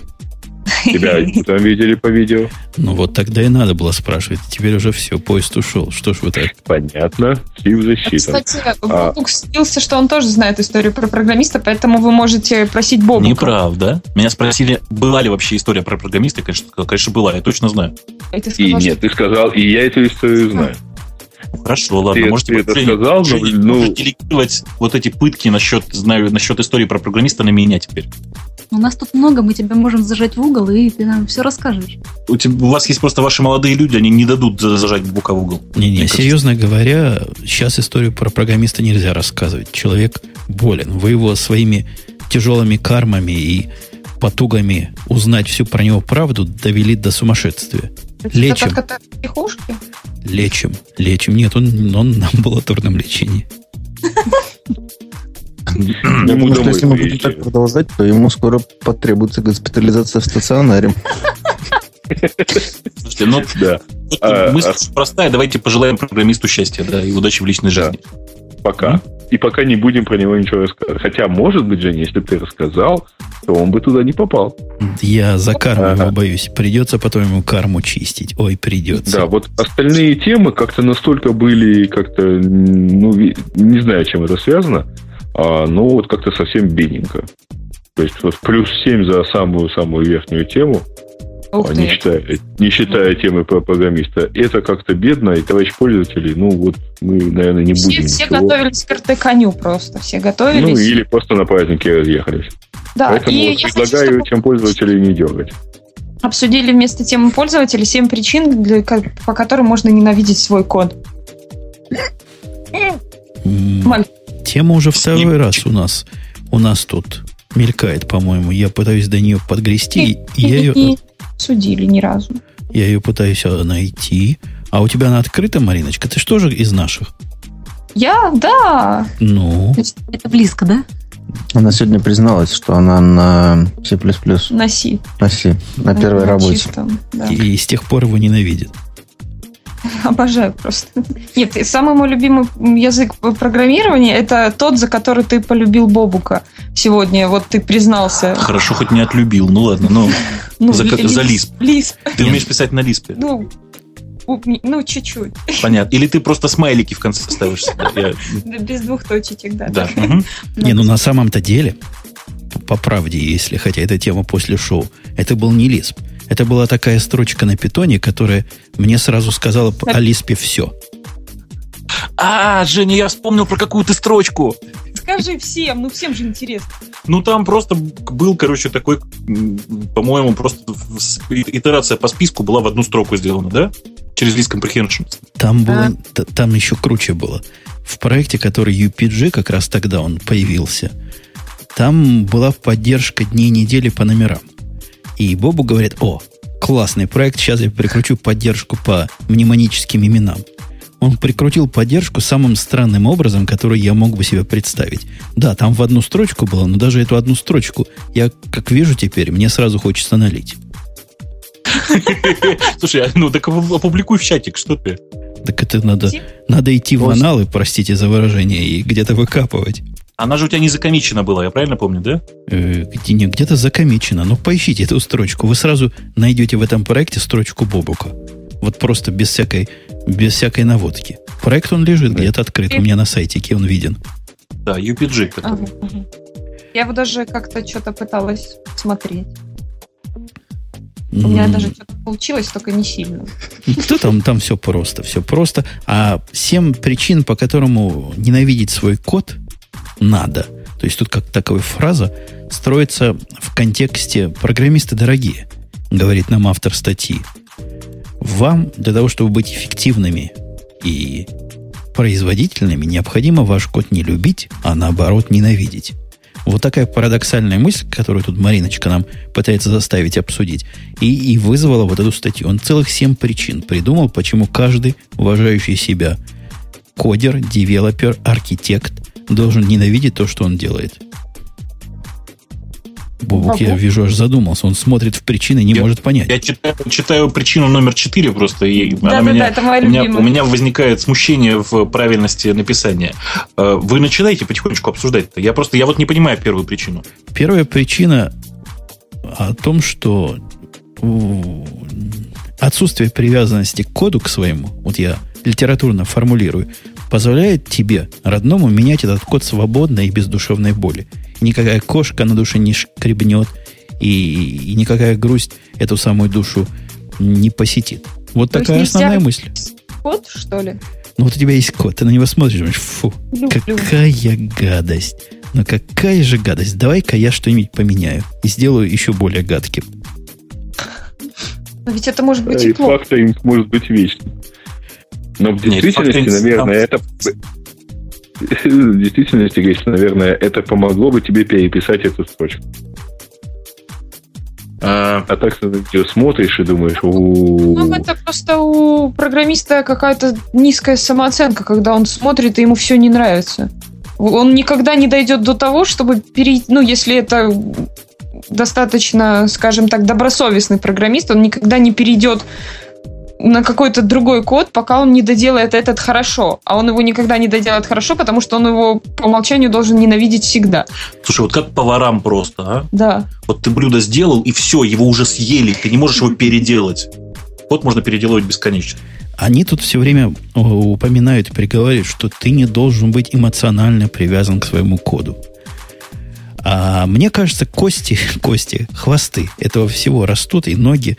Тебя там видели по видео. Ну вот тогда и надо было спрашивать. Теперь уже все, поезд ушел. Что ж вы так? Понятно. Стив засчитан. Кстати, а... Бобук слился, что он тоже знает историю про программиста, поэтому вы можете просить Бобука. Неправда. Меня спросили, была ли вообще история про программиста. Конечно, конечно была, я точно знаю. И, и нет, ты сказал, и я эту историю знаю. Хорошо, ладно. Ты, Можете ты это сказал, Женя, но, ну... делегировать вот эти пытки насчет, знаю, насчет истории про программиста на меня теперь. У нас тут много, мы тебя можем зажать в угол, и ты нам все расскажешь. У, тебя, у вас есть просто ваши молодые люди, они не дадут зажать бука в угол. Не-не, серьезно говоря, сейчас историю про программиста нельзя рассказывать. Человек болен. Вы его своими тяжелыми кармами и потугами узнать всю про него правду довели до сумасшествия. Лечим. Лечим. Лечим. Нет, он, он на амбулаторном лечении. Думаю, что если мы будем так продолжать, то ему скоро потребуется госпитализация в стационаре. Слушайте, ну да. А, мысль а... простая. Давайте пожелаем программисту счастья, да, и удачи в личной жизни. Пока. И пока не будем про него ничего рассказывать. Хотя, может быть, Женя, если ты рассказал, то он бы туда не попал. Я за карму ага. его боюсь. Придется потом ему карму чистить. Ой, придется. Да, вот остальные темы как-то настолько были, как-то, ну, не знаю, чем это связано, а, но вот как-то совсем бедненько. То есть вот плюс 7 за самую-самую верхнюю тему – Ух не, считая, не считая темы про программиста. Это как-то бедно, и товарищ пользователей, ну вот мы, наверное, не все, будем. Все ничего. готовились к РТ-коню просто, все готовились. Ну, или просто на праздники разъехались. Да, Поэтому и вот предлагаю хочу, тем пользователей не дергать. Обсудили вместо темы пользователей 7 причин, для, по которым можно ненавидеть свой код. Тема уже второй раз у нас у нас тут мелькает, по-моему. Я пытаюсь до нее подгрести, и я ее судили ни разу. Я ее пытаюсь а, найти. А у тебя она открыта, Мариночка? Ты что же из наших? Я, да. Ну. Это близко, да? Она сегодня призналась, что она на C++. На C. На C, на первой на работе. Чистом, да. И, и с тех пор его ненавидит. Обожаю просто. Нет, самый мой любимый язык программирования это тот, за который ты полюбил Бобука сегодня. Вот ты признался. Хорошо, хоть не отлюбил. Ну ладно, но ну, за, лисп, за Лисп. Лисп. Ты умеешь писать на Лиспе? Ну, ну, чуть-чуть. Понятно. Или ты просто смайлики в конце ставишь? Я... Без двух точечек, да. Да. Не, ну на самом-то деле, по правде, если, хотя эта тема после шоу, это был не Лисп. Это была такая строчка на питоне, которая мне сразу сказала о Лиспе все. А, Женя, я вспомнил про какую-то строчку. Скажи всем, ну всем же интересно. Ну там просто был, короче, такой, по-моему, просто итерация по списку была в одну строку сделана, да? Через list comprehension. Там было, а? там еще круче было. В проекте, который UPG, как раз тогда он появился, там была поддержка дней недели по номерам. И Бобу говорит, о, классный проект, сейчас я прикручу поддержку по мнемоническим именам. Он прикрутил поддержку самым странным образом, который я мог бы себе представить. Да, там в одну строчку было, но даже эту одну строчку я, как вижу теперь, мне сразу хочется налить. Слушай, а, ну так опубликуй в чатик, что ты? Так это надо, надо идти в аналы, простите за выражение, и где-то выкапывать. Она же у тебя не закомичена была, я правильно помню, да? Э, где, не, где-то закомичена. Но поищите эту строчку. Вы сразу найдете в этом проекте строчку Бобука. Вот просто без всякой, без всякой наводки. Проект он лежит да. где-то открыт. У меня на сайтике он виден. Да, UPG. Ага, ага. Я его даже как-то что-то пыталась смотреть. У меня даже что-то получилось, только не сильно. Кто там? Там все просто, все просто. А семь причин, по которому ненавидеть свой код – надо. То есть тут как такая фраза строится в контексте «программисты дорогие», говорит нам автор статьи. Вам для того, чтобы быть эффективными и производительными, необходимо ваш код не любить, а наоборот ненавидеть. Вот такая парадоксальная мысль, которую тут Мариночка нам пытается заставить обсудить, и, и вызвала вот эту статью. Он целых семь причин придумал, почему каждый уважающий себя кодер, девелопер, архитект должен ненавидеть то, что он делает. Бобук, я вижу, аж задумался. Он смотрит в причины, не я, может понять. Я читаю, читаю причину номер 4 просто, и да, она да, меня, да, у, меня, у меня возникает смущение в правильности написания. Э, вы начинаете потихонечку обсуждать-то. Я просто, я вот не понимаю первую причину. Первая причина о том, что отсутствие привязанности к коду, к своему, вот я литературно формулирую, позволяет тебе, родному, менять этот код свободно и без душевной боли. Никакая кошка на душе не шкребнет, и, и никакая грусть эту самую душу не посетит. Вот То такая основная мысль. Код, что ли? Ну вот у тебя есть код, ты на него смотришь, думаешь, фу, Люблю. какая гадость. Ну какая же гадость. Давай-ка я что-нибудь поменяю и сделаю еще более гадким. Но ведь это может быть и, и плохо. факторинг может быть вечным. Но в действительности, Нет, наверное, это... В действительности, наверное, это помогло бы тебе переписать эту строчку. А, а так ты смотришь и думаешь, Ну, это просто у программиста какая-то низкая самооценка, когда он смотрит, и ему все не нравится. Он никогда не дойдет до того, чтобы перейти, ну, если это достаточно, скажем так, добросовестный программист, он никогда не перейдет на какой-то другой код, пока он не доделает этот хорошо. А он его никогда не доделает хорошо, потому что он его по умолчанию должен ненавидеть всегда. Слушай, вот как поварам просто, а? Да. Вот ты блюдо сделал, и все, его уже съели, ты не можешь его переделать. Код можно переделывать бесконечно. Они тут все время упоминают и приговаривают, что ты не должен быть эмоционально привязан к своему коду. А мне кажется, кости, кости, хвосты этого всего растут, и ноги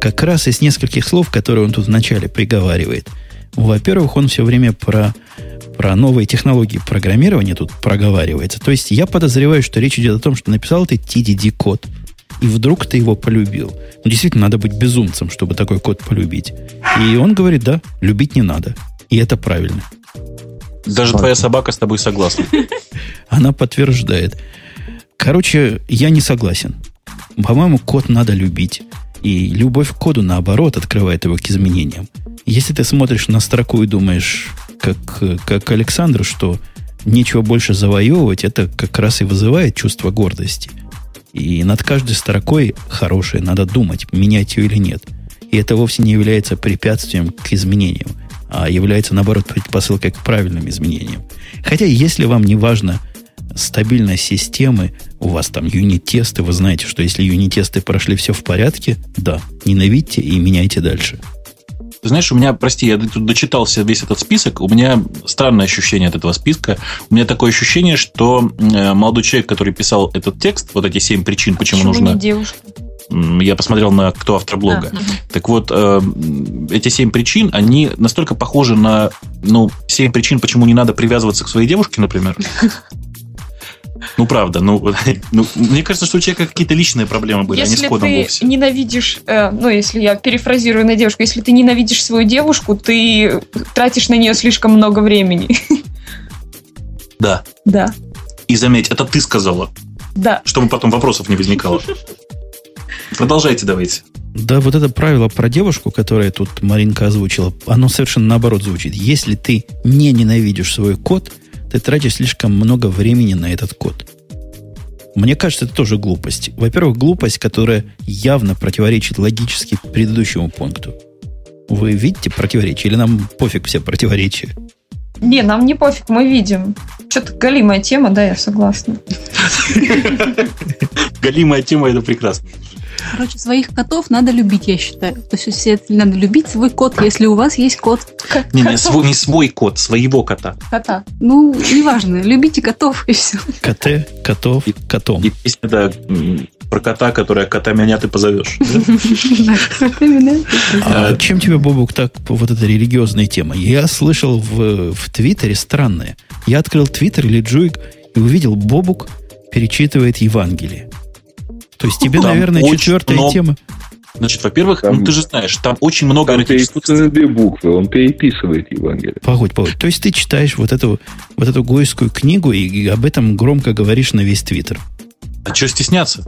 как раз из нескольких слов, которые он тут вначале приговаривает. Во-первых, он все время про, про новые технологии программирования тут проговаривается. То есть я подозреваю, что речь идет о том, что написал ты TDD-код, и вдруг ты его полюбил. Ну, действительно, надо быть безумцем, чтобы такой код полюбить. И он говорит, да, любить не надо. И это правильно. Даже собака. твоя собака с тобой согласна. Она подтверждает. Короче, я не согласен. По-моему, код надо любить. И любовь к коду, наоборот, открывает его к изменениям. Если ты смотришь на строку и думаешь, как, как Александр, что нечего больше завоевывать, это как раз и вызывает чувство гордости. И над каждой строкой хорошее надо думать, менять ее или нет. И это вовсе не является препятствием к изменениям, а является, наоборот, предпосылкой к правильным изменениям. Хотя, если вам не важно стабильность системы, у вас там юнит-тесты, вы знаете, что если юнит-тесты прошли все в порядке, да, ненавидьте и меняйте дальше. Ты знаешь, у меня, прости, я тут дочитался весь этот список, у меня странное ощущение от этого списка. У меня такое ощущение, что э, молодой человек, который писал этот текст, вот эти семь причин, почему, почему нужно... Не девушка? Я посмотрел на кто автор блога. А, угу. Так вот, э, эти семь причин, они настолько похожи на, ну, семь причин, почему не надо привязываться к своей девушке, например. Ну, правда. Ну, ну, мне кажется, что у человека какие-то личные проблемы были, если а не с кодом ты вовсе. ненавидишь, э, ну, если я перефразирую на девушку, если ты ненавидишь свою девушку, ты тратишь на нее слишком много времени. Да. Да. И заметь, это ты сказала. Да. Чтобы потом вопросов не возникало. Продолжайте давайте. Да, вот это правило про девушку, которое тут Маринка озвучила, оно совершенно наоборот звучит. Если ты не ненавидишь свой код, ты тратишь слишком много времени на этот код. Мне кажется, это тоже глупость. Во-первых, глупость, которая явно противоречит логически предыдущему пункту. Вы видите противоречие или нам пофиг все противоречия? Не, нам не пофиг, мы видим. Что-то галимая тема, да, я согласна. Галимая тема, это прекрасно. Короче, своих котов надо любить, я считаю. То есть все надо любить свой кот, если у вас есть кот. Не, не свой, не свой кот, своего кота. Кота. Ну, неважно, любите котов и все. Коты, котов, котом. И песня, да, про кота, которая кота меня ты позовешь. А чем тебе, Бобук, так вот эта религиозная тема? Я слышал в, в Твиттере странное. Я открыл Твиттер или Джуик и увидел Бобук перечитывает Евангелие. То есть тебе, там наверное, четвертая много... тема. Значит, во-первых, там, ну, ты же знаешь, там очень много там эротических... две буквы, он переписывает Евангелие. Погодь, погодь. То есть ты читаешь вот эту, вот эту гойскую книгу и об этом громко говоришь на весь Твиттер. А что стесняться?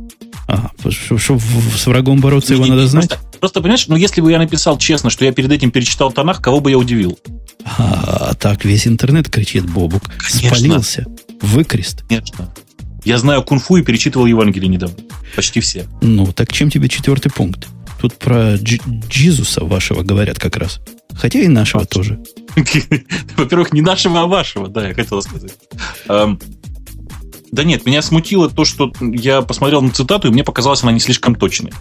А, чтобы с врагом бороться, его надо знать? Просто, просто, понимаешь, ну если бы я написал честно, что я перед этим перечитал Танах, кого бы я удивил? А, так весь интернет кричит Бобук. Конечно. Спалился. Выкрест. Конечно. Я знаю кунг-фу и перечитывал Евангелие недавно. Почти все. Ну, так чем тебе четвертый пункт? Тут про Дж- Джизуса вашего говорят как раз. Хотя и нашего а, тоже. Во-первых, не нашего, а вашего, да, я хотел сказать. Да нет, меня смутило то, что я посмотрел на цитату, и мне показалось, она не слишком точной.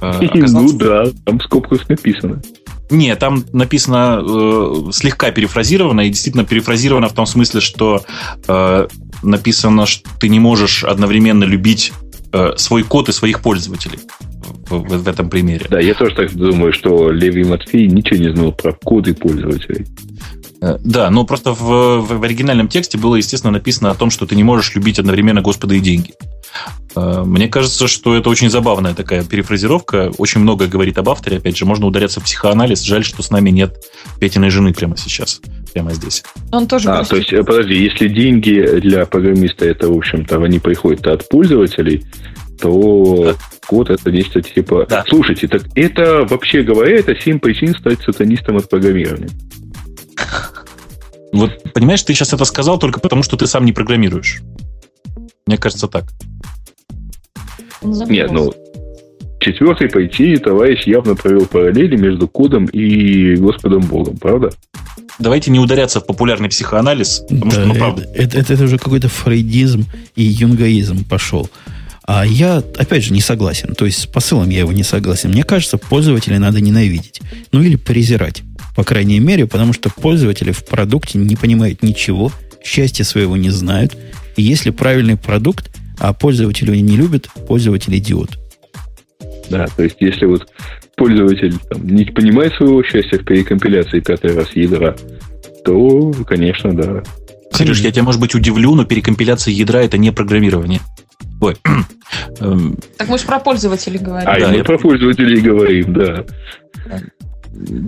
А, ну да, там в скобках написано. Не, там написано э, слегка перефразировано, и действительно перефразировано в том смысле, что э, написано, что ты не можешь одновременно любить э, свой код и своих пользователей в, в, этом примере. Да, я тоже так думаю, что Леви Матфей ничего не знал про коды пользователей. Э, да, но просто в, в, в оригинальном тексте было, естественно, написано о том, что ты не можешь любить одновременно Господа и деньги. Э, мне кажется, что это очень забавная такая перефразировка. Очень много говорит об авторе. Опять же, можно ударяться в психоанализ. Жаль, что с нами нет Петиной жены прямо сейчас, прямо здесь. Он тоже. А, то есть, подожди, если деньги для программиста это, в общем-то, они приходят от пользователей, то код это нечто типа... Да. Слушайте, так это, вообще говоря, это 7 причин стать сатанистом от программирования. Вот, понимаешь, ты сейчас это сказал только потому, что ты сам не программируешь. Мне кажется так. Нет, ну, четвертой причине товарищ явно провел параллели между кодом и Господом Богом, правда? Давайте не ударяться в популярный психоанализ, потому Да, что, ну, правда. это, это, это уже какой-то фрейдизм и юнгаизм пошел. А я, опять же, не согласен. То есть с посылом я его не согласен. Мне кажется, пользователя надо ненавидеть. Ну или презирать. По крайней мере, потому что пользователи в продукте не понимают ничего, счастья своего не знают. И если правильный продукт, а пользователю не любят, пользователь идиот. Да, то есть если вот пользователь там, не понимает своего счастья в перекомпиляции пятый раз ядра, то, конечно, да. Сереж, я тебя, может быть, удивлю, но перекомпиляция ядра это не программирование. Ой. Эм, Так мы же про пользователей говорим. А, Да, мы я- про пользователей говорим, да.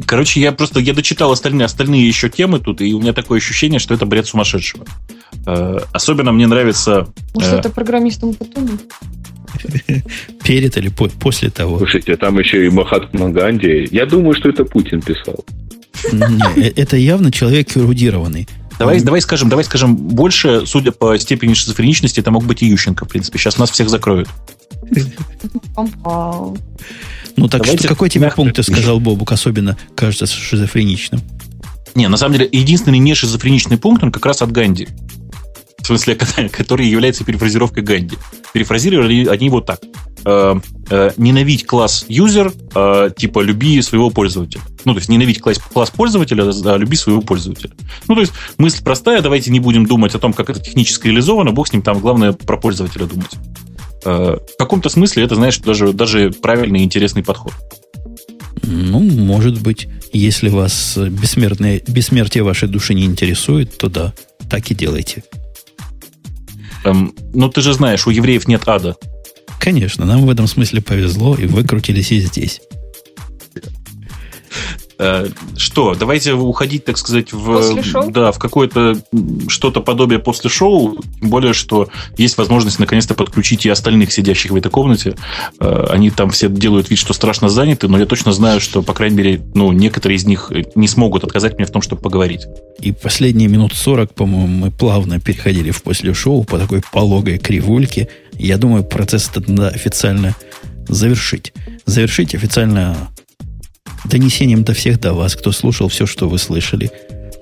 Короче, я просто я дочитал остальные, остальные еще темы тут, и у меня такое ощущение, что это бред сумасшедшего. Э, Особенно мне нравится... Может, э, это программистам потом? Перед или по- после того. Слушайте, там еще и Махатма Ганди. Я думаю, что это Путин писал. Э, это явно человек эрудированный. Давай, давай скажем, давай скажем больше, судя по степени шизофреничности, это мог быть и Ющенко, в принципе. Сейчас нас всех закроют. Ну так Давайте что, какой тебе пункт ты сказал, Бобук, особенно кажется шизофреничным? Не, на самом деле, единственный не шизофреничный пункт, он как раз от Ганди. В смысле, который является перефразировкой Ганди. Перефразировали они его так. Э, э, ненавидь класс юзер, э, типа люби своего пользователя. Ну, то есть ненавидь класс, класс пользователя, а люби своего пользователя. Ну, то есть мысль простая, давайте не будем думать о том, как это технически реализовано, бог с ним, там главное про пользователя думать. Э, в каком-то смысле это, знаешь, даже, даже правильный и интересный подход. Ну, может быть, если вас бессмертное, бессмертие вашей души не интересует, то да, так и делайте. Эм, ну, ты же знаешь, у евреев нет ада. Конечно, нам в этом смысле повезло, и выкрутились и здесь. Э, Что, давайте уходить, так сказать, в? Да, в какое-то что-то подобие после шоу, тем более, что есть возможность наконец-то подключить и остальных сидящих в этой комнате. Э, Они там все делают вид, что страшно заняты, но я точно знаю, что, по крайней мере, ну, некоторые из них не смогут отказать мне в том, чтобы поговорить. И последние минут 40, по-моему, мы плавно переходили в после шоу по такой пологой кривульке. Я думаю, процесс этот надо официально завершить. Завершить официально донесением до всех до вас, кто слушал все, что вы слышали.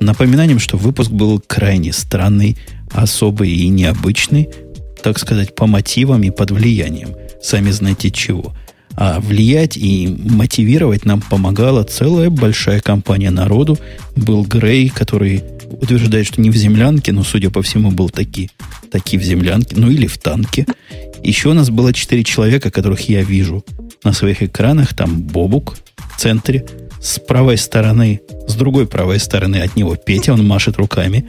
Напоминанием, что выпуск был крайне странный, особый и необычный, так сказать, по мотивам и под влиянием. Сами знаете чего. А влиять и мотивировать нам помогала целая большая компания народу. Был Грей, который утверждает, что не в землянке, но, судя по всему, был таки, таки в землянке, ну или в танке. Еще у нас было четыре человека, которых я вижу на своих экранах. Там Бобук центре, с правой стороны, с другой правой стороны от него Петя, он машет руками.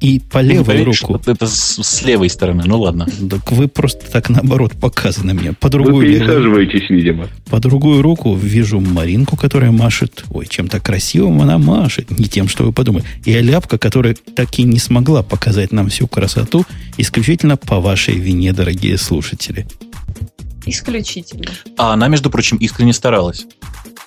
И по Ты левую поверишь, руку... что Это с, с левой стороны, ну ладно. Так вы просто так наоборот показаны мне. По Вы другую, левую- пересаживаетесь, видимо. по другую руку вижу Маринку, которая машет. Ой, чем-то красивым она машет. Не тем, что вы подумали. И Аляпка, которая так и не смогла показать нам всю красоту, исключительно по вашей вине, дорогие слушатели. Исключительно. А она, между прочим, искренне старалась.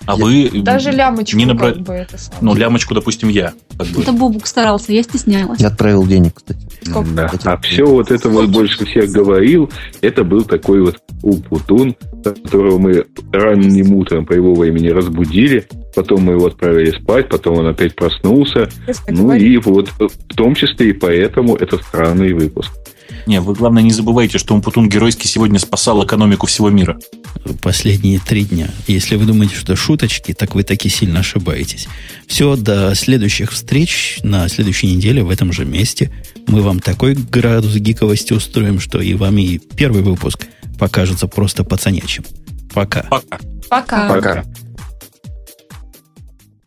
А вы... Даже лямочку не набра- как бы это самое. Ну, лямочку, допустим, я. как бы. Это Бобук старался, я стеснялась. Я отправил денег, кстати. Сколько? Да. Хотел- А все вот это вот больше всех говорил, это был такой вот Упутун, которого мы ранним утром по его времени разбудили, потом мы его отправили спать, потом он опять проснулся. Ну и вот в том числе и поэтому это странный выпуск. Не, вы, главное, не забывайте, что Умпутун геройски сегодня спасал экономику всего мира. Последние три дня. Если вы думаете, что шуточки, так вы таки сильно ошибаетесь. Все, до следующих встреч на следующей неделе в этом же месте. Мы вам такой градус гиковости устроим, что и вам и первый выпуск покажется просто пацанячим. Пока. Пока. Пока. Пока.